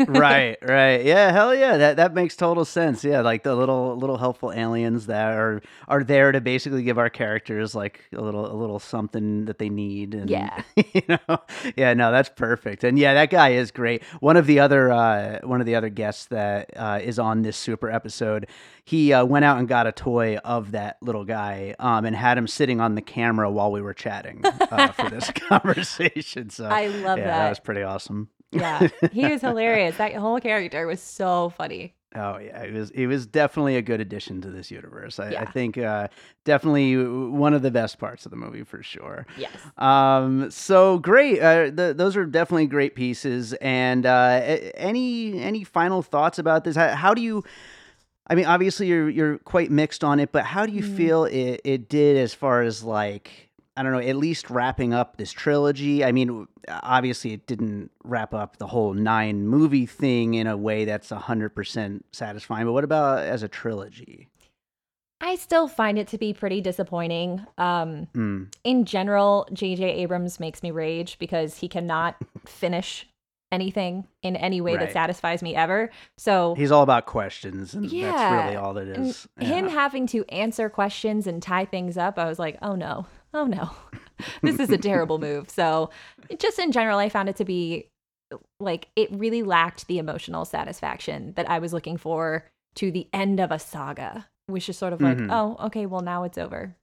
Right, right. Yeah, hell yeah. That that makes total sense. Yeah, like the little little helpful aliens that are are there to basically give our characters like a little a little something that they need. And, Yeah. you know. Yeah, no, that's perfect. And yeah, that guy is great. One of the other uh one of the other guests that uh is on this super episode, he uh, went out and got a toy of that little guy um and had him sitting on the camera while we were chatting uh, for this conversation. So I love yeah, that. that was pretty awesome. Yeah, he was hilarious. That whole character was so funny. Oh yeah, it was it was definitely a good addition to this universe. I, I think uh, definitely one of the best parts of the movie for sure. Yes. Um, so great. Uh, th those are definitely great pieces. And uh, any any final thoughts about this? How, how do you? I mean, obviously you're you're quite mixed on it, but how do you Mm. feel it it did as far as like I don't know, at least wrapping up this trilogy? I mean, obviously it didn't wrap up the whole nine movie thing in a way that's hundred percent satisfying. But what about as a trilogy? I still find it to be pretty disappointing. Um, Hmm. in general, J.J. Abrams makes me rage because he cannot finish anything in any way Right. that satisfies me ever. So He's all about questions, and that's really all it is. him having to answer questions and tie things up, I was like, oh no, oh no, this is a terrible move. So, just in general, I found it to be like it really lacked the emotional satisfaction that I was looking for to the end of a saga, which is sort of like, Mhm. oh, okay, well, now it's over.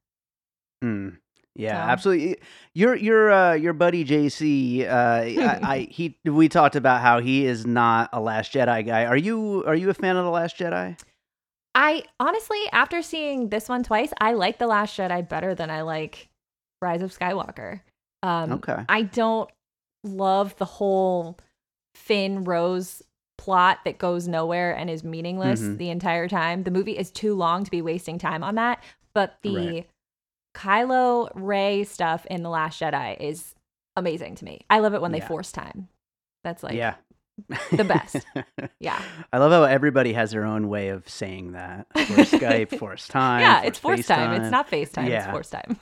Mm. Yeah, So- absolutely. Your your uh, your buddy JC, uh, I, I he we talked about how he is not a Last Jedi guy. Are you are you a fan of the Last Jedi? I honestly, after seeing this one twice, I like The Last Jedi better than I like Rise of Skywalker. Um, Okay. I don't love the whole Finn Rose plot that goes nowhere and is meaningless Mhm. the entire time. The movie is too long to be wasting time on that. But the Right. Kylo Rey stuff in The Last Jedi is amazing to me. I love it when they force time. That's like, yeah, the best. Yeah. I love how everybody has their own way of saying that. Force Skype, force time. yeah, it's force time. FaceTime. It's not FaceTime, it's force time.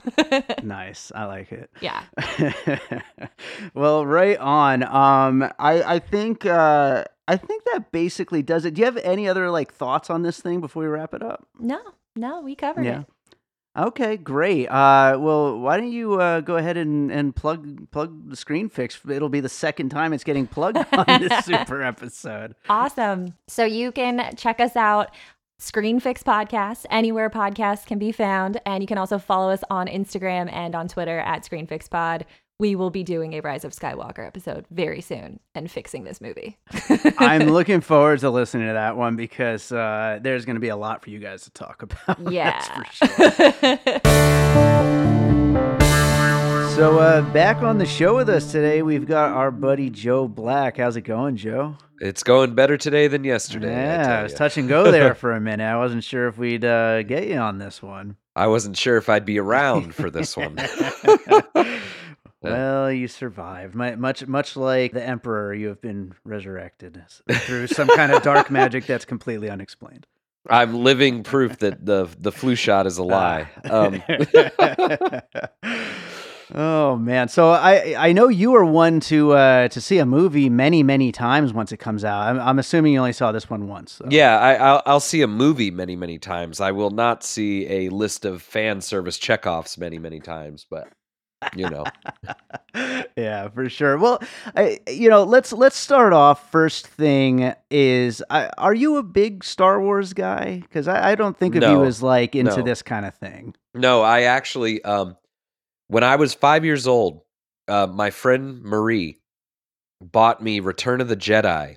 Nice, I like it. yeah. well, right on. Um, I I think uh, I think that basically does it. Do you have any other like thoughts on this thing before we wrap it up? No, no, we covered Yeah. it. Okay, great. Uh, well, why don't you uh, go ahead and, and plug plug the screen fix? It'll be the second time it's getting plugged on this super episode. Awesome. So you can check us out. Screen Fix Podcast, anywhere podcasts can be found. And you can also follow us on Instagram and on Twitter at Screen Fix Pod. We will be doing a Rise of Skywalker episode very soon and fixing this movie. I'm looking forward to listening to that one because uh, there's going to be a lot for you guys to talk about. yeah. that's for sure. So uh, back on the show with us today, we've got our buddy Joe Black. How's it going, Joe? It's going better today than yesterday. Yeah, tell I was touch and go there for a minute. I wasn't sure if we'd uh, get you on this one. I wasn't sure if I'd be around for this one. Well, you survived. Mi- Much, much like the Emperor, you have been resurrected through some kind of dark magic that's completely unexplained. I'm living proof that the the flu shot is a lie. Um, oh man! So I I know you are one to uh, to see a movie many many times once it comes out. I'm, I'm assuming you only saw this one once. so. yeah, I, I'll, I'll see a movie many many times. I will not see a list of fan service checkoffs many many times, but you know, yeah, for sure. Well, I, you know, let's let's start off. First thing is, I, are you a big Star Wars guy? Because I, I don't think of you No, as like into no. this kind of thing. no, I actually um, when I was five years old, uh, my friend Marie bought me Return of the Jedi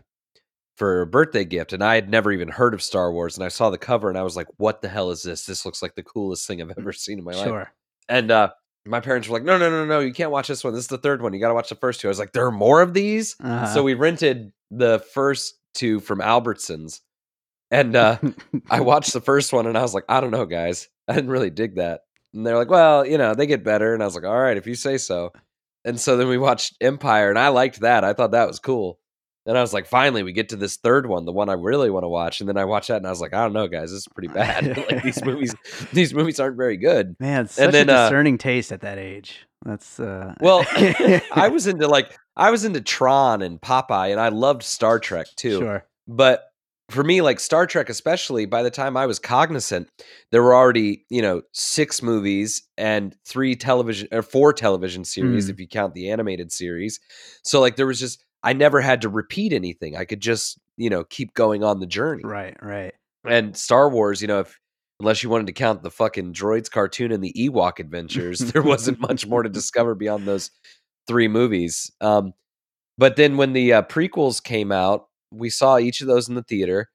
for a birthday gift, and I had never even heard of Star Wars. And I saw the cover, and I was like, "What the hell is this? This looks like the coolest thing I've ever seen in my life." Sure. And uh, my parents were like, "No, no, no, no! You can't watch this one. This is the third one. You got to watch the first two. I was like, "There are more of these." Uh-huh. So we rented the first two from Albertsons, and uh, I watched the first one, and I was like, "I don't know, guys. I didn't really dig that." And they're like, "Well, you know, they get better." And I was like, "All right, if you say so." And so then we watched Empire, and I liked that. I thought that was cool. And I was like, finally, we get to this third one, the one I really want to watch. And then I watched that, and I was like, I don't know, guys, this is pretty bad. like these movies, these movies aren't very good. Man, such then, a uh, discerning taste at that age. That's uh Well, I was into like I was into Tron and Popeye, and I loved Star Trek too. sure. But for me, like Star Trek, especially by the time I was cognizant, there were already you know six movies and three television or four television series Mm. if you count the animated series. So like there was just I never had to repeat anything. I could just you know keep going on the journey. Right, right. And Star Wars, you know, if unless you wanted to count the fucking droids cartoon and the Ewok adventures, there wasn't much more to discover beyond those three movies. Um, but then when the uh, prequels came out, we saw each of those in the theater,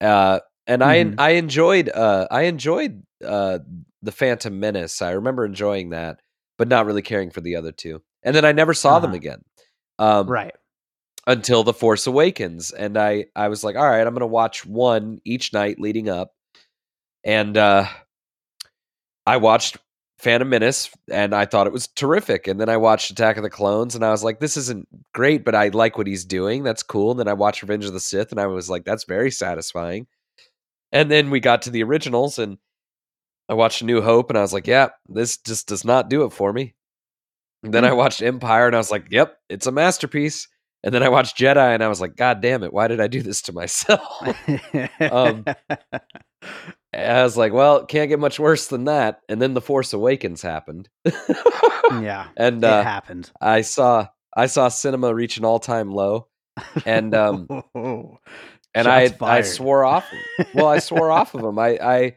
uh, and Mhm. I I enjoyed uh, I enjoyed uh, the Phantom Menace. I remember enjoying that, but not really caring for the other two. And then I never saw them Uh-huh. again. Um, Right. Until the force awakens and i i was like all right i'm gonna watch one each night leading up and uh i watched phantom menace and i thought it was terrific and then i watched attack of the clones and i was like this isn't great but i like what he's doing that's cool and then i watched revenge of the sith and i was like that's very satisfying and then we got to the originals and i watched new hope and i was like yeah this just does not do it for me and then i watched empire and i was like yep it's a masterpiece and then I watched Jedi and I was like, God damn it, why did I do this to myself? Um, I was like, well, can't get much worse than that. And then The Force Awakens happened. yeah. and it uh, happened. I saw I saw cinema reach an all time low. and, um, And I Shots I fired. swore off. Well, I swore off of them. I I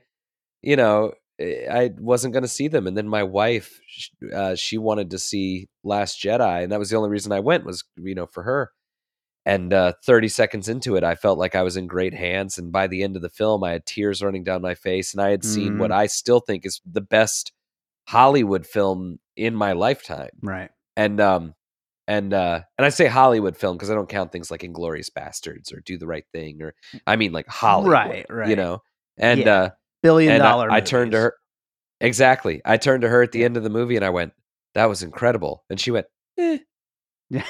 you know, I wasn't going to see them. And then my wife, uh, she wanted to see Last Jedi, and that was the only reason I went was you know for her. And uh, 30 seconds into it, I felt like I was in great hands. And by the end of the film, I had tears running down my face, and I had seen what I still think is the best Hollywood film in my lifetime. right. And um, and uh, and I say Hollywood film because I don't count things like Inglourious Basterds or Do the Right Thing or I mean like Hollywood, Right, right. You know, and Yeah. uh, Billion dollar. I- I, turned to her. Exactly. I turned to her at the end of the movie and I went, "That was incredible." And she went, eh.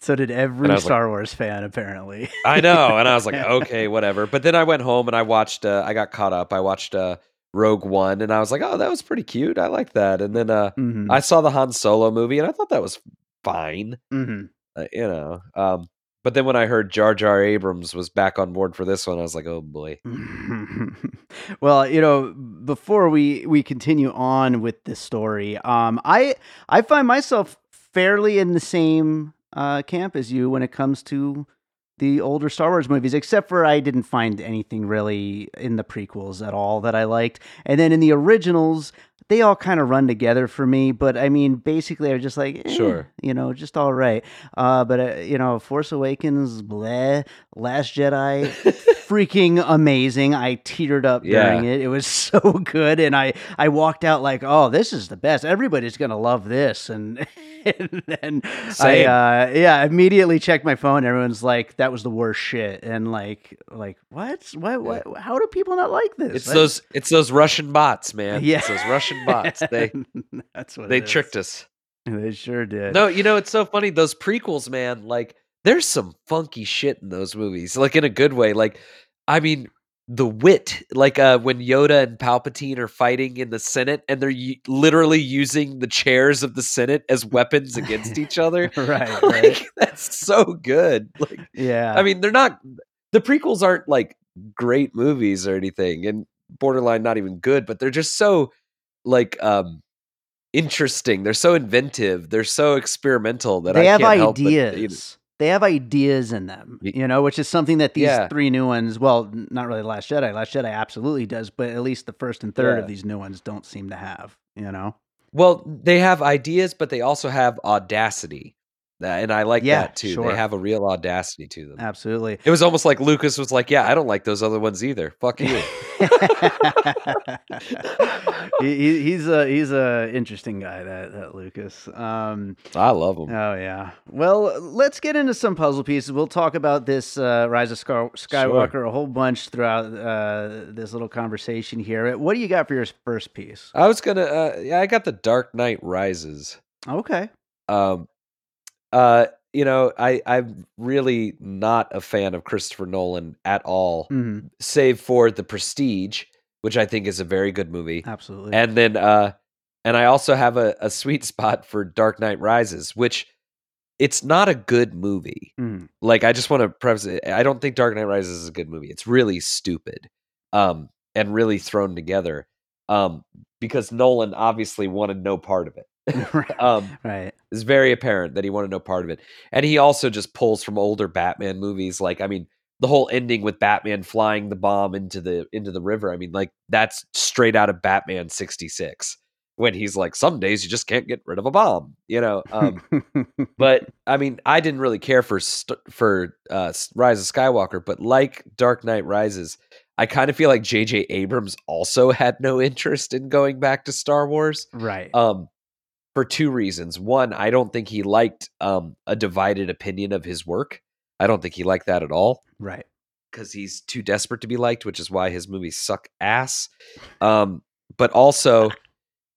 so did every was like- Star Wars fan, apparently. "I know," and I was like, "Okay, whatever." But then I went home and I watched. Uh, I got caught up. I watched uh, Rogue One, and I was like, "Oh, that was pretty cute. I like that." And then uh, Mhm, I saw the Han Solo movie, and I thought that was fine. mhm. Uh, you know. Um, but then when I heard Jar Jar Abrams was back on board for this one, I was like, "Oh boy." well, you know, before we we continue on with this story, um, I I find myself fairly in the same uh, camp as you when it comes to the older Star Wars movies, except for I didn't find anything really in the prequels at all that I liked, and then in the originals. They all kind of run together for me, but I mean, basically, I was just like, eh, Sure. you know, just all right. Uh, but uh, you know, Force Awakens, bleh, Last Jedi, freaking amazing. I teetered up during it. It was so good, and I I walked out like, oh, this is the best. Everybody's gonna love this, and and then Same. I uh, yeah immediately checked my phone. Everyone's like, that was the worst shit, and like like what what what? How do people not like this? It's those it's those Russian bots, man. Yeah. It's those Russian bots. They that's what they tricked us. They sure did. No, you know it's so funny. Those prequels, man. Like, there's some funky shit in those movies. Like in a good way. Like, I mean, the wit. Like uh, when Yoda and Palpatine are fighting in the Senate, and they're u- literally using the chairs of the Senate as weapons against each other. right, right. that's so good. Like, yeah. I mean, they're not. The prequels aren't like great movies or anything, and borderline not even good. But they're just so like um interesting. They're so inventive. They're so experimental that they I have can't help but, ideas. you know- they have ideas in them, you know, which is something that these Yeah. three new ones, well, not really Last Jedi. Last Jedi absolutely does, but at least the first and third of these new ones don't seem to have, you know. well, they have ideas, but they also have audacity, and I like Yeah, that too. sure. They have a real audacity to them. Absolutely. It was almost like Lucas was like, "Yeah, I don't like those other ones either. Fuck you." he, he- he's a he's a interesting guy that that Lucas. Um, I love him. Oh yeah. Well, let's get into some puzzle pieces. We'll talk about this uh, Rise of Scar- Skywalker a whole bunch throughout uh, this little conversation here. What do you got for your first piece? I was gonna. Uh, yeah, I got the Dark Knight Rises. Okay. um uh you know i i'm really not a fan of christopher nolan at all Mhm. save for the prestige which i think is a very good movie Absolutely. and then uh and i also have a, a sweet spot for dark knight rises which it's not a good movie Mhm. like i just want to preface it i don't think dark knight rises is a good movie it's really stupid um and really thrown together um because nolan obviously wanted no part of it. um right. it's very apparent that he wanted no part of it. And he also just pulls from older Batman movies. Like, I mean, the whole ending with Batman flying the bomb into the into the river. I mean, like that's straight out of Batman 66. when he's like, some days you just can't get rid of a bomb, you know. Um, but I mean, I didn't really care for st- for uh, Rise of Skywalker, but like Dark Knight Rises, I kind of feel like J.J. Abrams also had no interest in going back to Star Wars. right. Um, for two reasons. One, I don't think he liked um a divided opinion of his work. I don't think he liked that at all right. because he's too desperate to be liked, which is why his movies suck ass. Um, but also,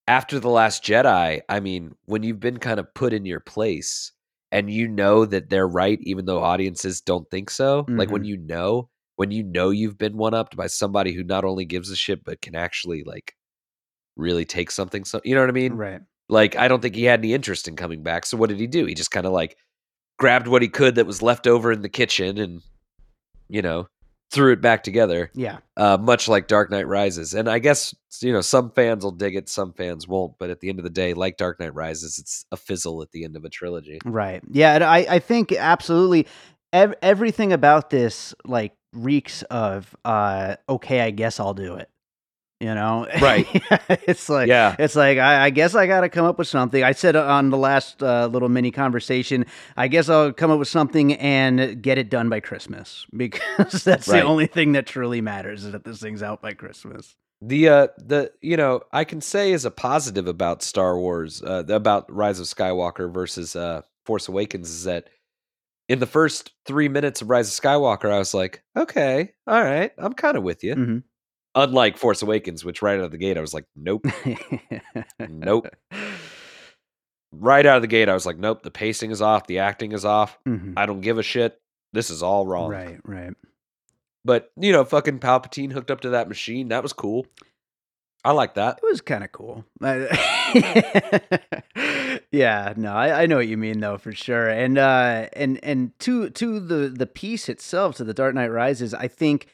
after the Last Jedi, I mean, when you've been kind of put in your place and you know that they're right, even though audiences don't think so, like when you know, when you know you've been one upped by somebody who not only gives a shit but can actually like really take something. So you know what I mean? Right. Like, I don't think he had any interest in coming back. So what did he do? He just kind of like grabbed what he could that was left over in the kitchen and, you know, threw it back together, Yeah. uh, much like Dark Knight Rises. And I guess, you know, some fans will dig it, some fans won't. But at the end of the day, like Dark Knight Rises, it's a fizzle at the end of a trilogy. Right. Yeah. And I, I think absolutely ev- everything about this like reeks of, uh, okay, I guess I'll do it. You know? Right. it's like, Yeah. It's like I, I guess I got to come up with something. I said on the last uh, little mini conversation, I guess I'll come up with something and get it done by Christmas because that's the only thing that truly matters is that this thing's out by Christmas. The uh the you know I can say as a positive about Star Wars uh about Rise of Skywalker versus uh Force Awakens is that in the first 3 minutes of Rise of Skywalker I was like okay all right I'm kind of with you Mhm. Unlike Force Awakens which right out of the gate I was like nope Nope. right out of the gate I was like nope the pacing is off the acting is off Mhm. I don't give a shit this is all wrong Right. Right. but you know fucking Palpatine hooked up to that machine that was cool I like that It was kind of cool. Yeah, no, I, I know what you mean though for sure. And uh and and to to the the piece itself to the Dark Knight Rises, I think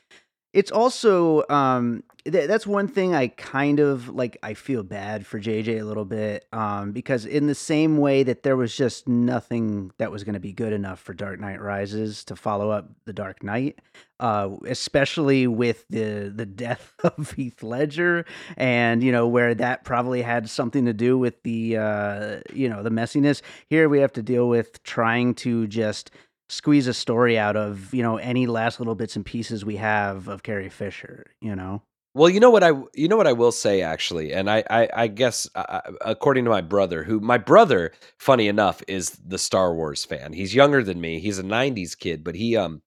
it's also um th- that's one thing I kind of like I feel bad for JJ a little bit um because in the same way that there was just nothing that was going to be good enough for Dark Knight Rises to follow up The Dark Knight uh especially with the the death of Heath Ledger and you know where that probably had something to do with the uh you know the messiness. Here we have to deal with trying to just squeeze a story out of you know any last little bits and pieces we have of Carrie Fisher you know Well, you know what I you know what I will say actually, and I I, I guess uh, according to my brother, who my brother, funny enough, is the Star Wars fan. He's younger than me. He's a '90s kid, but he um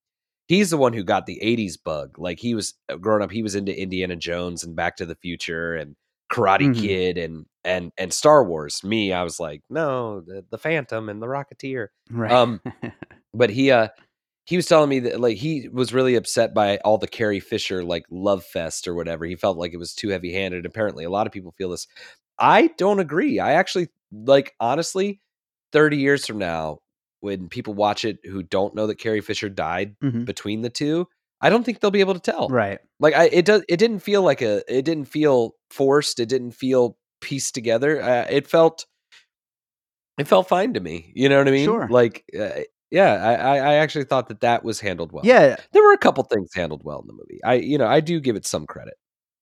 he's the one who got the '80s bug. Like he was uh, growing up, he was into Indiana Jones and Back to the Future and Karate Mhm. Kid and and and Star Wars. Me, I was like, no, the, the Phantom and the Rocketeer. right Um, but he uh he was telling me that like he was really upset by all the Carrie Fisher like love fest or whatever. He felt like it was too heavy handed. Apparently, a lot of people feel this. I don't agree. I actually like honestly, thirty years from now, when people watch it who don't know that Carrie Fisher died Mhm. between the two, I don't think they'll be able to tell. right Like I, it does. It didn't feel like a. It didn't feel forced. It didn't feel pieced together. Uh, it felt. It felt fine to me. You know what I mean? Sure. Like, uh, yeah, I, I I actually thought that that was handled well. yeah there were a couple things handled well in the movie. I, you know, I do give it some credit.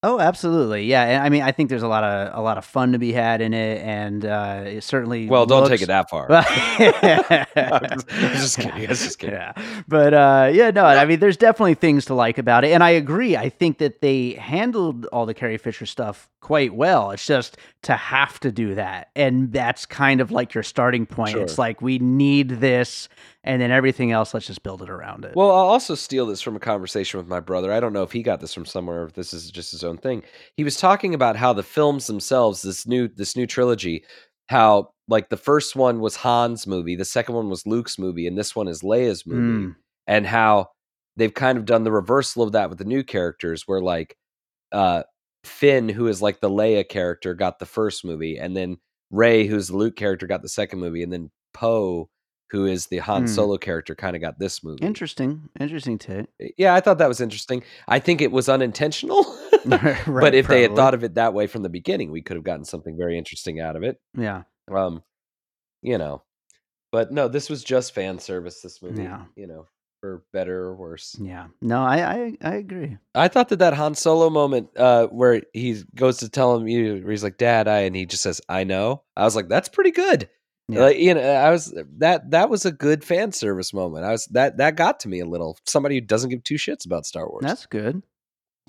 Oh, absolutely. Yeah, and I mean, I think there's a lot of a lot of fun to be had in it, and uh, it certainly. Well, don't take it that far. I'm just- I'm just kidding, I'm just kidding. Yeah, but uh, yeah, no, I mean, there's definitely things to like about it, and I agree. I think that they handled all the Carrie Fisher stuff quite well. It's just to have to do that, and that's kind of like your starting point. Sure. It's like we need this, and then everything else. Let's just build it around it. Well, I'll also steal this from a conversation with my brother. I don't know if he got this from somewhere or if this is just his own thing. He was talking about how the films themselves, this new this new trilogy, how like the first one was Han's movie, the second one was Luke's movie, and this one is Leia's movie, Mm, and how they've kind of done the reversal of that with the new characters, where like uh Finn, who is like the Leia character, got the first movie, and then Rey, who's the Luke character, got the second movie, and then Poe, who is the Han Hmm. Solo character, kind of got this movie. interesting, interesting take. Yeah, I thought that was interesting. I think it was unintentional. but if they had thought of it that way from the beginning, we could have gotten something very interesting out of it. yeah, Um, you know. But no, this was just fan service, this movie. Yeah. You know, for better or worse. Yeah. No, I I, I agree. I thought that that Han Solo moment uh, where he goes to tell him, you, he's like, "Dad," I, and he just says, "I know." I was like, "That's pretty good." Yeah. Like, you know, I was that that was a good fan service moment. I was that that got to me a little. Somebody who doesn't give two shits about Star Wars. That's good.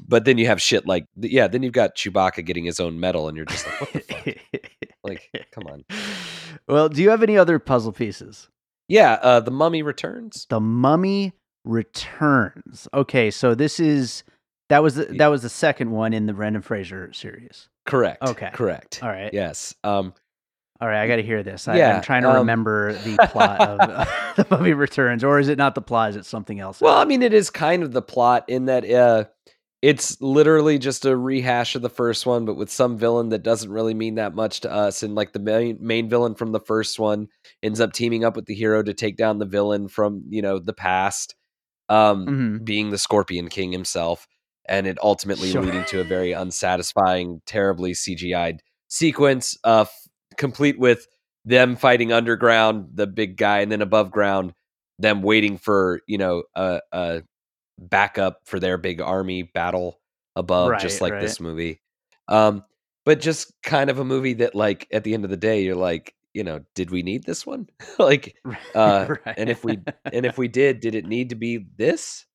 but then you have shit like, yeah, then you've got Chewbacca getting his own medal, and you're just like, what the fuck? Like, come on. Well, do you have any other puzzle pieces? Yeah, uh, the Mummy returns. The Mummy Returns. Okay, so this is that was the, that was the second one in the Brendan Fraser series. Correct. Okay. Correct. All right. Yes. Um. All right, I got to hear this. I, Yeah, I'm trying to um, remember the plot of uh, the Mummy Returns, or is it not the plot? Is it something else? Well, I mean, it is kind of the plot in that uh, it's literally just a rehash of the first one, but with some villain that doesn't really mean that much to us. And like the main main villain from the first one ends up teaming up with the hero to take down the villain from you know the past, um, Mhm. being the Scorpion King himself, and it ultimately Sure. leading to a very unsatisfying, terribly CGI'd sequence, uh, f- complete with them fighting underground, the big guy, and then above ground, them waiting for you know a, a backup for their big army battle above, just like right. this movie. Um, but just kind of a movie that, like, at the end of the day, you're like, you know, did we need this one? like, uh, Right. and if we and if we did, did it need to be this?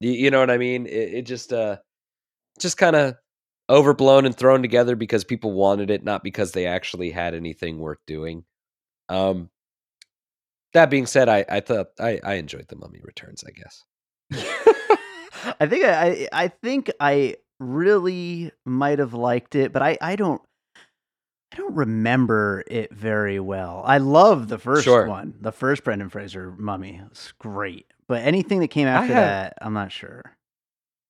You, you know what I mean? It, it just uh, just kind of overblown and thrown together because people wanted it, not because they actually had anything worth doing. Um, that being said, I I thought I I enjoyed the Mummy Returns. I guess. I think I, I think I really might have liked it, but I I don't I don't remember it very well. I love the first Sure. one, the first Brendan Fraser Mummy. It's great, but anything that came after have- that, I'm not sure.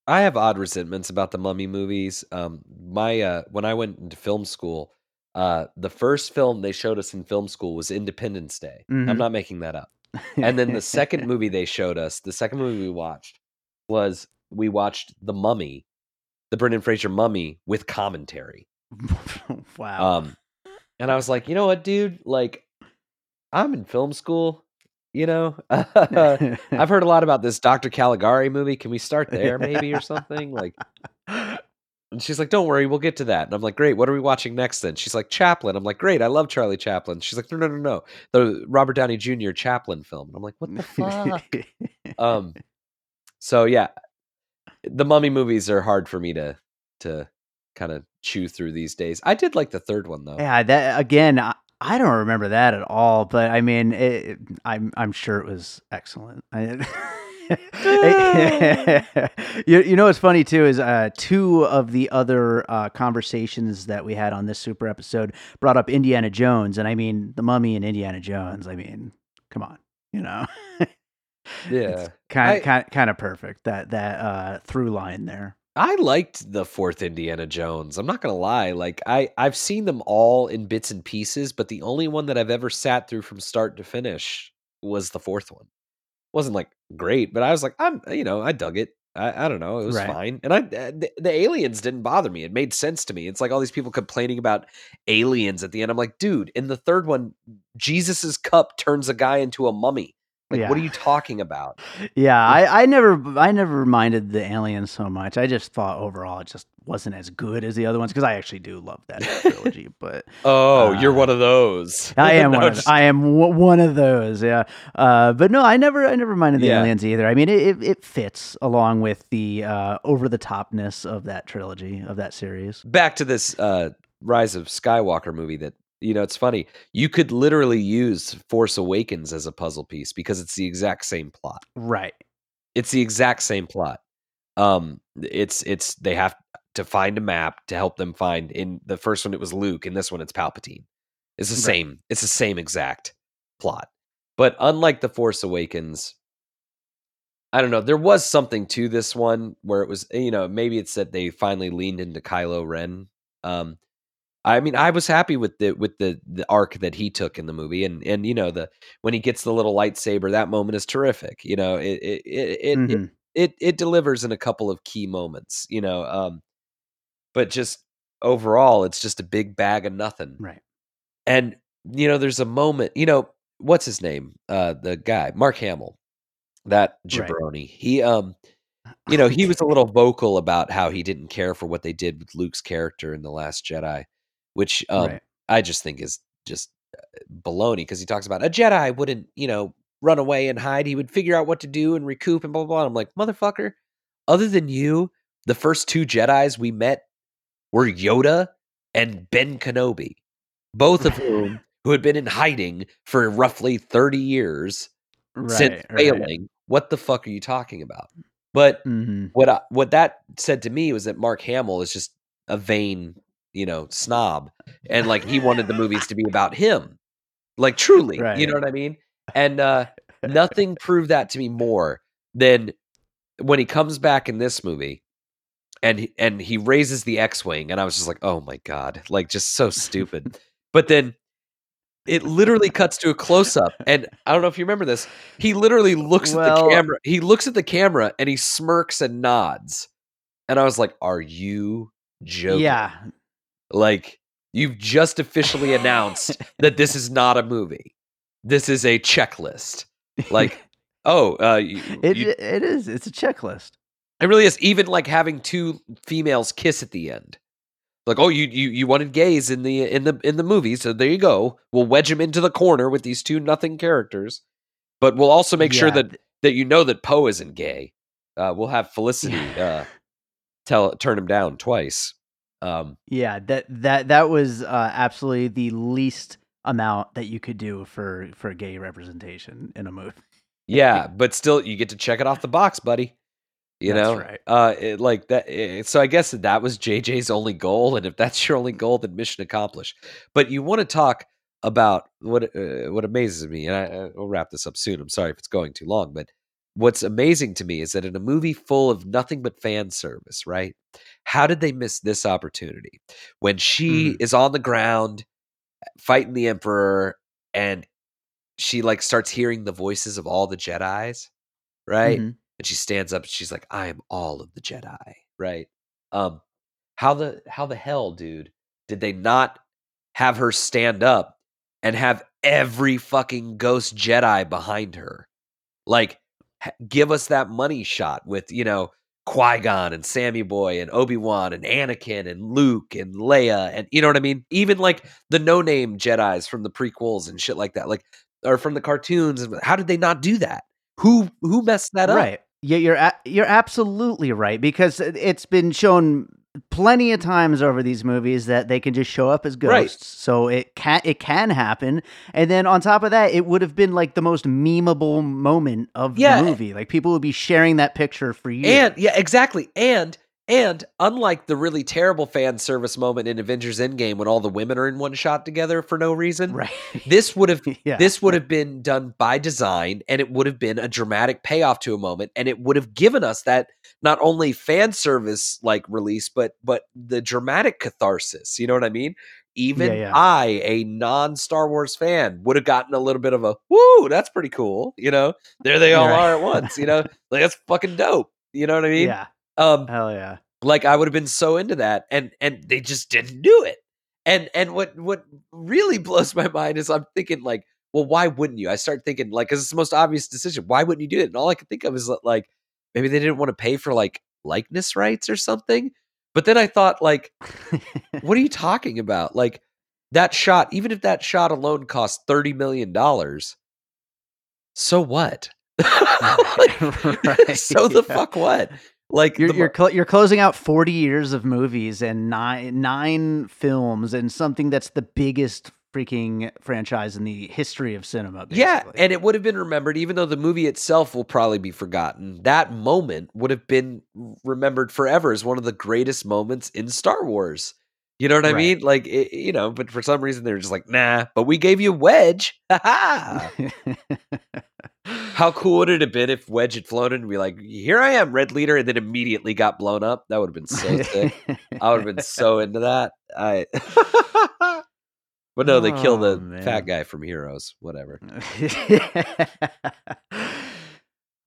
I have odd resentments about the Mummy movies. Um, my uh, when I went into film school, uh, the first film they showed us in film school was Independence Day. Mhm. I'm not making that up. And then the second movie they showed us, the second movie we watched was we watched The Mummy, the Brendan Fraser Mummy with commentary. wow. Um, and I was like, you know what, dude? Like, I'm in film school. You know, I've heard a lot about this Dr. Caligari movie. Can we start there, maybe, or something? Like, and she's like, "Don't worry, we'll get to that." And I'm like, "Great, what are we watching next?" Then she's like, "Chaplin." I'm like, "Great, I love Charlie Chaplin." She's like, "No, no, no, no, the Robert Downey Jr. Chaplin film." And I'm like, "What the fuck?" um, so yeah, the Mummy movies are hard for me to to kind of chew through these days. I did like the third one though. yeah, that again. I, I don't remember that at all, but I mean, it, I'm I'm sure it was excellent. I, you, you know what's funny too is uh, two of the other uh, conversations that we had on this super episode brought up Indiana Jones, and I mean the Mummy and Indiana Jones. I mean, come on, you know, Yeah. kind kind kind of perfect that that uh, through line there. I liked the fourth Indiana Jones. I'm not gonna lie. Like I, I've seen them all in bits and pieces, but the only one that I've ever sat through from start to finish was the fourth one. wasn't like great, but I was like, I'm, you know, I dug it. I, I don't know, it was Right. fine, and I, uh, the, the aliens didn't bother me. It made sense to me. It's like all these people complaining about aliens at the end. I'm like, dude, in the third one, Jesus's cup turns a guy into a mummy. Like, what are you talking about? Yeah, I, I never I never minded the aliens so much. I just thought overall it just wasn't as good as the other ones because I actually do love that trilogy. But Oh, you're Uh, one of those. I am No, one of I am w- one of those. Yeah, uh, but no, I never I never minded the Yeah. aliens either. I mean, it, it, it fits along with the uh, over the topness of that trilogy of that series. back to this uh rise of skywalker movie that you know it's funny you could literally use force awakens as a puzzle piece because it's the exact same plot Right. it's the exact same plot um it's it's they have to find a map to help them find in the first one it was luke in this one it's palpatine it's the Right. same it's the same exact plot but unlike the force awakens I don't know. There was something to this one where it was, you know, maybe it's that they finally leaned into Kylo Ren. Um, I mean, I was happy with the with the the arc that he took in the movie, and and you know the when he gets the little lightsaber, that moment is terrific. You know, it it it it, it, it, it delivers in a couple of key moments. You know, um, but just overall, it's just a big bag of nothing. Right. And you know, there's a moment. You know, what's his name? Uh, the guy, Mark Hamill. That Right. jabroni. He um you know, he was a little vocal about how he didn't care for what they did with Luke's character in The Last Jedi, which um Right. I just think is just uh, baloney because he talks about a Jedi wouldn't, you know, run away and hide. He would figure out what to do and recoup and blah blah blah. I'm like, motherfucker, other than you, the first two Jedi's we met were Yoda and Ben Kenobi, both of whom who had been in hiding for roughly 30 years since Right. Right. failing. What the fuck are you talking about? But hmm what I, what that said to me was that Mark Hamill is just a vain, you know, snob, and like he wanted the movies to be about him, like truly, you know what I mean? And uh, nothing proved that to me more than when he comes back in this movie, and he, and he raises the X-wing, and I was just like, oh my god, like just so stupid. but then it literally cuts to a close-up, and I don't know if you remember this. He literally looks at the camera. He looks at the camera and he smirks and nods. And I was like, "Are you joking? Yeah. Like you've just officially announced that this is not a movie. This is a checklist. Like, oh, uh, you, It, you- it is. It's a checklist. it really is. Even like having two females kiss at the end. Like, oh, you you you wanted gays in the in the in the movie, so there you go. We'll wedge them into the corner with these two nothing characters, but we'll also make sure that that you know that Poe isn't gay. Uh, we'll have Felicity uh, tell turn him down twice. Um, Yeah, that that that was uh, absolutely the least amount that you could do for for gay representation in a movie. yeah, but still, you get to check it off the box, buddy. You That's know, right. uh, it, like that. eh, so I guess that, was JJ's only goal, and if that's your only goal, then mission accomplished. But you want to talk about what uh, what amazes me, and I, we'll wrap this up soon. I'm sorry if it's going too long, but what's amazing to me is that in a movie full of nothing but fan service, right? How did they miss this opportunity when she Mhm. is on the ground fighting the emperor and she like starts hearing the voices of all the jedis right Mhm. and she stands up and she's like i am all of the jedi right um how the how the hell dude did they not have her stand up and have every fucking ghost jedi behind her like give us that money shot with you know Qui-Gon and Sammy Boy and Obi-Wan and Anakin and Luke and Leia and you know what I mean? Even like the no-name Jedi's from the prequels and shit like that. Like or from the cartoons. How did they not do that? Who who messed that up? Right. Yeah, you're a- you're absolutely right because it's been shown plenty of times over these movies that they can just show up as Right. ghosts. So it can it can happen. And then on top of that, it would have been like the most memeable moment of Yeah. the movie. Like people would be sharing that picture for years. And yeah, exactly. And and unlike the really terrible fan service moment in Avengers Endgame when all the women are in one shot together for no reason, right. this would have yeah. This would have been done by design and it would have been a dramatic payoff to a moment and it would have given us that not only fan service like release but but the dramatic catharsis, you know what I mean? Even Yeah, yeah. I, a non-Star Wars fan, would have gotten a little bit of a woo, that's pretty cool, you know? There they all Right. are at once, you know? Like that's fucking dope. You know what I mean? yeah. Um Hell yeah. like I would have been so into that, and and they just didn't do it. And and what what really blows my mind is I'm thinking like, well, why wouldn't you? I start thinking like, because it's the most obvious decision. Why wouldn't you do it? And all I could think of is like, maybe they didn't want to pay for like likeness rights or something. But then I thought like, what are you talking about? Like that shot, even if that shot alone cost thirty million dollars, so what? Right, so the yeah. fuck what? Like You're the you're, cl- you're closing out 40 years of movies and nine nine films and something that's the biggest freaking franchise in the history of cinema. Yeah, and it would have been remembered, even though the movie itself will probably be forgotten. That moment would have been remembered forever as one of the greatest moments in Star Wars. You know what I Right. mean? Like, it, you know, but for some reason they're just like, nah. But we gave you Wedge. Ha ha! How cool would it have been if Wedge had flown in and be like, "Here I am, Red Leader," and then immediately got blown up? That would have been so sick. I would have been so into that. I. but no, they kill the Oh, fat guy from Heroes. Whatever.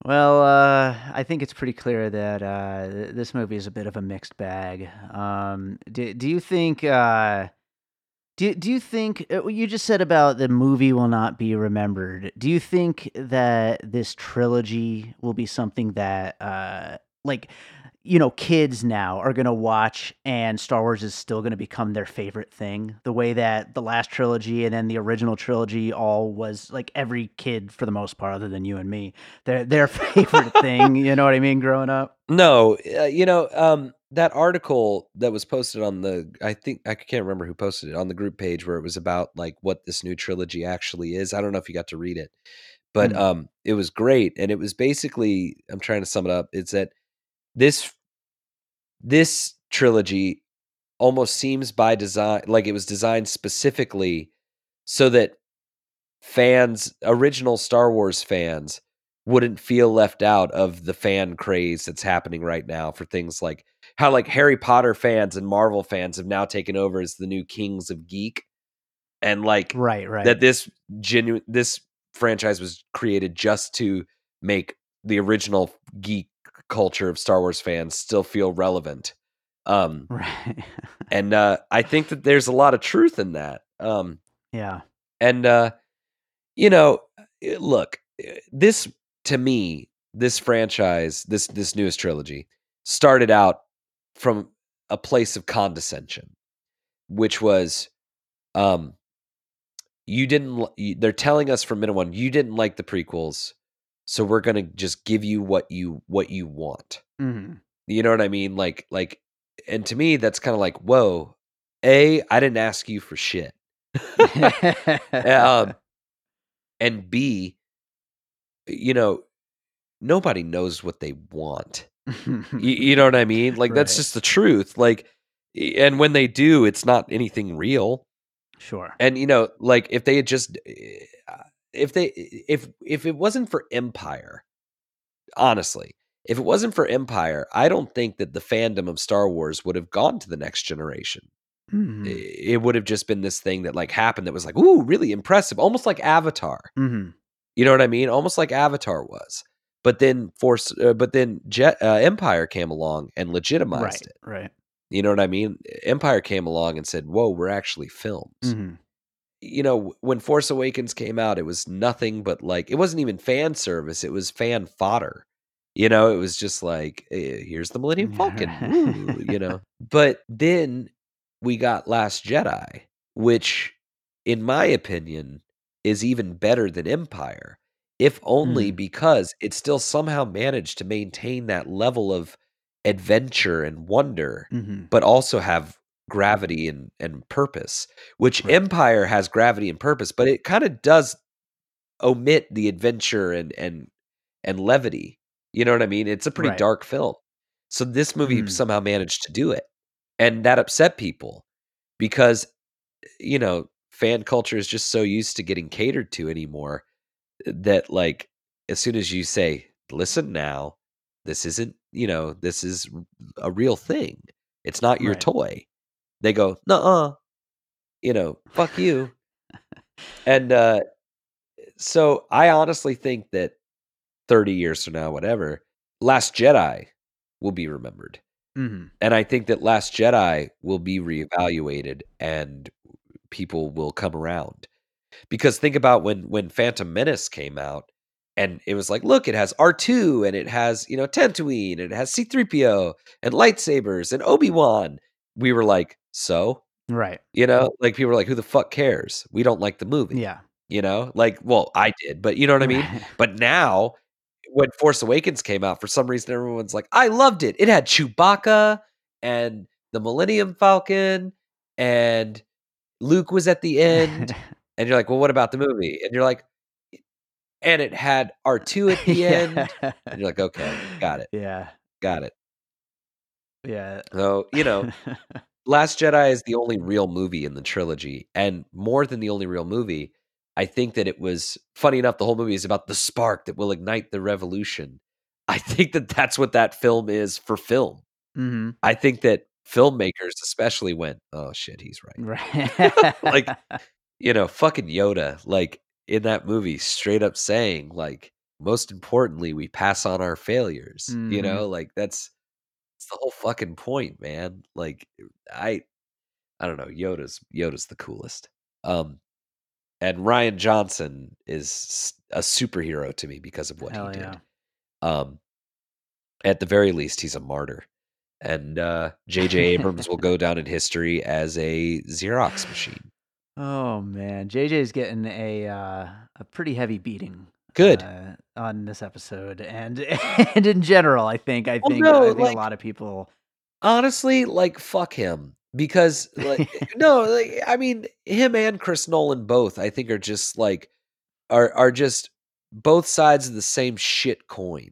well, uh, I think it's pretty clear that uh, th- this movie is a bit of a mixed bag. Um, do, do you think? Uh, Do do you think uh, you just said about the movie will not be remembered? Do you think that this trilogy will be something that uh like you know kids now are going to watch and Star Wars is still going to become their favorite thing the way that the last trilogy and then the original trilogy all was like every kid for the most part other than you and me their their favorite thing, you know what I mean growing up? No, uh, you know, um, that article that was posted on the, I think I can't remember who posted it on the group page where it was about like what this new trilogy actually is. I don't know if you got to read it, but Mm. um, it was great, and it was basically, I'm trying to sum it up. It's that this this trilogy almost seems by design like it was designed specifically so that fans, original Star Wars fans, wouldn't feel left out of the fan craze that's happening right now for things like how like Harry Potter fans and Marvel fans have now taken over as the new kings of geek and like Right, right. that this genuine this franchise was created just to make the original geek culture of Star Wars fans still feel relevant. Um right. and uh I think that there's a lot of truth in that. Um yeah. and uh you know, eh, look, eh, this to me, this franchise, this this newest trilogy started out from a place of condescension, which was um you didn't they're telling us from minute 1 you didn't like the prequels, so we're going to just give you what you what you want. Mhm. You know what I mean? Like like and to me that's kind of like, whoa, A, I didn't ask you for shit. um, and B, you know, nobody knows what they want. You, you know what I mean? Like that's just the truth. Like, and when they do, it's not anything real. sure. And you know, like if they had just, uh, if they, if if it wasn't for Empire, honestly, if it wasn't for Empire, I don't think that the fandom of Star Wars would have gone to the next generation Mhm. it would have just been this thing that like happened that was like ooh really impressive almost like avatar Mhm. you know what i mean almost like avatar was but then force uh, but then jet uh, empire came along and legitimized Right. it Right. you know what i mean empire came along and said whoa we're actually films Mhm. you know when force awakens came out it was nothing but like it wasn't even fan service it was fan fodder you know it was just like eh, here's the millennium falcon right. You know but then we got last jedi which in my opinion is even better than empire if only Mhm. because it still somehow managed to maintain that level of adventure and wonder Mhm. but also have gravity and, and purpose, which Right. Empire has gravity and purpose, but it kind of does omit the adventure and and and levity. You know what I mean? It's a pretty Right. dark film. So this movie Mm. somehow managed to do it. And that upset people because you know, fan culture is just so used to getting catered to anymore that like as soon as you say, "Listen now, this isn't, you know, this is a real thing. It's not your Right. toy." They go, "Nuh-uh." You know, "Fuck you." and uh so I honestly think that 30 years from now, whatever, Last Jedi will be remembered. Mhm. And I think that Last Jedi will be reevaluated and people will come around. Because think about when when Phantom Menace came out and it was like, look, it has R2 and it has, you know, Tatooine and it has C3PO and lightsabers and Obi-Wan. We were like, so, Right. you know, like people were like, who the fuck cares? We don't like the movie. Yeah. You know, like, well, I did, but you know what I mean? But now, when Force Awakens came out, for some reason, everyone's like, I loved it. It had Chewbacca and the Millennium Falcon, and Luke was at the end. and you're like, well, what about the movie? And you're like, and it had R2 at the end. And you're like, okay, got it, Yeah. got it. Yeah. So, you know, Last Jedi is the only real movie in the trilogy. And more than the only real movie, I think that it was funny enough. The whole movie is about the spark that will ignite the revolution. I think that that's what that film is for film. Mhm. I think that filmmakers, especially, went, oh shit, he's right. Right. Like, You know, fucking Yoda, like in that movie, straight up saying, like, most importantly, we pass on our failures. You Mhm. know, like that's, that's the whole fucking point, man. Like, I, I don't know. Yoda's Yoda's the coolest. Um, and Rian Johnson is a superhero to me because of what Hell he did. yeah. Um, at the very least, he's a martyr. And uh, J.J. Abrams will go down in history as a Xerox machine. Oh man, JJ's getting a uh, a pretty heavy beating. Good. uh, on this episode, and and in general, I think I think no, I think like- a lot of people. Honestly, like fuck him because like no, like, I mean him and Chris Nolan both I think are just like are are just both sides of the same shit coin,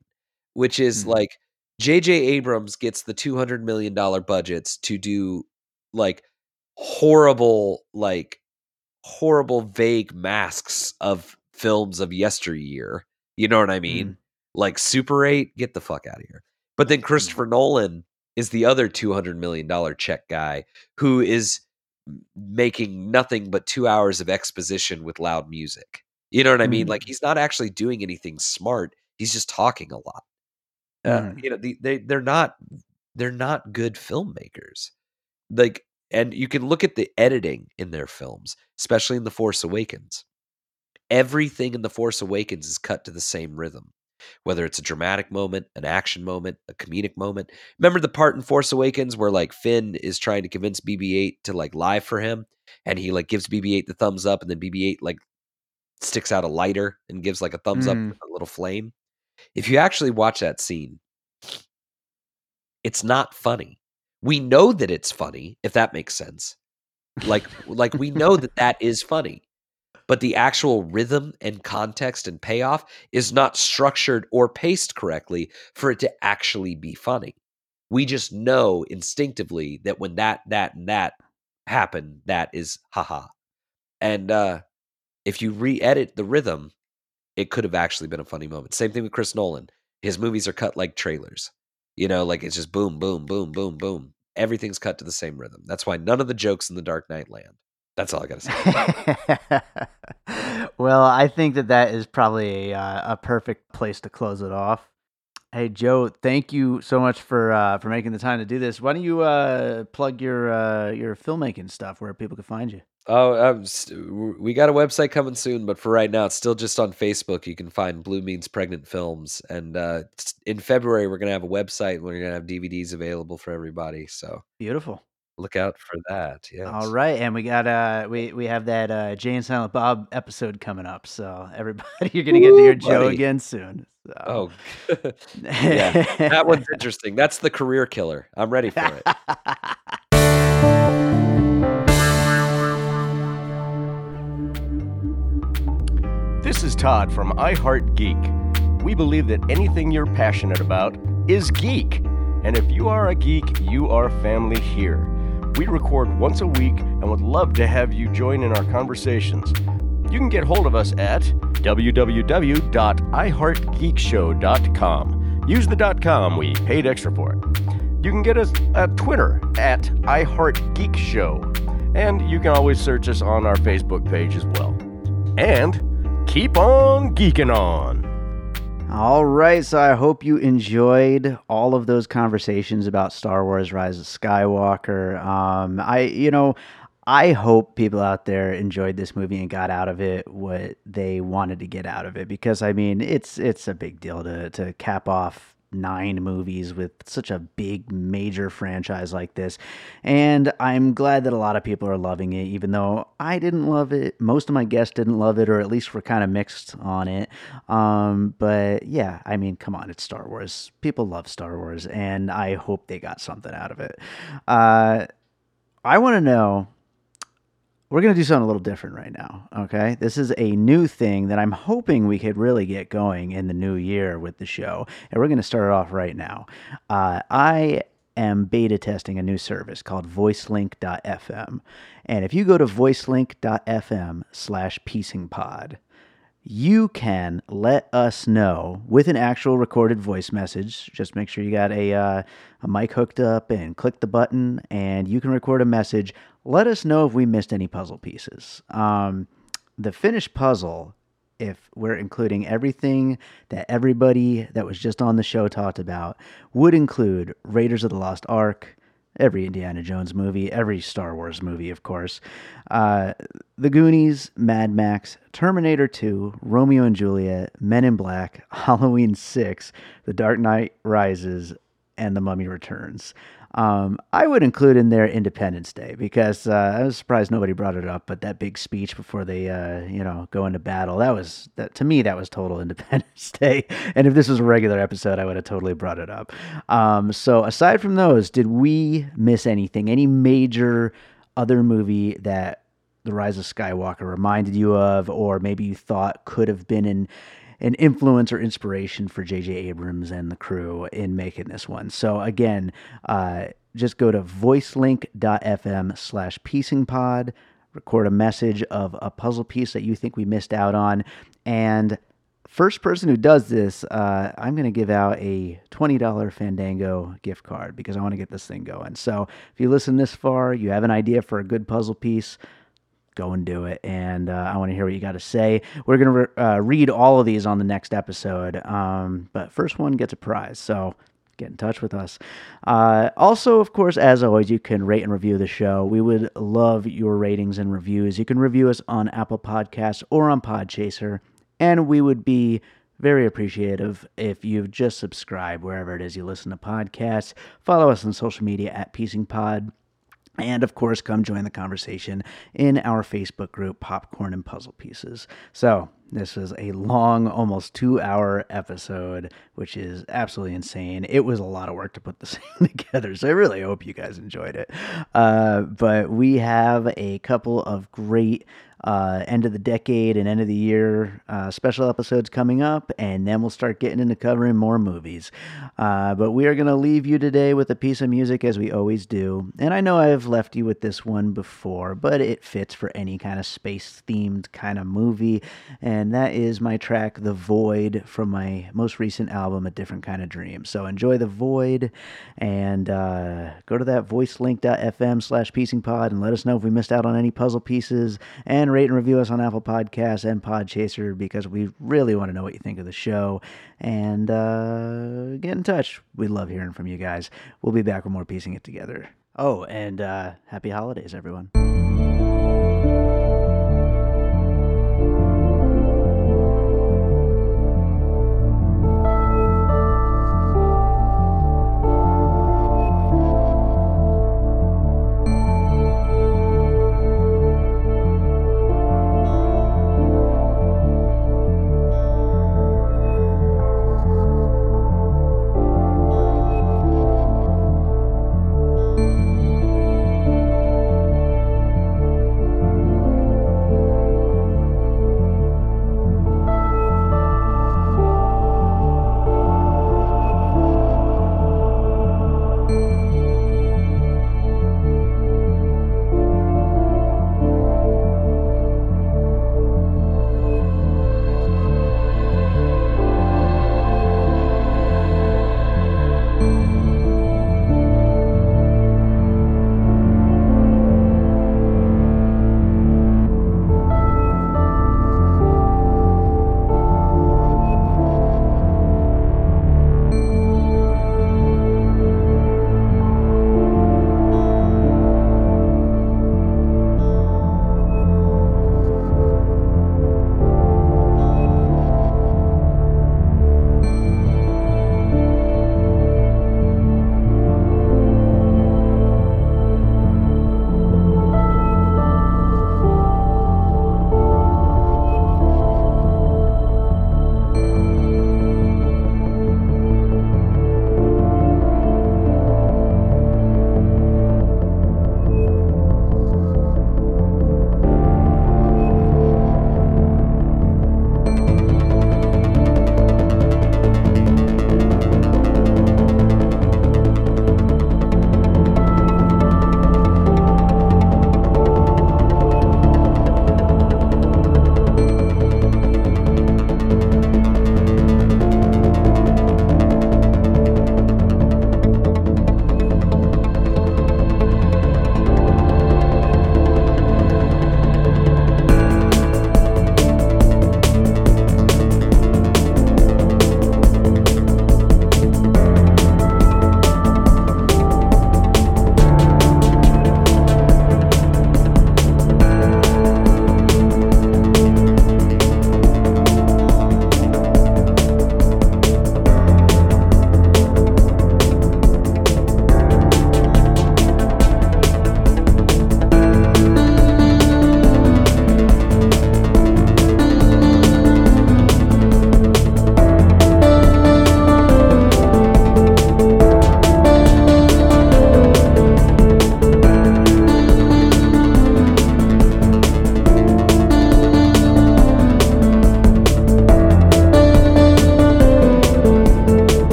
which is Mhm. like J.J. Abrams gets the two hundred million dollar budgets to do like horrible like horrible vague masks of films of yesteryear. You know what I mean? Like Super 8, get the fuck out of here. But then Christopher Nolan is the other $200 million check guy who is making nothing but two hours of exposition with loud music. You know what I mean? Mhm. Like he's not actually doing anything smart. He's just talking a lot. Uh, Mhm. You know, the, they they're not they're not good filmmakers. Like, and you can look at the editing in their films, especially in The Force Awakens. Everything in The Force Awakens is cut to the same rhythm whether it's a dramatic moment, an action moment, a comedic moment. Remember the part in Force Awakens where like Finn is trying to convince BB-8 to like lie for him and he like gives BB-8 the thumbs up and then BB-8 like sticks out a lighter and gives like a thumbs up Mhm. a little flame. If you actually watch that scene, it's not funny. We know that it's funny if that makes sense. Like like we know that that is funny but the actual rhythm and context and payoff is not structured or paced correctly for it to actually be funny. We just know instinctively that when that, that, and that happen, that is haha. And uh, if you re edit the rhythm, it could have actually been a funny moment. Same thing with Chris Nolan. His movies are cut like trailers. You know, like it's just boom, boom, boom, boom, boom. Everything's cut to the same rhythm. That's why none of the jokes in The Dark Knight land. That's all I got to say. well, I think that that is probably a, uh, a perfect place to close it off. Hey Joe, thank you so much for uh, for making the time to do this. Why don't you uh, plug your uh, your filmmaking stuff where people can find you? Oh, um, st- we got a website coming soon, but for right now, it's still just on Facebook. You can find Blue Means Pregnant Films, and uh, in February we're gonna have a website. And We're gonna have DVDs available for everybody, so Beautiful. look out for that. Yes. All right, and we got uh we we have that uh Jay and Silent Bob episode coming up, so everybody you're gonna get to hear Woo, Joe again soon. So. Oh, yeah, that one's interesting. That's the career killer. I'm ready for it. This is Todd from iHeartGeek. We believe that anything you're passionate about is geek. And if you are a geek, you are family here. We record once a week and would love to have you join in our conversations. You can get hold of us at www.iheartgeekshow.com. Use the .com, we paid extra for it. You can get us at Twitter at iHeartGeekShow. And you can always search us on our Facebook page as well. And keep on geeking on. All right, so I hope you enjoyed all of those conversations about Star Wars: Rise of Skywalker. Um, I, you know, I hope people out there enjoyed this movie and got out of it what they wanted to get out of it because I mean, it's it's a big deal to to cap off nine movies with such a big major franchise like this. And i'm glad that a lot of people are loving it even though i didn't love it. Most of my guests didn't love it or at least were kind of mixed on it. Um, but yeah i mean come on it's star wars. People love star wars and i hope they got something out of it. Uh, i want to know we're going to do something a little different right now. Okay. This is a new thing that I'm hoping we could really get going in the new year with the show. And we're going to start it off right now. Uh, I am beta testing a new service called voicelink.fm. And if you go to voicelink.fm slash piecingpod, you can let us know with an actual recorded voice message. Just make sure you got a, uh, a mic hooked up and click the button, and you can record a message. Let us know if we missed any puzzle pieces. Um, the finished puzzle, if we're including everything that everybody that was just on the show talked about, would include Raiders of the Lost Ark, every Indiana Jones movie, every Star Wars movie, of course. Uh, the Goonies, Mad Max, Terminator 2, Romeo and Juliet, Men in Black, Halloween 6, The Dark Knight Rises, and The Mummy Returns. Um, I would include in there Independence Day because uh, I was surprised nobody brought it up. But that big speech before they, uh, you know, go into battle that was that to me that was total Independence Day. And if this was a regular episode, I would have totally brought it up. Um, so aside from those, did we miss anything? Any major other movie that the Rise of Skywalker reminded you of, or maybe you thought could have been in an influence or inspiration for J.J. Abrams and the crew in making this one. So again, uh, just go to voicelink.fm slash piecingpod, record a message of a puzzle piece that you think we missed out on, and first person who does this, uh, I'm going to give out a $20 Fandango gift card because I want to get this thing going. So if you listen this far, you have an idea for a good puzzle piece, go and do it. And uh, I want to hear what you got to say. We're going to re- uh, read all of these on the next episode. Um, but first one gets a prize. So get in touch with us. Uh, also, of course, as always, you can rate and review the show. We would love your ratings and reviews. You can review us on Apple Podcasts or on Podchaser. And we would be very appreciative if you've just subscribed wherever it is you listen to podcasts. Follow us on social media at Piecing Pod. And of course, come join the conversation in our Facebook group, Popcorn and Puzzle Pieces. So, this was a long, almost two hour episode, which is absolutely insane. It was a lot of work to put this thing together. So, I really hope you guys enjoyed it. Uh, but we have a couple of great uh, end of the decade and end of the year uh, special episodes coming up, and then we'll start getting into covering more movies. Uh, but we are going to leave you today with a piece of music as we always do. And I know I've left you with this one before, but it fits for any kind of space themed kind of movie. And that is my track, The Void, from my most recent album, A Different Kind of Dream. So enjoy The Void and uh, go to that voicelink.fm slash piecingpod and let us know if we missed out on any puzzle pieces. And rate and review us on Apple Podcasts and Podchaser because we really want to know what you think of the show. And uh, get in touch. We love hearing from you guys. We'll be back with more piecing it together. Oh, and uh, happy holidays, everyone.